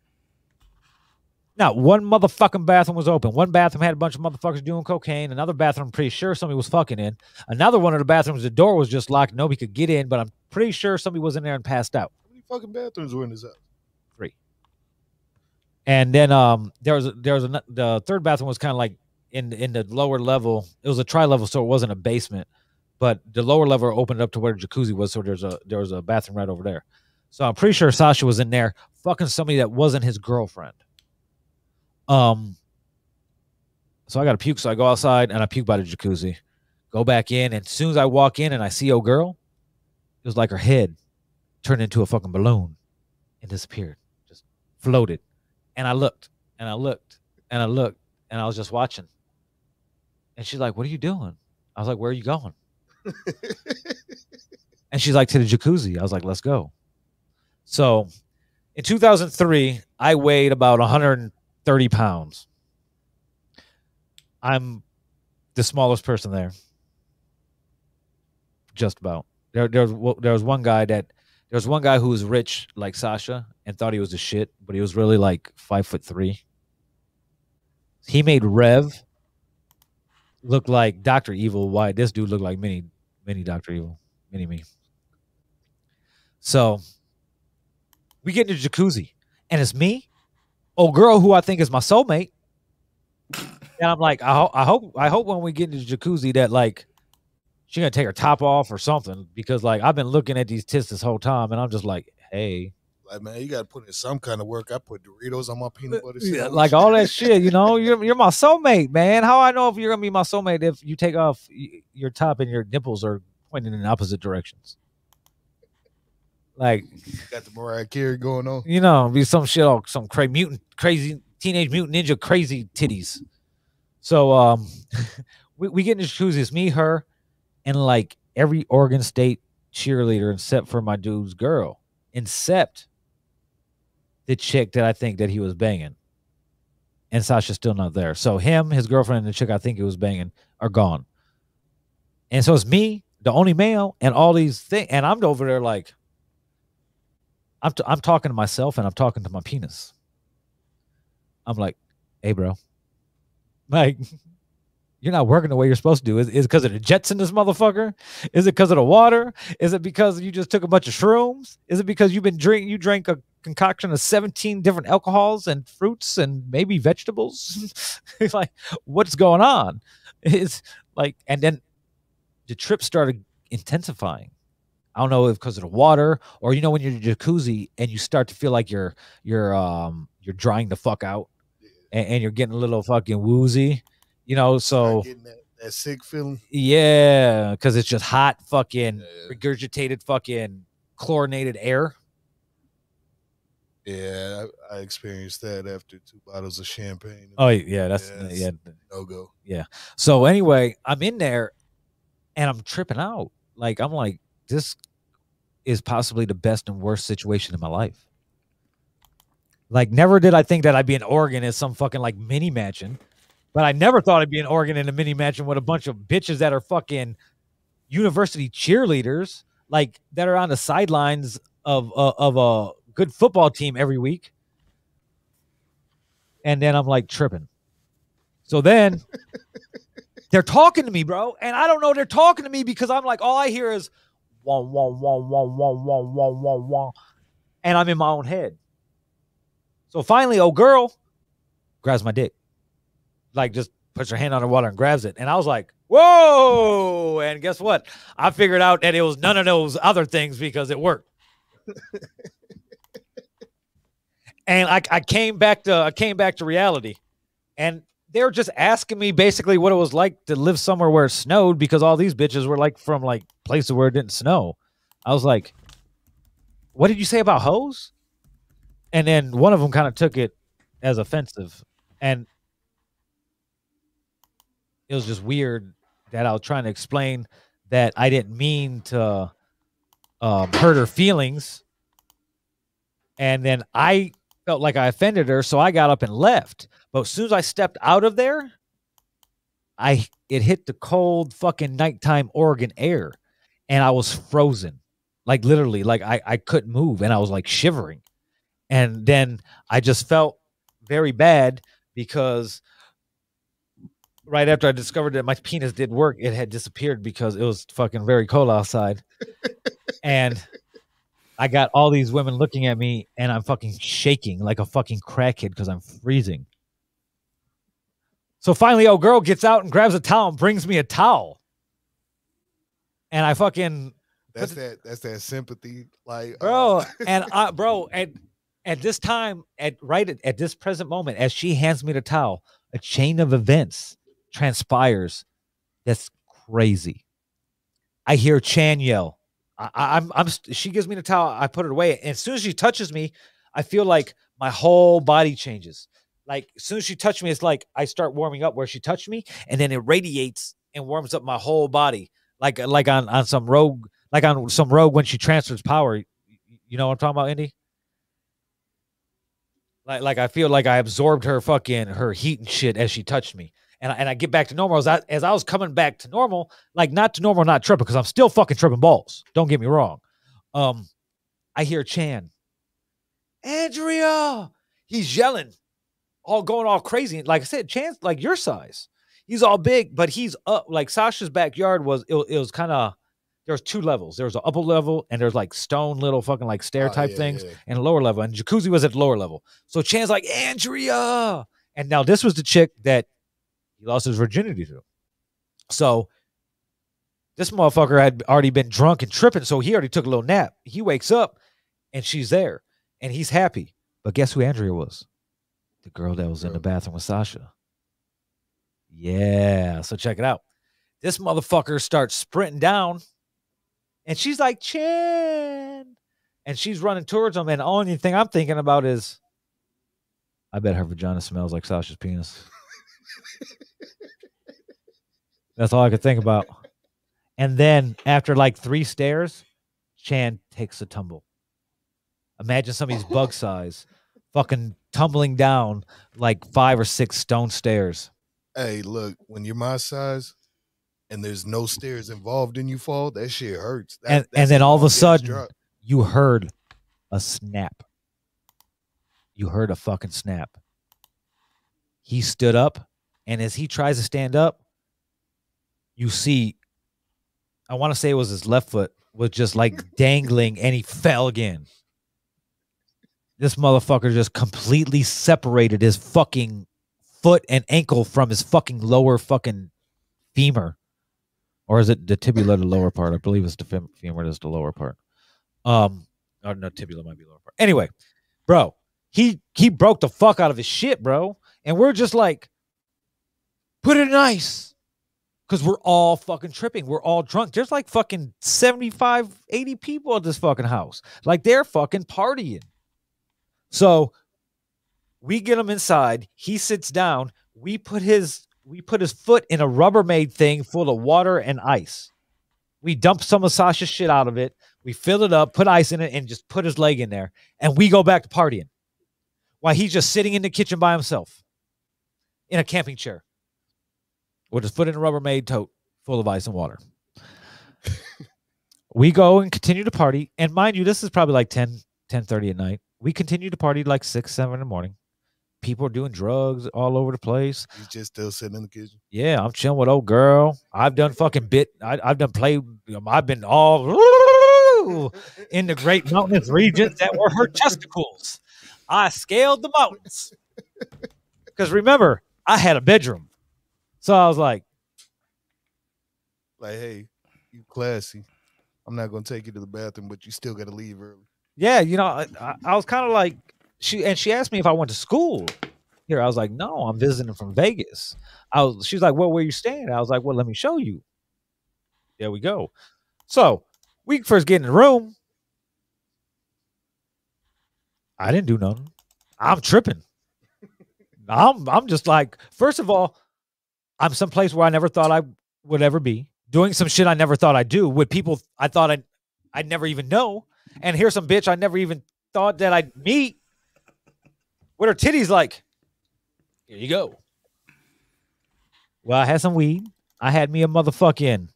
Now, one motherfucking bathroom was open. One bathroom had a bunch of motherfuckers doing cocaine. Another bathroom, I'm pretty sure somebody was fucking in. Another one of the bathrooms, the door was just locked. Nobody could get in, but I'm pretty sure somebody was in there and passed out. How many fucking bathrooms were in this house? Three. And then um, there was there was a, the third bathroom was kind of like in in the lower level. It was a tri level, so it wasn't a basement, but the lower level opened up to where the jacuzzi was. So there's a there was a bathroom right over there. So I'm pretty sure Sasha was in there fucking somebody that wasn't his girlfriend. Um. So I got to puke. So I go outside and I puke by the jacuzzi. Go back in, and as soon as I walk in and I see old girl, it was like her head turned into a fucking balloon and disappeared, just floated. And I looked and I looked and I looked and I was just watching. And she's like, "What are you doing?" I was like, "Where are you going?" And she's like, "To the jacuzzi." I was like, "Let's go." So, in 2003, I weighed about 130 pounds. I'm the smallest person there. Just about. There, there was there was one guy that there was one guy who was rich like Sasha and thought he was a shit, but he was really like five foot three. He made Rev look like Doctor Evil. Why this dude looked like mini mini Doctor Evil, mini me. So we get in the jacuzzi, and it's me, old girl who I think is my soulmate. And I'm like, I, ho- I hope, I hope when we get into the jacuzzi that like she gonna take her top off or something because like I've been looking at these tits this whole time, and I'm just like, hey, Like man, you got to put in some kind of work. I put Doritos on my peanut butter Yeah, like all that shit, you know. <laughs> You're you're my soulmate, man. How I know if you're gonna be my soulmate if you take off your top and your nipples are pointing in opposite directions? Like got the Mariah Carey going on. you know, be some shit, all some crazy mutant, crazy teenage mutant ninja, crazy titties. So um, <laughs> we we get the jacuzzi. It's me, her, and like every Oregon State cheerleader except for my dude's girl, except the chick that I think that he was banging. And Sasha's still not there. So him, his girlfriend, and the chick I think he was banging are gone. And so it's me, the only male, and all these things. And I'm over there like, I'm, t- I'm talking to myself and I'm talking to my penis. I'm like, hey, bro. <laughs> Like, <laughs> you're not working the way you're supposed to do. Is is it because of the jets in this motherfucker? Is it because of the water? Is it because you just took a bunch of shrooms? Is it because you've been drinking? you drank a concoction of 17 different alcohols and fruits and maybe vegetables? It's <laughs> like, what's going on? It's like, and then the trip started intensifying. I don't know if because of the water or you know when you're in the jacuzzi and you start to feel like you're you're um you're drying the fuck out and, and you're getting a little fucking woozy, you know. So that, that sick feeling. yeah, because it's just hot fucking regurgitated fucking chlorinated air. Yeah, I, I experienced that after two bottles of champagne. Oh yeah, that's it's yeah, no go. yeah. So anyway, I'm in there and I'm tripping out. Like I'm like, this is possibly the best and worst situation in my life. Like never did I think that I'd be in Oregon as some fucking like mini mansion, but I never thought I'd be in Oregon in a mini mansion with a bunch of bitches that are fucking university cheerleaders, like that are on the sidelines of uh, of a good football team every week. And then I'm like tripping. So then <laughs> they're talking to me, bro, and I don't know they're talking to me because I'm like, all I hear is wah wah wah wah wah wah wah wah wah, and I'm in my own head. So finally, old girl grabs my dick, like just puts her hand on the water and grabs it, and I was like, whoa! And guess what? I figured out that it was none of those other things because it worked. <laughs> and I, I came back to I came back to reality, and they were just asking me basically what it was like to live somewhere where it snowed because all these bitches were like from like places where it didn't snow. I was like, "What did you say about hoes?" And then one of them kind of took it as offensive, and it was just weird that I was trying to explain that I didn't mean to um, hurt her feelings, and then I felt like I offended her, so I got up and left. But as soon as I stepped out of there, I it hit the cold fucking nighttime Oregon air, and I was frozen, like literally, like I I couldn't move, and I was like shivering, and then I just felt very bad because right after I discovered that my penis did work, it had disappeared because it was fucking very cold outside, <laughs> and. I got all these women looking at me and I'm fucking shaking like a fucking crackhead because I'm freezing. So finally, old girl gets out and grabs a towel and brings me a towel. And I fucking That's that. That's that sympathy, like bro. uh, <laughs> and I, bro, <laughs> at at this time, at right at, at this present moment, as she hands me the towel, a chain of events transpires. That's crazy. I hear Chan yell. I, I, I'm, I'm. She gives me the towel. I put it away, and as soon as she touches me, I feel like my whole body changes. Like as soon as she touched me, it's like I start warming up where she touched me, and then it radiates and warms up my whole body, like like on on some rogue, like on some rogue when she transfers power. You know what I'm talking about, Indy? Like like I feel like I absorbed her fucking her heat and shit as she touched me. And I, and I get back to normal as I, as I was coming back to normal, like not to normal, not tripping, because I'm still fucking tripping balls. Don't get me wrong. Um, I hear Chan, Andrea. He's yelling, all going all crazy. Like I said, Chan's like your size. He's all big, but he's up. Like Sasha's backyard was it, it was kind of there was two levels. There was an upper level and there's like stone little fucking like stair Oh, type yeah, things yeah. and a lower level. And jacuzzi was at the lower level. So Chan's like Andrea, and now this was the chick that he lost his virginity to. So this motherfucker had already been drunk and tripping, so he already took a little nap. He wakes up and she's there and he's happy. But guess who Andrea was? The girl that was in the bathroom with Sasha. Yeah, so check it out. This motherfucker starts sprinting down and she's like, Chan. And she's running towards him. And the only thing I'm thinking about is, I bet her vagina smells like Sasha's penis. That's all I could think about. And then after like three stairs, Chan takes a tumble. Imagine somebody's bug size fucking tumbling down like five or six stone stairs. Hey, look, when you're my size and there's no stairs involved and you fall, that shit hurts. That- and and then all of a sudden you heard a snap. You heard a fucking snap. He stood up, and as he tries to stand up, you see, I want to say it was his left foot was just like <laughs> dangling, and he fell again. This motherfucker just completely separated his fucking foot and ankle from his fucking lower fucking femur or is it the tibula the lower part? I believe it's the fem- femur is the lower part. Um, or no, tibula might be lower part. Anyway, bro, he he broke the fuck out of his shit, bro, and we're just like, put it in ice, because we're all fucking tripping. We're all drunk. There's like fucking 75, 80 people at this fucking house. Like they're fucking partying. So we get him inside. He sits down. We put his we put his foot in a Rubbermaid thing full of water and ice. We dump some of Sasha's shit out of it. We fill it up, put ice in it, and just put his leg in there. And we go back to partying. While he's just sitting in the kitchen by himself in a camping chair with his foot in a Rubbermaid tote full of ice and water. <laughs> we go and continue to party. And mind you, this is probably like 10, 10 30 at night. We continue to party like six, seven in the morning. People are doing drugs all over the place. He's just still sitting in the kitchen. Yeah, I'm chilling with old girl. I've done fucking bit. I, I've done play. I've been all <laughs> in the great mountainous regions that were her testicles. I scaled the mountains because remember, I had a bedroom, so I was like, Like, hey, you classy. I'm not gonna take you to the bathroom, but you still gotta leave early. yeah, you know, I, I- was kind of like she, and she asked me if I went to school here. I was like, no, I'm visiting from Vegas. I was. She's like, well, where you staying? I was like, well, let me show you. There we go. So we first get in the room. I didn't do nothing. I'm tripping. <laughs> I'm I'm just like, first of all, I'm someplace where I never thought I would ever be, doing some shit I never thought I'd do with people I thought I'd I'd never even know. And here's some bitch I never even thought that I'd meet. What are titties like, here you go. Well, I had some weed. I had me a motherfucking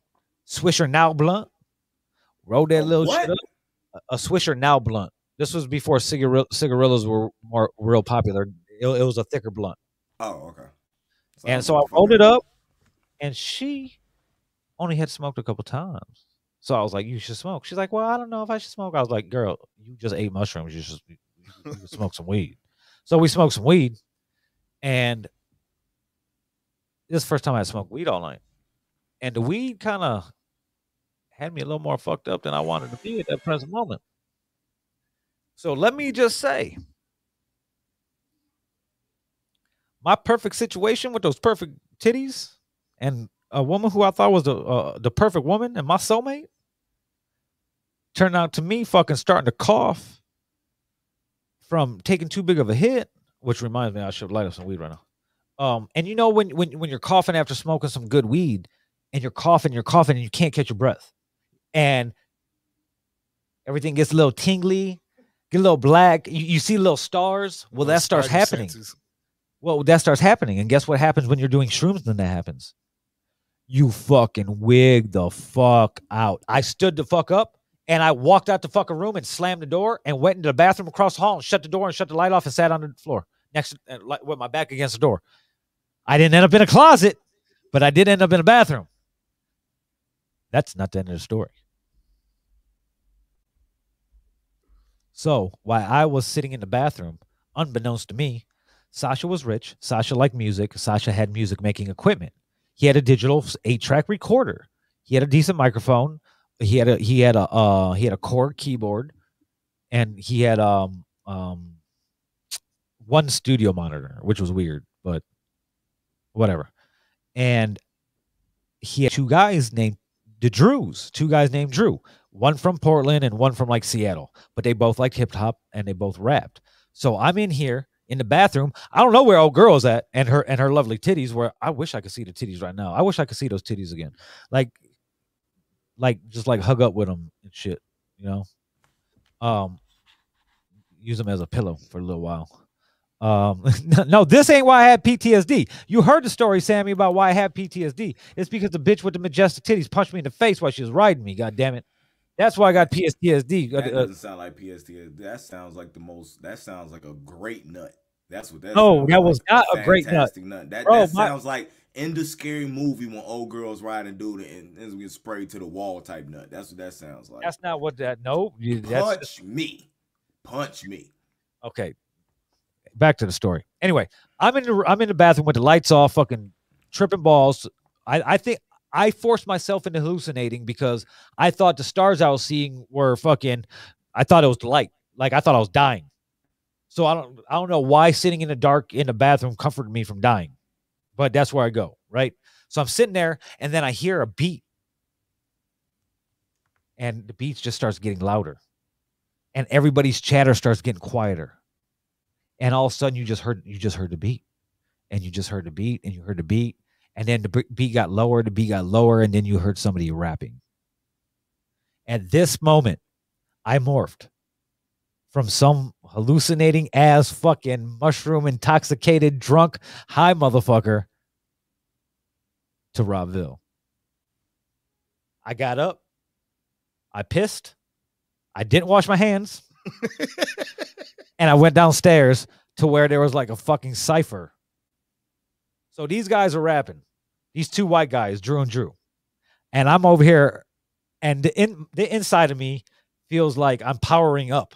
Swisher Now blunt. Rolled that little what? A a Swisher Now blunt. This was before cigar- cigarillos were more real popular. It, it was a thicker blunt. Oh, okay. And so I rolled it up, and she only had smoked a couple times. So I was like, "You should smoke." She's like, "Well, I don't know if I should smoke." I was like, "Girl, you just ate mushrooms. You should you, should smoke some weed." So we smoked some weed, and this is the first time I smoked weed all night, and the weed kind of had me a little more fucked up than I wanted to be at that present moment. So let me just say, my perfect situation with those perfect titties and a woman who I thought was the uh, the perfect woman and my soulmate turned out to me fucking starting to cough from taking too big of a hit, which reminds me I should light up some weed right now. Um, and you know when when when you're coughing after smoking some good weed, and you're coughing, you're coughing, and you can't catch your breath, and everything gets a little tingly, get a little black. You, you see little stars. Well, that starts happening. Well, that starts happening, and guess what happens when you're doing shrooms? When that happens, you fucking wig the fuck out. I stood the fuck up and I walked out the fucking room and slammed the door and went into the bathroom across the hall and shut the door and shut the light off and sat on the floor next to, uh, with my back against the door. I didn't end up in a closet, but I did end up in a bathroom. That's not the end of the story. So while I was sitting in the bathroom, unbeknownst to me, Sasha was rich. Sasha liked music. Sasha had music making equipment. He had a digital eight track recorder. He had a decent microphone. He had a he had a uh, he had a Korg keyboard, and he had um um one studio monitor, which was weird, but whatever. And he had two guys named the Drews, two guys named Drew, one from Portland and one from like Seattle, but they both liked hip hop and they both rapped. So I'm in here in the bathroom. I don't know where old girl's at and her and her lovely titties. Where I wish I could see the titties right now. I wish I could see those titties again. Like, like just like hug up with them and shit. You know, um, use them as a pillow for a little while. Um, <laughs> no, this ain't why I had PTSD. You heard the story, Sammy, about why I had PTSD. It's because the bitch with the majestic titties punched me in the face while she was riding me. God damn it. That's why I got PTSD. That uh, doesn't sound like PTSD. That sounds like the most. That sounds like a great nut. That's what that. No, that was not a great nut. nut. That, Bro, that my, sounds like in the scary movie when old girls riding dude and, and get sprayed to the wall type nut. That's what that sounds like. That's not what that. No, punch me, punch me. Okay, back to the story. Anyway, I'm in the I'm in the bathroom with the lights off, fucking tripping balls. I I think I forced myself into hallucinating because I thought the stars I was seeing were fucking. I thought it was the light. Like I thought I was dying. So I don't I don't know why sitting in the dark in the bathroom comforted me from dying, but that's where I go. Right. So I'm sitting there, and then I hear a beat, and the beat just starts getting louder, and everybody's chatter starts getting quieter and all of a sudden you just heard you just heard the beat and you just heard the beat and you heard the beat and then the beat got lower the beat got lower and then you heard somebody rapping. At this moment i morphed from some hallucinating ass fucking mushroom intoxicated drunk high motherfucker to robville i got up. I pissed. I didn't wash my hands. <laughs> And I went downstairs to where there was like a fucking cipher. So these guys are rapping. These two white guys, Drew and Drew. And I'm over here, and the in the inside of me feels like I'm powering up.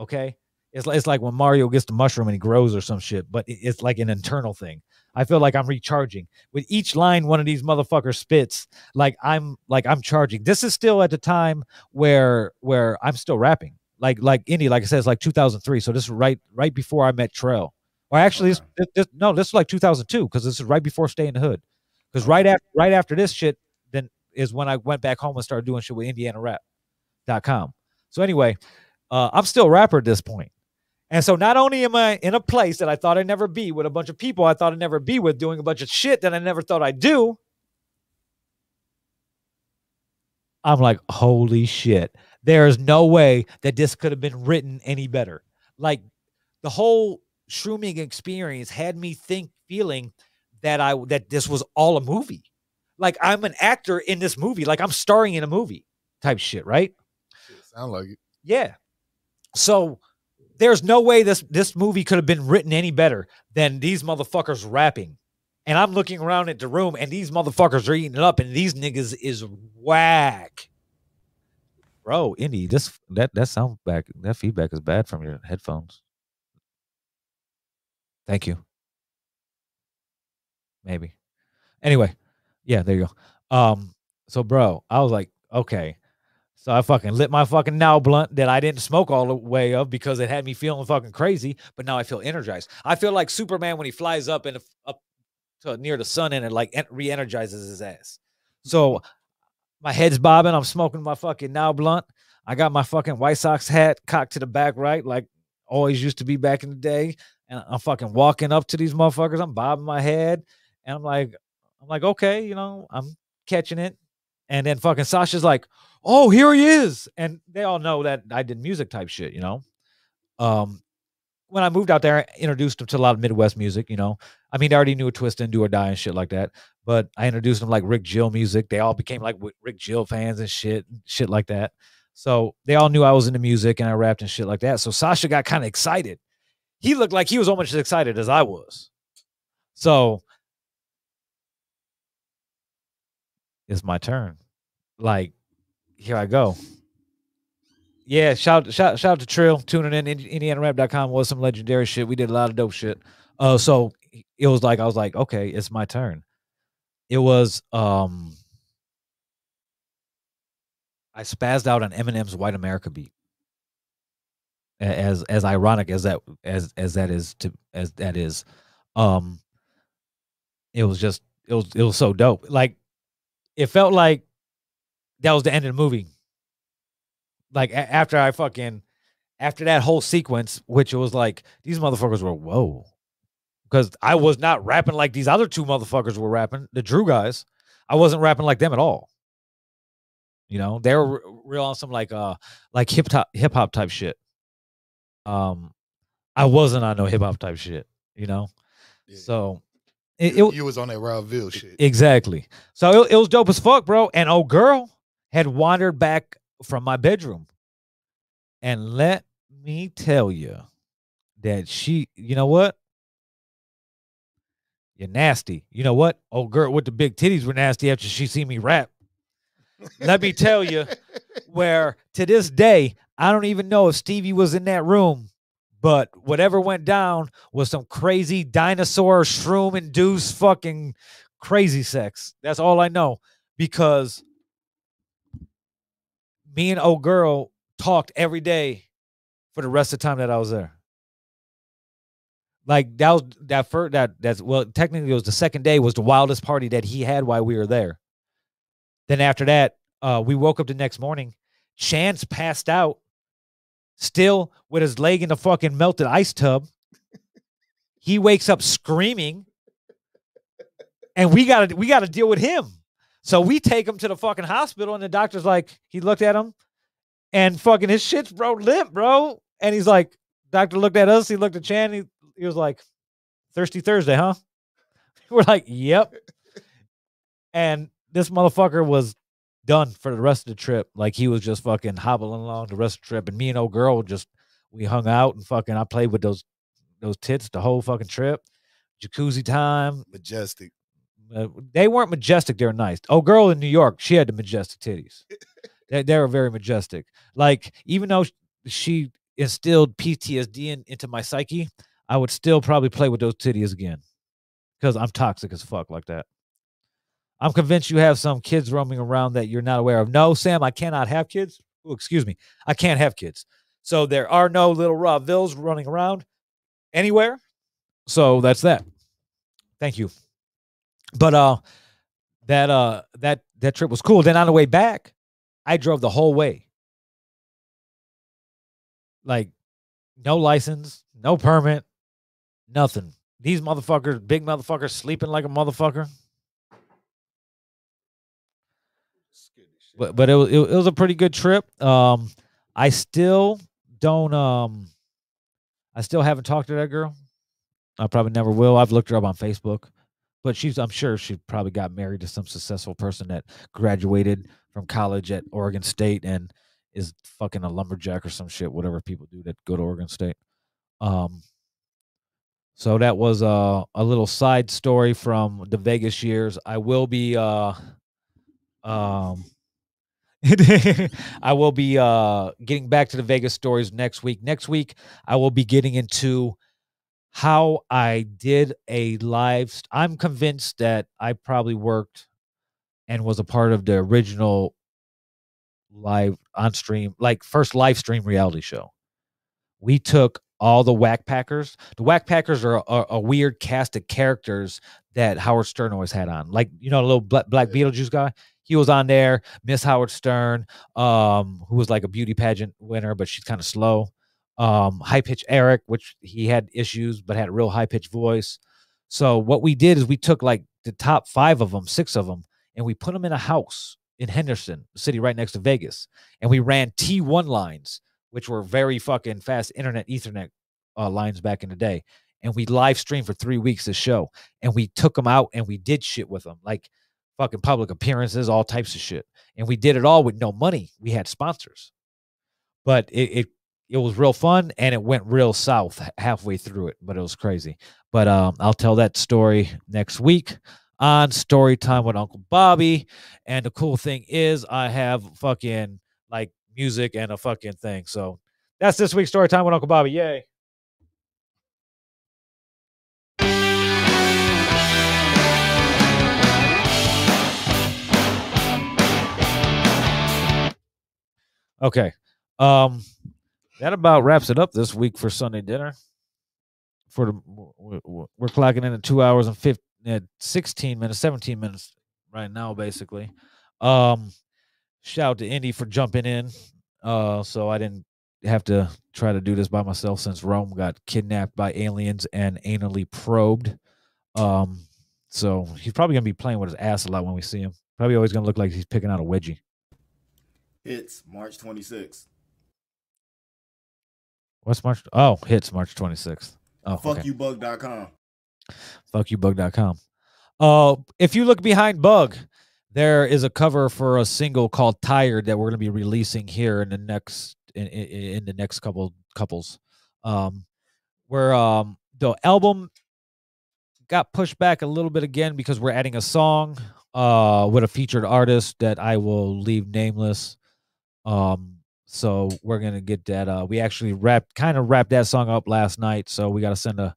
Okay. It's, it's like when Mario gets the mushroom and he grows or some shit, but it's like an internal thing. I feel like I'm recharging with each line one of these motherfuckers spits. Like I'm like I'm charging. This is still at the time where where I'm still rapping like like Indy, like I said, it's like 2003. So this is right right before I met Trell. Or actually, this, this, this no, this is like 2002 because this is right before Stay in the Hood. Because right after right after this shit, then is when I went back home and started doing shit with IndianaRap.com. So anyway, uh, I'm still a rapper at this point. And so not only am I in a place that I thought I'd never be with a bunch of people I thought I'd never be with doing a bunch of shit that I never thought I'd do. I'm like, holy shit. There's no way that this could have been written any better. Like the whole shrooming experience had me think feeling that I that this was all a movie. Like I'm an actor in this movie, like I'm starring in a movie type shit, right? Sound like it. Yeah. So there's no way this this movie could have been written any better than these motherfuckers rapping. And I'm looking around at the room and these motherfuckers are eating it up and these niggas is whack bro, Indy, this that that sound back that feedback is bad from your headphones. Thank you. Maybe. Anyway, yeah, there you go. Um, so bro, I was like, okay. So I fucking lit my fucking now blunt that I didn't smoke all the way of because it had me feeling fucking crazy. But now I feel energized. I feel like Superman when he flies up and up to near the sun and it like re-energizes his ass. So my head's bobbing. I'm smoking my fucking now blunt. I got my fucking White Sox hat cocked to the back right, like always used to be back in the day. And I'm fucking walking up to these motherfuckers. I'm bobbing my head, and I'm like, I'm like, okay, you know, I'm catching it. And then fucking Sasha's like, oh, here he is. And they all know that I did music type shit, you know. Um, when I moved out there, I introduced them to a lot of Midwest music, you know. I mean, they already knew a twist and do or die and shit like that. But I introduced them like Rick Jill music. They all became like Rick Jill fans and shit, shit like that. So they all knew I was into music and I rapped and shit like that. So Sasha got kind of excited. He looked like he was almost as excited as I was. So it's my turn. Like, here I go. Yeah, shout shout shout out to Trill tuning in IndianaRap.com was some legendary shit. We did a lot of dope shit. Uh so it was like I was like, okay, it's my turn. It was um I spazzed out on Eminem's White America beat. As as ironic as that as as that is to as that is, um, it was just it was it was so dope. Like it felt like that was the end of the movie. Like a- after I fucking after that whole sequence, which it was like these motherfuckers were whoa, because I was not rapping like these other two motherfuckers were rapping, the Drew guys. I wasn't rapping like them at all. You know, they were real on some like uh like hip hop hip hop type shit. Um, I wasn't on no hip hop type shit. You know, so it, it you was on that Rauville shit. exactly. So it, it was dope as fuck, bro. And old girl had wandered back from my bedroom, and let me tell you that she, you know what? You're nasty. You know what? Old girl with the big titties were nasty after she seen me rap let me tell you, <laughs> where to this day, I don't even know if Stevie was in that room, but whatever went down was some crazy dinosaur shroom induced fucking crazy sex. That's all I know because me and old girl talked every day for the rest of the time that I was there. Like that was that first that that's well technically it was the second day was the wildest party that he had while we were there. Then after that, uh, we woke up the next morning. Chance passed out, still with his leg in the fucking melted ice tub. he wakes up screaming, and we gotta we gotta deal with him. So we take him to the fucking hospital, and the doctor's like, he looked at him, and fucking his shit's bro limp, bro. And he's like, doctor looked at us, he looked at Chan, he, he was like, Thirsty Thursday, huh? <laughs> We're like, yep. And this motherfucker was done for the rest of the trip. Like he was just fucking hobbling along the rest of the trip, and me and old girl just we hung out and fucking I played with those those tits the whole fucking trip. Jacuzzi time, majestic. Uh, they weren't majestic; they were nice. Oh, girl in New York, she had the majestic titties. <laughs> they, they were very majestic. Like even though she instilled PTSD in, into my psyche, I would still probably play with those titties again because I'm toxic as fuck like that. I'm convinced you have some kids roaming around that you're not aware of. No, Sam, I cannot have kids. Oh, excuse me. I can't have kids. So there are no little raw vills running around anywhere. So that's that. Thank you. But uh that uh that that trip was cool. Then on the way back, I drove the whole way. Like no license, no permit, nothing. These motherfuckers, big motherfuckers sleeping like a motherfucker. But but it was it, was a pretty good trip. Um, I still don't um, I still haven't talked to that girl. I probably never will. I've looked her up on Facebook, but she's I'm sure she probably got married to some successful person that graduated from college at Oregon State and is fucking a lumberjack or some shit, whatever people do that go to Oregon State. Um, so that was uh, a little side story from the Vegas years. I will be uh, um, <laughs> I will be uh, getting back to the Vegas stories next week. Next week, I will be getting into how I did a live. St- I'm convinced that I probably worked and was a part of the original live on stream, like first live stream reality show. We took all the Wack Packers. The Wack Packers are a, a weird cast of characters that Howard Stern always had on. Like, you know, the little black, black Beetlejuice guy. He was on there. Miss Howard Stern, um, who was like a beauty pageant winner, but she's kind of slow. Um, high pitch Erik, which he had issues, but had a real high pitched voice. So what we did is we took like the top five of them, six of them, and we put them in a house in Henderson, city right next to Vegas, and we ran T1 lines, which were very fucking fast internet Ethernet uh, lines back in the day, and we live streamed for three weeks this show, and we took them out and we did shit with them, like fucking public appearances, all types of shit, and we did it all with no money. We had sponsors, but it, it it was real fun and it went real south halfway through it, but it was crazy. But um, I'll tell that story next week on Story Time with Uncle Bobby. And the cool thing is, I have fucking like music and a fucking thing. So that's this week's Story Time with Uncle Bobby. Yay. Okay. Um, that about wraps it up this week for Sunday dinner. For the we're clocking in at two hours and 15, at 16 minutes, 17 minutes right now, basically. Um, shout out to Indy for jumping in. Uh, so I didn't have to try to do this by myself since Rome got kidnapped by aliens and anally probed. Um, so he's probably gonna be playing with his ass a lot when we see him. Probably always gonna look like he's picking out a wedgie. It's March 26th. What's March? Oh, hits March 26th. Oh, fuckyoubug.com. Fuckyoubug.com. Uh, if you look behind Bug, there is a cover for a single called "Tired" that we're going to be releasing here in the next in, in, in the next couple couples. Um, where um the album got pushed back a little bit again because we're adding a song uh with a featured artist that I will leave nameless. Um, so we're gonna get that. Uh, we actually wrapped, kind of wrapped that song up last night. So we got to send a,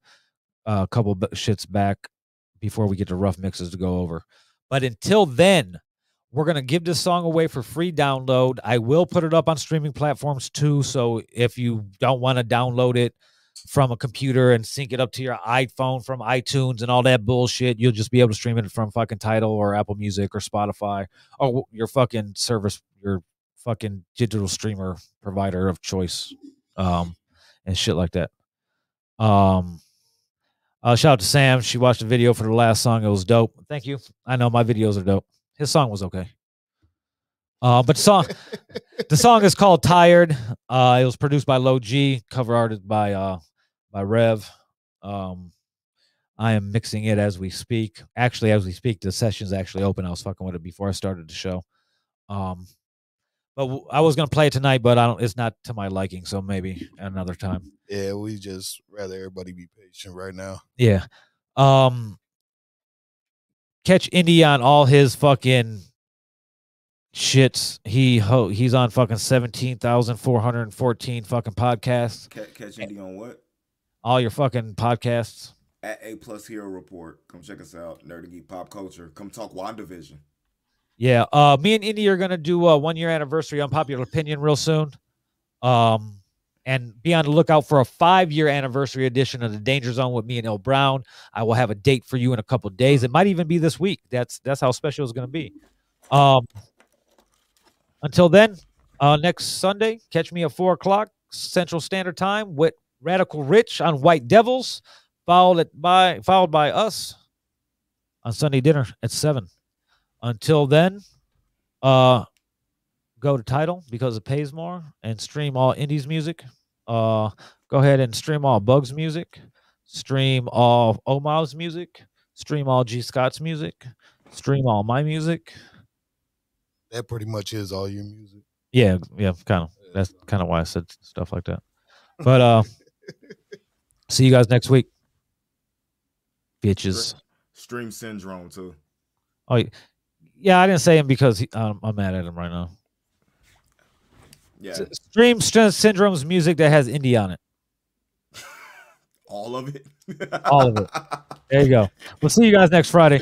a couple shits back before we get the rough mixes to go over. But until then, we're gonna give this song away for free download. I will put it up on streaming platforms too. So if you don't want to download it from a computer and sync it up to your iPhone from iTunes and all that bullshit, you'll just be able to stream it from fucking Tidal or Apple Music or Spotify or your fucking service, your fucking digital streamer provider of choice, um, and shit like that. Um, uh, shout out to Sam. She watched the video for the last song. It was dope. Thank you. I know my videos are dope. His song was okay. Uh, but song, the song is called "Tired." Uh, it was produced by Low G, cover arted by uh by Rev. Um, I am mixing it as we speak. Actually, as we speak, the session's actually open. I was fucking with it before I started the show. Um, but I was gonna play it tonight, but I don't. It's not to my liking, so maybe another time. Yeah, we just rather everybody be patient right now. Yeah. Um. Catch Indy on all his fucking shits. He ho- he's on fucking seventeen thousand four hundred and fourteen fucking podcasts. Catch, catch Indy on what? All your fucking podcasts. At A Plus Hero Report. Come check us out. Nerdy Geek Pop Culture. Come talk WandaVision. Yeah, uh, me and Indy are gonna do a one year anniversary unpopular opinion real soon. Um, and be on the lookout for a five year anniversary edition of the Danger Zone with me and El Brown. I will have a date for you in a couple days. It might even be this week. That's that's how special it's gonna be. Um, until then, uh, next Sunday, catch me at four o'clock Central Standard Time with Radical Rich on White Devils, followed by followed by us on Sunday dinner at seven. Until then, uh, go to Tidal because it pays more and stream all indies music. Uh, go ahead and stream all Bugs music, stream all Omav's music, stream all G Scott's music, stream all my music. That pretty much is all your music. Yeah, yeah, kind of. That's kind of why I said stuff like that. But uh, <laughs> see you guys next week, bitches. Stream syndrome too. Oh, yeah, I didn't say him because he, um, I'm mad at him right now. Yeah. Stream Syndrome's music that has indie on it. <laughs> All of it. All of it. There you go. We'll see you guys next Friday.